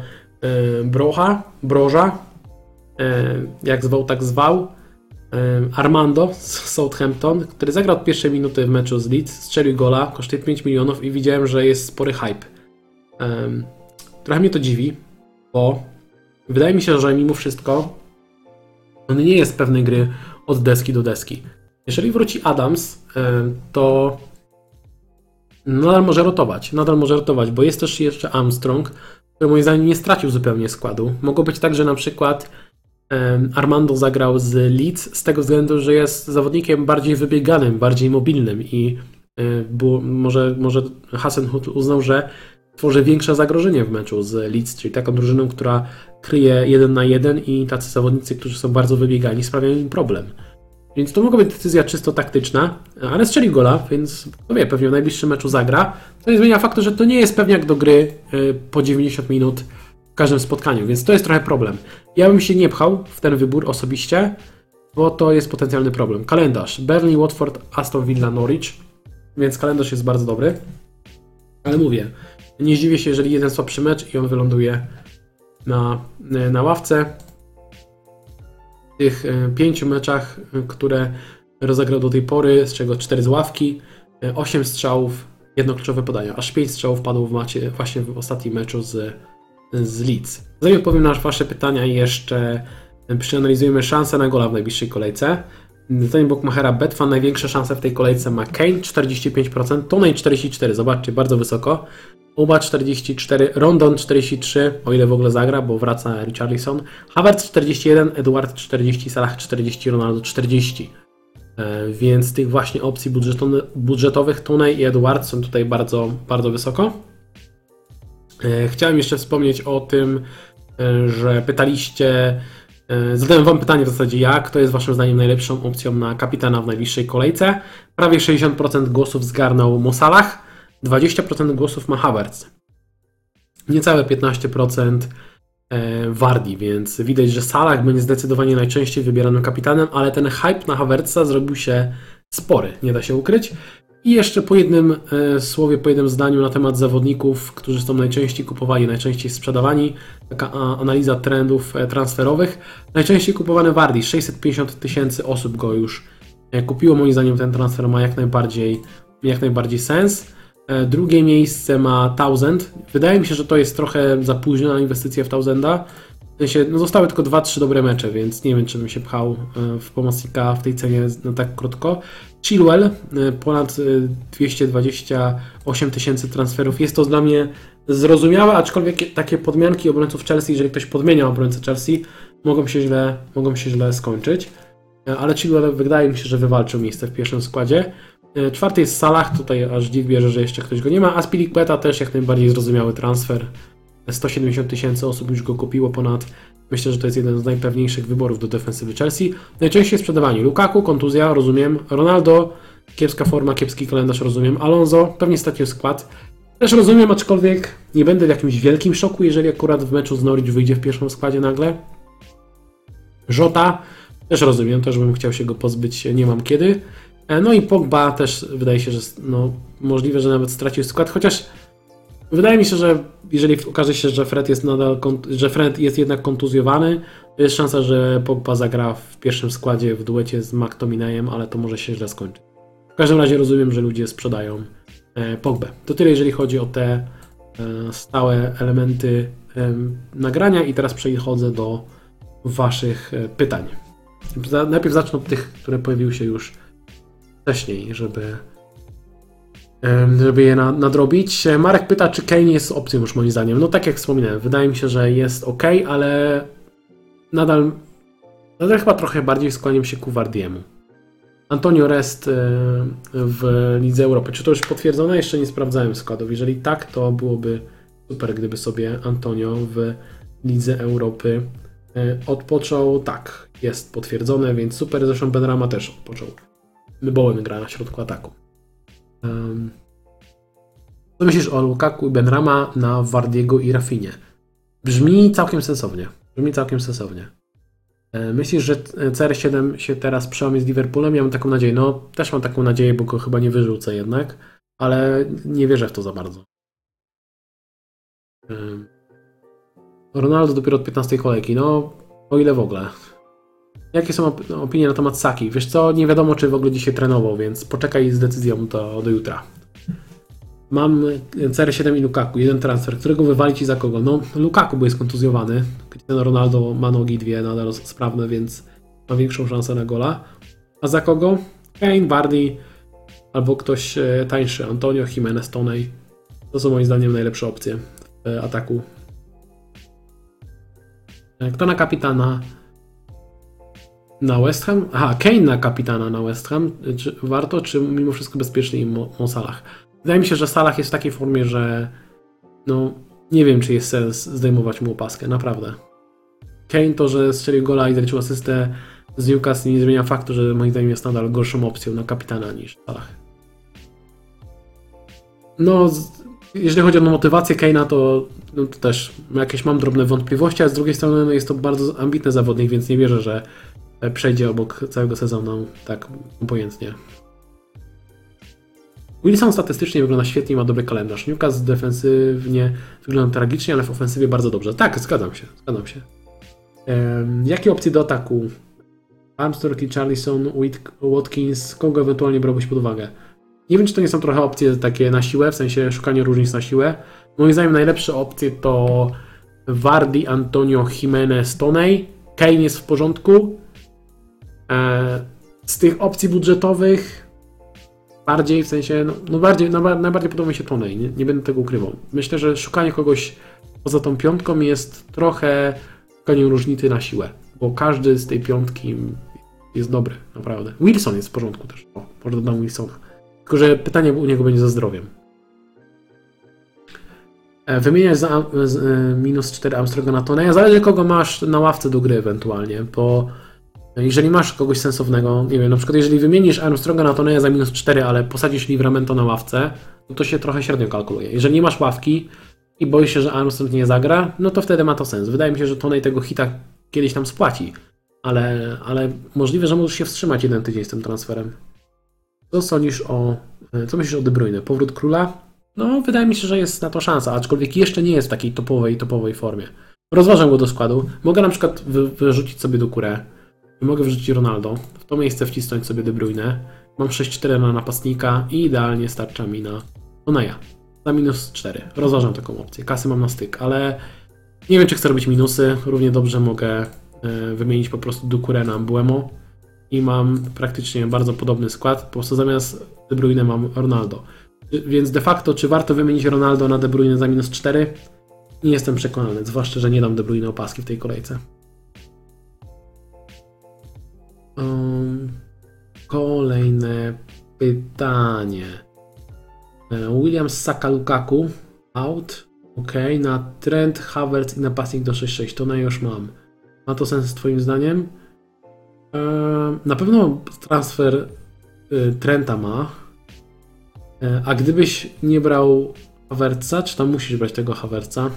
Brocha, Broża, jak zwał, tak zwał. Armando z Southampton, który zagrał od pierwszej minuty w meczu z Leeds, strzelił gola, kosztuje 5 milionów i widziałem, że jest spory hype. Trochę mnie to dziwi, bo wydaje mi się, że mimo wszystko on nie jest pewnej gry od deski do deski. Jeżeli wróci Adams, to nadal może rotować, nadal może rotować, bo jest też jeszcze Armstrong, który moim zdaniem nie stracił zupełnie składu. Mogło być tak, że na przykład Armando zagrał z Leeds z tego względu, że jest zawodnikiem bardziej wybieganym, bardziej mobilnym i y, było, może, może Hasenhut uznał, że tworzy większe zagrożenie w meczu z Leeds, czyli taką drużyną, która kryje jeden na jeden i tacy zawodnicy, którzy są bardzo wybiegani, sprawiają im problem. Więc to mogła być decyzja czysto taktyczna, ale strzelił gola, więc kto wie, pewnie w najbliższym meczu zagra. To nie zmienia faktu, że to nie jest pewniak do gry y, po 90 minut w każdym spotkaniu, więc to jest trochę problem. Ja bym się nie pchał w ten wybór osobiście, bo to jest potencjalny problem. Kalendarz: Burnley, Watford, Aston Villa, Norwich, więc kalendarz jest bardzo dobry. Ale mówię, nie zdziwię się, jeżeli jeden słabszy mecz i on wyląduje na, na ławce. W tych e, pięciu meczach, e, które rozegrał do tej pory, z czego cztery z ławki, e, osiem strzałów, jedno kluczowe podanie, aż pięć strzałów padło w macie właśnie w ostatnim meczu z, z Leeds. Zanim odpowiem na Wasze pytania jeszcze przeanalizujemy szanse na gola w najbliższej kolejce. Zdaniem Bookmachera Betfan największe szanse w tej kolejce ma Kane 45%, Tony 44%, zobaczcie, bardzo wysoko. Uba 44, Rondon 43, o ile w ogóle zagra, bo wraca Richarlison. Havertz 41, Edward 40, Salah 40, Ronaldo 40. E, Więc tych właśnie opcji budżetowych Tony i Edward są tutaj bardzo, bardzo wysoko. E, Chciałem jeszcze wspomnieć o tym, e, że pytaliście, e, zadałem Wam pytanie w zasadzie jak, kto jest Waszym zdaniem najlepszą opcją na kapitana w najbliższej kolejce. Prawie 60% głosów zgarnął Mo Salah, 20% głosów ma Havertz. Niecałe 15% e, Wardi, więc widać, że Salah będzie zdecydowanie najczęściej wybieranym kapitanem, ale ten hype na Havertza zrobił się spory, nie da się ukryć. I jeszcze po jednym e, słowie, po jednym zdaniu na temat zawodników, którzy są najczęściej kupowani, najczęściej sprzedawani. Taka analiza trendów e, transferowych. Najczęściej kupowany Wardi, 650 tysięcy osób go już e, kupiło. Moim zdaniem ten transfer ma jak najbardziej, jak najbardziej sens. Drugie miejsce ma Thousand. Wydaje mi się, że to jest trochę za późno na inwestycję w Thousanda. W sensie, no zostały tylko 2-3 dobre mecze, więc nie wiem, czy bym się pchał w pomocnika w tej cenie na tak krótko. Chilwell, e, ponad e, 228 tysięcy transferów. Jest to dla mnie zrozumiałe, aczkolwiek takie podmianki obrońców Chelsea, jeżeli ktoś podmienia obrońcę Chelsea, mogą się źle, mogą się źle skończyć. E, Ale Chilwell wydaje mi się, że wywalczył miejsce w pierwszym składzie. Czwarty jest Salah, tutaj aż dziw bierze, że jeszcze ktoś go nie ma. A Spilicueta też jak najbardziej zrozumiały transfer. 170 tysięcy osób już go kupiło ponad. Myślę, że to jest jeden z najpewniejszych wyborów do defensywy Chelsea. Najczęściej sprzedawani Lukaku, kontuzja, rozumiem. Ronaldo, kiepska forma, kiepski kalendarz, rozumiem. Alonso, pewnie stracił skład. Też rozumiem, aczkolwiek nie będę w jakimś wielkim szoku, jeżeli akurat w meczu z Norwich wyjdzie w pierwszym składzie nagle. Żota, też rozumiem, też bym chciał się go pozbyć, nie mam kiedy. E, No i Pogba też wydaje się, że no, możliwe, że nawet stracił skład, chociaż wydaje mi się, że jeżeli okaże się, że Fred jest nadal, że Fred jest jednak kontuzjowany, jest szansa, że Pogba zagra w pierwszym składzie w duecie z McTominayem, ale to może się źle skończyć. W każdym razie rozumiem, że ludzie sprzedają e, Pogbę. To tyle, jeżeli chodzi o te e, stałe elementy em, nagrania i teraz przechodzę do Waszych e, pytań. Najpierw zacznę od tych, które pojawiły się już wcześniej, żeby, żeby je na, nadrobić. E, Marek pyta, czy Kane jest opcją już moim zdaniem. No tak jak wspominałem, wydaje mi się, że jest ok, ale nadal, nadal chyba trochę bardziej skłaniam się ku Wardiemu. Antonio Rest e, w Lidze Europy. Czy to już potwierdzone? Jeszcze nie sprawdzałem składów. Jeżeli tak, to byłoby super, gdyby sobie Antonio w Lidze Europy e, odpoczął. Tak, jest potwierdzone, więc super. Zresztą Benrama też odpoczął. Bowen gra na środku ataku. Co myślisz o Lukaku i Benrama na Wardiego i Rafinie? Brzmi całkiem sensownie. Brzmi całkiem sensownie. Myślisz, że CR7 się teraz przełamie z Liverpoolem? Ja mam taką nadzieję. No, też mam taką nadzieję, bo go chyba nie wyrzucę jednak, ale nie wierzę w to za bardzo. Ronaldo dopiero od 15 kolejki. No, o ile w ogóle. Jakie są op- opinie na temat Saki? Wiesz co, nie wiadomo, czy w ogóle dzisiaj trenował, więc poczekaj z decyzją do, do jutra. Mam CR7 i Lukaku, jeden transfer, którego wywalić i za kogo? No, Lukaku, bo jest kontuzjowany. Cristiano Ronaldo ma nogi dwie nadal sprawne, więc ma większą szansę na gola. A za kogo? Kane, Vardy albo ktoś e, tańszy, Antonio, Jimenez, Tonej. To są moim zdaniem najlepsze opcje w ataku. E, Kto na kapitana? Na West Ham? Aha, Kane na kapitana na West Ham. Czy warto, czy mimo wszystko bezpieczniej Mo, Mo Salah? Wydaje mi się, że Salah jest w takiej formie, że no nie wiem, czy jest sens zdejmować mu opaskę, naprawdę. Kane to, że strzelił gola i zaliczył asystę z Newcastle nie zmienia faktu, że moim zdaniem jest nadal gorszą opcją na kapitana niż Salah. No, jeżeli chodzi o motywację Kane'a, to, no, to też jakieś mam drobne wątpliwości, a z drugiej strony no, jest to bardzo ambitny zawodnik, więc nie wierzę, że przejdzie obok całego sezonu tak pojętnie. Wilson statystycznie wygląda świetnie ma dobry kalendarz. Newcastle defensywnie wygląda tragicznie, ale w ofensywie bardzo dobrze. Tak, zgadzam się, zgadzam się. Jakie opcje do ataku? Armstrong i Charlison, Watkins, kogo ewentualnie brałbyś pod uwagę? Nie wiem, czy to nie są trochę opcje takie na siłę, w sensie szukanie różnic na siłę. Moim zdaniem najlepsze opcje to Vardy, Antonio, Jimenez, Toney. Kane jest w porządku. E, Z tych opcji budżetowych bardziej, w sensie, no, no bardziej, no, najbardziej podoba mi się Toney, nie, nie będę tego ukrywał. Myślę, że szukanie kogoś poza tą piątką jest trochę szukaniem różnicy na siłę, bo każdy z tej piątki jest dobry, naprawdę. Wilson jest w porządku też, o, może dodam Wilsona. Tylko, że pytanie u niego będzie ze zdrowiem. E, Wymieniać za e, minus 4 Armstronga na Toneja. Zależy kogo masz na ławce do gry ewentualnie, bo jeżeli masz kogoś sensownego, nie wiem, na przykład jeżeli wymienisz Armstronga na Toneja za minus 4, ale posadzisz Livramento na ławce, no to się trochę średnio kalkuluje. Jeżeli nie masz ławki i boisz się, że Armstrong nie zagra, no to wtedy ma to sens. Wydaje mi się, że Tonej tego hita kiedyś tam spłaci, ale, ale możliwe, że możesz się wstrzymać jeden tydzień z tym transferem. Co sądzisz o. Co myślisz o De Bruyne? Powrót króla? No, wydaje mi się, że jest na to szansa, aczkolwiek jeszcze nie jest w takiej topowej, topowej formie. Rozważam go do składu. Mogę na przykład wy, wyrzucić sobie do kurę. Mogę wrzucić Ronaldo. W to miejsce wcisnąć sobie De Bruyne. Mam 6-4 na napastnika i idealnie starcza mi na Oneja. Za minus 4. Rozważam taką opcję. Kasy mam na styk, ale nie wiem, czy chcę robić minusy. Równie dobrze mogę e, wymienić po prostu Dukurę na Buemo i mam praktycznie bardzo podobny skład. Po prostu zamiast De Bruyne mam Ronaldo. Więc de facto, czy warto wymienić Ronaldo na De Bruyne za minus 4? Nie jestem przekonany, zwłaszcza, że nie dam De Bruyne opaski w tej kolejce. Um, kolejne pytanie. E, Williams Saka Lukaku out. Ok, na trend Havertz i napastnik do 6-6. To na już mam. Ma to sens twoim zdaniem? E, Na pewno transfer y, Trenta ma. E, A gdybyś nie brał Havertza, czy tam musisz brać tego Havertza?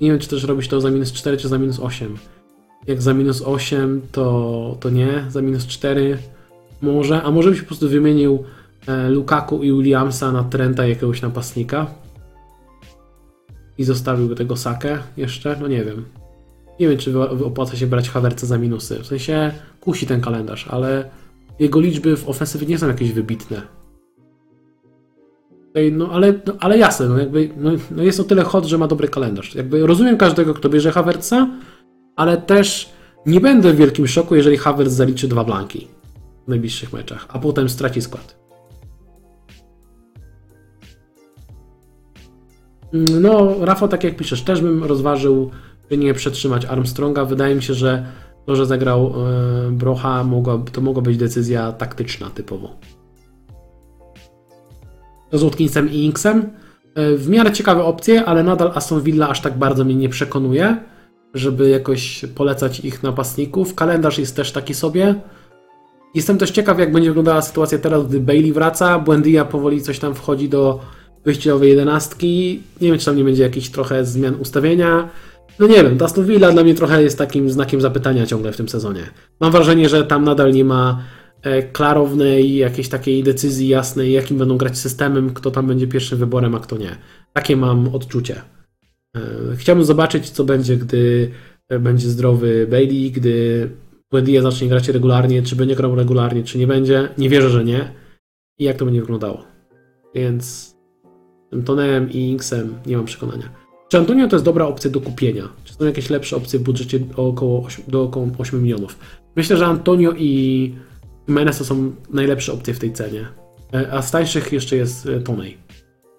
Nie wiem, czy też robisz to za minus 4, czy za minus 8. Jak za minus 8, to, to nie. Za minus 4 może. A może byś po prostu wymienił e, Lukaku i Williamsa na Trenta jakiegoś napastnika? I zostawił tego Sakę jeszcze? No nie wiem. Nie wiem, czy opłaca się brać Havertza za minusy. W sensie kusi ten kalendarz, ale jego liczby w ofensywie nie są jakieś wybitne. No ale, no, ale jasne, no jakby no, no jest o tyle hot, że ma dobry kalendarz. Jakby rozumiem każdego, kto bierze Havertza, ale też nie będę w wielkim szoku, jeżeli Havertz zaliczy dwa blanki w najbliższych meczach, a potem straci skład. No, Rafał, tak jak piszesz, też bym rozważył, by nie przetrzymać Armstronga. Wydaje mi się, że to, że zagrał e, Brocha, mogła, to mogła być decyzja taktyczna typowo. Z Watkinsem i Inksem. E, w miarę ciekawe opcje, ale nadal Aston Villa aż tak bardzo mnie nie przekonuje, żeby jakoś polecać ich napastników. Kalendarz jest też taki sobie. Jestem też ciekaw, jak będzie wyglądała sytuacja teraz, gdy Bailey wraca, Buendia powoli coś tam wchodzi do wyjściowej jedenastki. Nie wiem, czy tam nie będzie jakichś trochę zmian ustawienia. No nie wiem, Aston Villa dla mnie trochę jest takim znakiem zapytania ciągle w tym sezonie. Mam wrażenie, że tam nadal nie ma e, klarownej jakiejś takiej decyzji jasnej, jakim będą grać systemem, kto tam będzie pierwszym wyborem, a kto nie. Takie mam odczucie. E, Chciałbym zobaczyć, co będzie, gdy e, będzie zdrowy Bailey, gdy Buendia zacznie grać regularnie, czy będzie grał regularnie, czy nie będzie. Nie wierzę, że nie. I jak to będzie wyglądało. Więc tym Tonem i Inksem nie mam przekonania. Czy Antonio to jest dobra opcja do kupienia? Czy są jakieś lepsze opcje w budżecie około 8, do około 8 milionów? Myślę, że Antonio i Jimenez to są najlepsze opcje w tej cenie. E, A z tańszych jeszcze jest Tonej.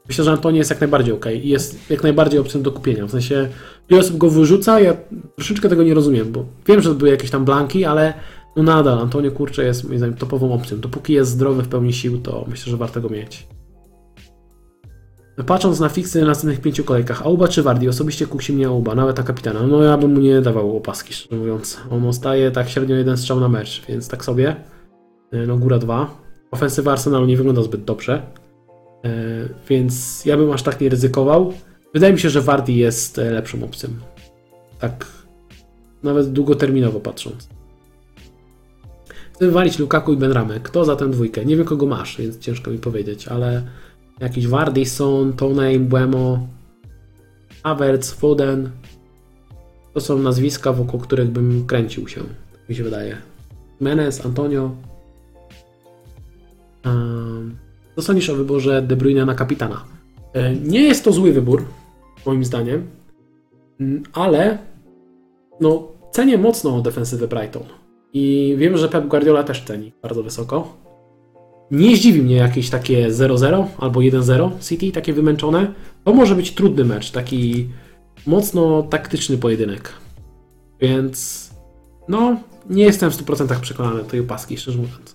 Myślę, że Antonio jest jak najbardziej ok i jest jak najbardziej opcją do kupienia. W sensie, wiele osób go wyrzuca, ja troszeczkę tego nie rozumiem, bo wiem, że były jakieś tam blanki, ale no nadal Antonio kurczę jest moim zdaniem topową opcją. Dopóki jest zdrowy w pełni sił, to myślę, że warto go mieć. Patrząc na fiksy na następnych pięciu kolejkach, Auba czy Wardi? Osobiście kusi mnie Auba, nawet na kapitana. No ja bym mu nie dawał opaski, szczerze mówiąc. On staje tak średnio jeden strzał na mecz, więc tak sobie. E, No góra dwa. Ofensywa Arsenalu nie wygląda zbyt dobrze. E, Więc ja bym aż tak nie ryzykował. Wydaje mi się, że Wardi jest e, lepszą opcją. Tak nawet długoterminowo patrząc. Chcę wywalić Lukaku i Benramę. Kto za tę dwójkę? Nie wiem kogo masz, więc ciężko mi powiedzieć, ale jakiś Wardy, Son, Toney, Buemo, Havertz, Foden. To są nazwiska, wokół których bym kręcił się, tak mi się wydaje. Menes, Antonio. Um, co sądzisz o wyborze De Bruyne na kapitana? E, Nie jest to zły wybór, moim zdaniem, Mm, ale no, cenię mocno defensywę Brighton. I wiem, że Pep Guardiola też ceni bardzo wysoko. Nie zdziwi mnie jakieś takie 0-0 albo 1-0 City, takie wymęczone. To może być trudny mecz, taki mocno taktyczny pojedynek. Więc no, nie jestem w 100% przekonany do tej opaski, szczerze mówiąc.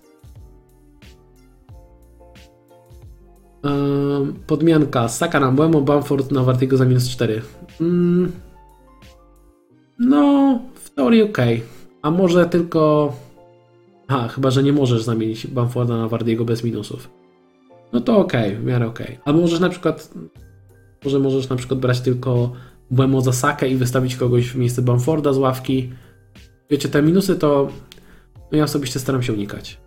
Podmianka. Saka na Buemo, Bamford na Wartiego za minus 4. Mm, no, w teorii ok. A może tylko... A, chyba, że nie możesz zamienić Bamforda na Wardiego bez minusów. No to ok, w miarę ok. Albo możesz na przykład... Może możesz na przykład brać tylko Buemo za Sakę i wystawić kogoś w miejsce Bamforda z ławki. Wiecie, te minusy to... No ja osobiście staram się unikać.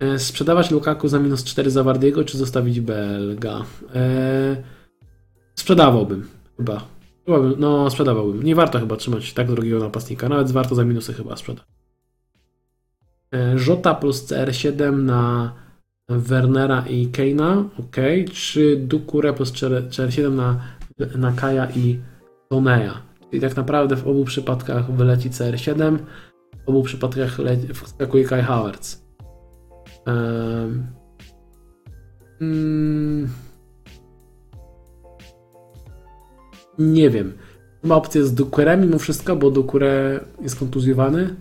E, Sprzedawać Lukaku za minus 4 za Wardiego, czy zostawić Belga? Eee, sprzedawałbym, chyba. chyba no, sprzedawałbym. Nie warto chyba trzymać tak drogiego napastnika. Nawet warto za minusy chyba sprzedać. E, Żota plus CR7 na Wernera i Keina. Ok. Czy Dukure plus CR7 na, na Kaja i Toneja. Czyli tak naprawdę w obu przypadkach wyleci CR7. W obu przypadkach wskakuje Kai Havertz. Mm, nie wiem. Chyba opcja z Dukurem mimo wszystko, bo Dukure jest kontuzjowany.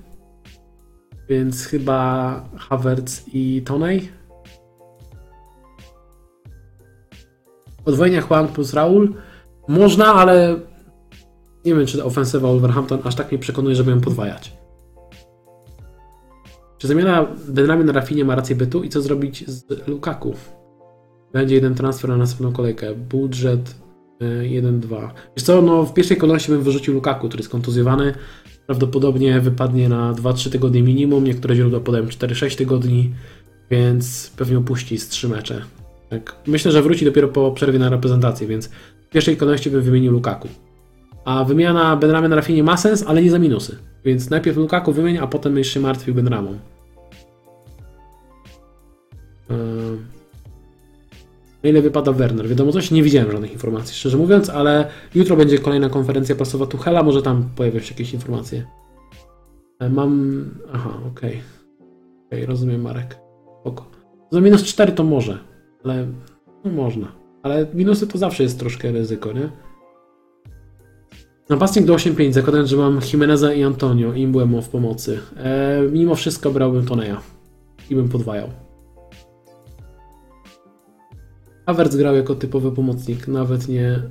Więc chyba Havertz i Tonej. Podwojenia Huang plus Raul. Można, ale nie wiem, czy ofensywa Wolverhampton aż tak mnie przekonuje, żeby ją podwajać. Czy zamiana Benramy na Rafinie ma rację bytu i co zrobić z Lukaku? Będzie jeden transfer na następną kolejkę. Budżet y, 1-2. Wiesz co, no w pierwszej kolejności bym wyrzucił Lukaku, który jest kontuzjowany. Prawdopodobnie wypadnie na 2-3 tygodnie minimum. Niektóre źródła podają 4-6 tygodni, więc pewnie opuści z 3 mecze. Tak. Myślę, że wróci dopiero po przerwie na reprezentację, więc w pierwszej kolejności bym wymienił Lukaku. A wymiana Benramy na Rafinie ma sens, ale nie za minusy. Więc najpierw Lukaku wymień, a potem będziesz się martwił Benramą. Eee, Na ile wypada Werner? Wiadomo coś? Nie widziałem żadnych informacji, szczerze mówiąc, ale jutro będzie kolejna konferencja prasowa Tuchela, może tam pojawią się jakieś informacje. E, Mam... Aha, okej. Okej, rozumiem Marek. Oko. Za minus 4 to może, ale... No można. Ale minusy to zawsze jest troszkę ryzyko, nie? Napastnik do 8-5, zakładając, że mam Jimeneza i Antonio i Mbuemo w pomocy. E, mimo wszystko brałbym Toneja i bym podwajał. Havertz grał jako typowy pomocnik, nawet nie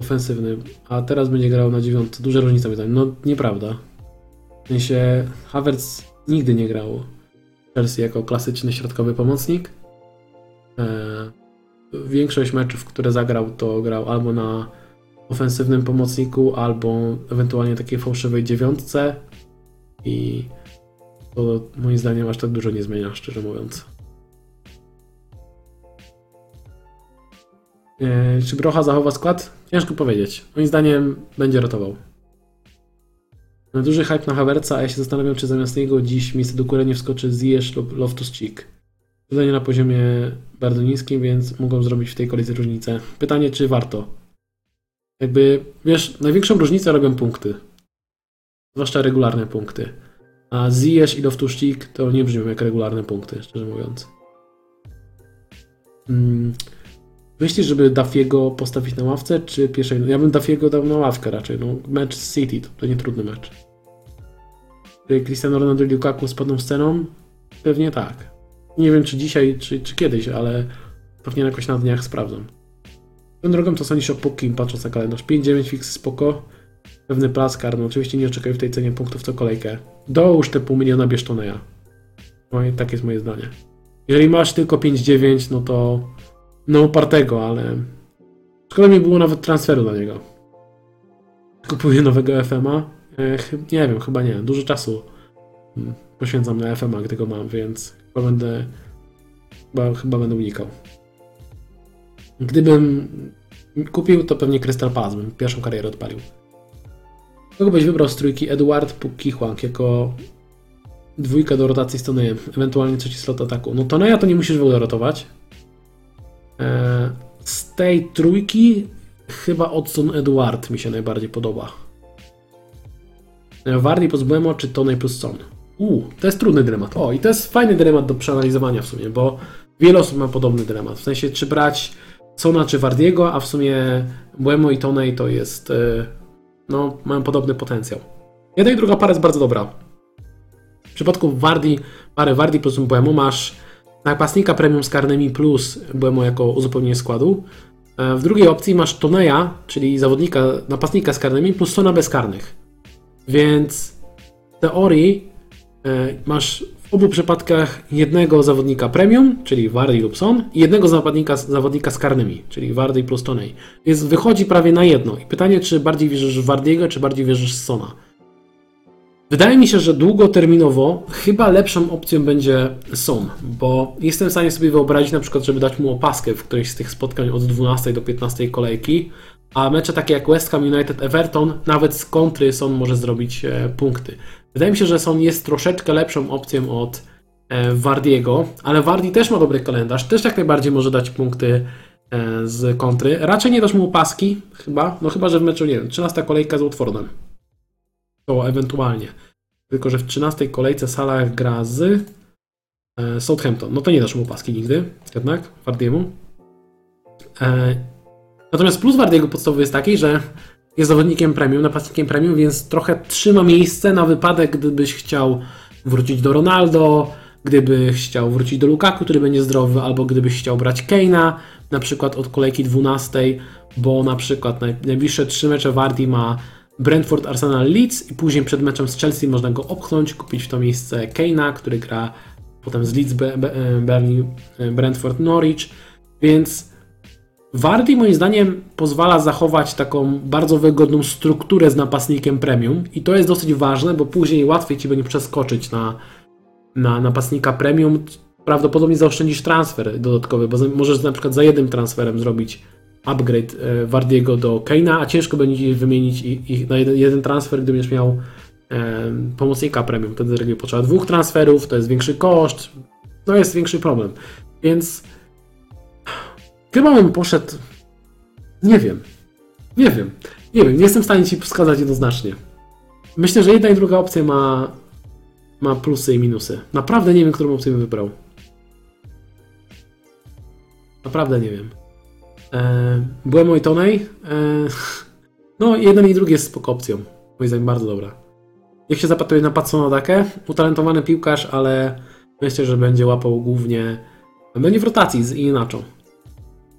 ofensywny, a teraz będzie grał na dziewiątce. Duża różnica zdaniem. No nieprawda. W sensie Havertz nigdy nie grał w Chelsea jako klasyczny środkowy pomocnik. E, większość meczów, które zagrał, to grał albo na ofensywnym pomocniku, albo ewentualnie takiej fałszywej dziewiątce i to moim zdaniem aż tak dużo nie zmienia, szczerze mówiąc. E, Czy Brocha zachowa skład? Ciężko powiedzieć. Moim zdaniem będzie rotował. Duży hype na Havertza, a ja się zastanawiam, czy zamiast niego dziś miejsce do góry nie wskoczy Ziyech lub Loftus-Cheek. Zadanie na poziomie bardzo niskim, więc mogą zrobić w tej kolejce różnicę. Pytanie, czy warto? Jakby, wiesz, największą różnicę robią punkty. Zwłaszcza regularne punkty. A Ziyech i Loftus-Cheek to nie brzmią jak regularne punkty, szczerze mówiąc. Hmm. Myślisz, żeby Dafiego postawić na ławce, czy pierwszej? Ja bym Dafiego dał na ławkę raczej. No, mecz z City to, to nie trudny mecz. Czy Cristiano Ronaldo i Lukaku spadną sceną? Pewnie tak. Nie wiem, czy dzisiaj, czy, czy kiedyś, ale pewnie jakoś na dniach sprawdzam. Tą drogą to sądzisz o Pukim, patrząc na kalendarz. 5-9 fix spoko. Pewny plac karny. Oczywiście nie oczekuję w tej cenie punktów co kolejkę. Dołóż te pół miliona bierz Toneja. No tak jest moje zdanie. Jeżeli masz tylko 5-9, no to no upartego, ale szkoda mi było nawet transferu na niego. Kupuję nowego FMA. E, nie wiem, chyba nie. Dużo czasu mm, poświęcam na FMA, gdy go mam, więc chyba będę chyba, chyba będę unikał. Gdybym kupił, to pewnie Crystal Palace bym pierwszą karierę odpalił. Kogo byś wybrał z trójki? Eduard Pukichłank jako dwójka do rotacji z Tonejem, ewentualnie trzeci slot ataku. No Toneja to nie musisz w ogóle rotować. E, z tej trójki chyba Odson Eduard mi się najbardziej podoba. E, Wardy plus Buemo czy Tonej plus Son? Uuu, to jest trudny dylemat. O, i to jest fajny dylemat do przeanalizowania w sumie, bo wiele osób ma podobny dylemat. W sensie, czy brać Sona czy Wardiego, a w sumie Buemo i Tonej to jest, e, no, mają podobny potencjał. Jedna i druga para jest bardzo dobra. W przypadku Wardi, pary Wardi plus Buemo masz napastnika premium z karnymi plus Buemo jako uzupełnienie składu. E, w drugiej opcji masz Toneja, czyli zawodnika, napastnika z karnymi plus Sona bezkarnych. Więc w teorii e, masz obu przypadkach jednego zawodnika premium, czyli Wardy lub Son, i jednego zawodnika, zawodnika z karnymi, czyli Wardy plus Tonej. Więc wychodzi prawie na jedno. I pytanie, czy bardziej wierzysz w Wardiego, czy bardziej wierzysz w Sona. Wydaje mi się, że długoterminowo chyba lepszą opcją będzie Son, bo jestem w stanie sobie wyobrazić na przykład, żeby dać mu opaskę w którejś z tych spotkań od 12 do 15 kolejki, a mecze takie jak West Ham United Everton, nawet z kontry Son może zrobić e, punkty. Wydaje mi się, że Son jest troszeczkę lepszą opcją od e, Wardiego, ale Wardi też ma dobry kalendarz, też jak najbardziej może dać punkty e, z kontry. Raczej nie dasz mu opaski, chyba, no chyba, że w meczu, nie wiem, 13 kolejka z Watfordem to ewentualnie. Tylko, że w 13 kolejce Salah gra z e, Southampton. No to nie dasz mu paski nigdy, jednak, Wardiemu. Natomiast plus Wardiego podstawowy jest taki, że jest zawodnikiem premium, napastnikiem premium, więc trochę trzyma miejsce na wypadek, gdybyś chciał wrócić do Ronaldo, gdybyś chciał wrócić do Lukaku, który będzie zdrowy, albo gdybyś chciał brać Keina, na przykład od kolejki 12, bo na przykład najbliższe trzy mecze Wardi ma Brentford, Arsenal, Leeds i później przed meczem z Chelsea można go opchnąć, kupić w to miejsce Keina, który gra potem z Leeds, Burnley, Brentford, Norwich, więc Wardy moim zdaniem pozwala zachować taką bardzo wygodną strukturę z napastnikiem premium i to jest dosyć ważne, bo później łatwiej Ci będzie przeskoczyć na, na napastnika premium. Prawdopodobnie zaoszczędzisz transfer dodatkowy, bo możesz na przykład za jednym transferem zrobić upgrade e, Wardiego do Keina, a ciężko będzie wymienić ich na jeden, jeden transfer, gdy będziesz miał e, pomocnika premium. Wtedy reguły potrzeba dwóch transferów, to jest większy koszt, no jest większy problem. Więc chyba bym poszedł. Nie wiem. Nie wiem. Nie wiem, nie jestem w stanie ci wskazać jednoznacznie. Myślę, że jedna i druga opcja ma, ma plusy i minusy. Naprawdę nie wiem, którą opcję bym wybrał. Naprawdę nie wiem. E, byłem mój Tonej. E, no, jeden i drugi jest spoko opcją. Moim zdaniem bardzo dobra. Jak się zapatruje na Patsona Dakę, utalentowany piłkarz, ale myślę, że będzie łapał głównie. Będzie w rotacji z inaczą.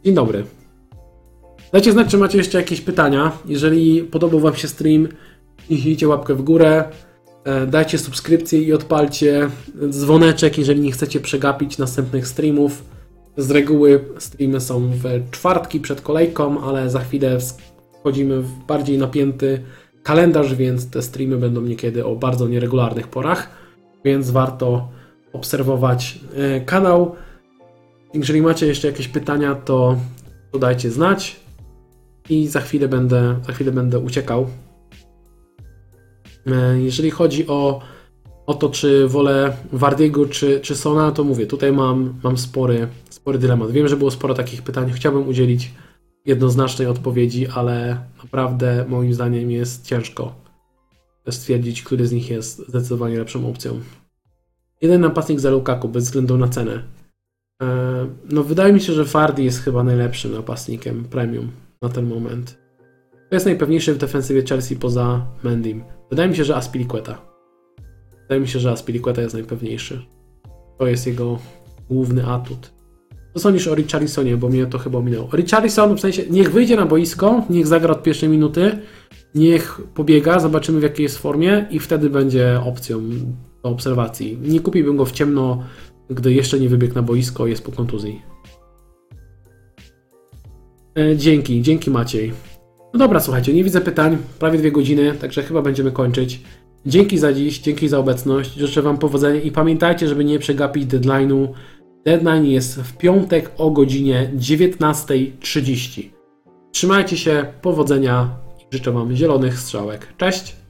Dzień dobry. Dajcie znać, czy macie jeszcze jakieś pytania. Jeżeli podobał Wam się stream, kliknijcie łapkę w górę, e, dajcie subskrypcję i odpalcie dzwoneczek, jeżeli nie chcecie przegapić następnych streamów. Z reguły streamy są w czwartki przed kolejką, ale za chwilę wchodzimy w bardziej napięty kalendarz, więc te streamy będą niekiedy o bardzo nieregularnych porach, więc warto obserwować e, kanał. Jeżeli macie jeszcze jakieś pytania, to, dajcie znać i za chwilę będę, za chwilę będę uciekał. E, Jeżeli chodzi o, o to, czy wolę Wardiego czy, czy Sona, to mówię, tutaj mam, mam spory, spory dylemat. Wiem, że było sporo takich pytań, chciałbym udzielić jednoznacznej odpowiedzi, ale naprawdę moim zdaniem jest ciężko stwierdzić, który z nich jest zdecydowanie lepszą opcją. Jeden napastnik za Lukaku, bez względu na cenę. E, No, wydaje mi się, że Fardi jest chyba najlepszym napastnikiem premium na ten moment. To jest najpewniejszy w defensywie Chelsea poza Mendym. Wydaje mi się, że Aspilicueta. Wydaje mi się, że Aspilicueta jest najpewniejszy. To jest jego główny atut. Co sądzisz o Richarlisonie, bo mnie to chyba ominęło. Richarlison w sensie, niech wyjdzie na boisko, niech zagra od pierwszej minuty, niech pobiega, zobaczymy w jakiej jest formie i wtedy będzie opcją do obserwacji. Nie kupiłbym go w ciemno, gdy jeszcze nie wybiegł na boisko, jest po kontuzji. E, Dzięki, dzięki Maciej. No dobra, słuchajcie, nie widzę pytań, prawie dwie godziny, także chyba będziemy kończyć. Dzięki za dziś, dzięki za obecność, życzę Wam powodzenia i pamiętajcie, żeby nie przegapić deadline'u. Deadline jest w piątek o godzinie 19.30. Trzymajcie się, powodzenia i życzę Wam zielonych strzałek. Cześć!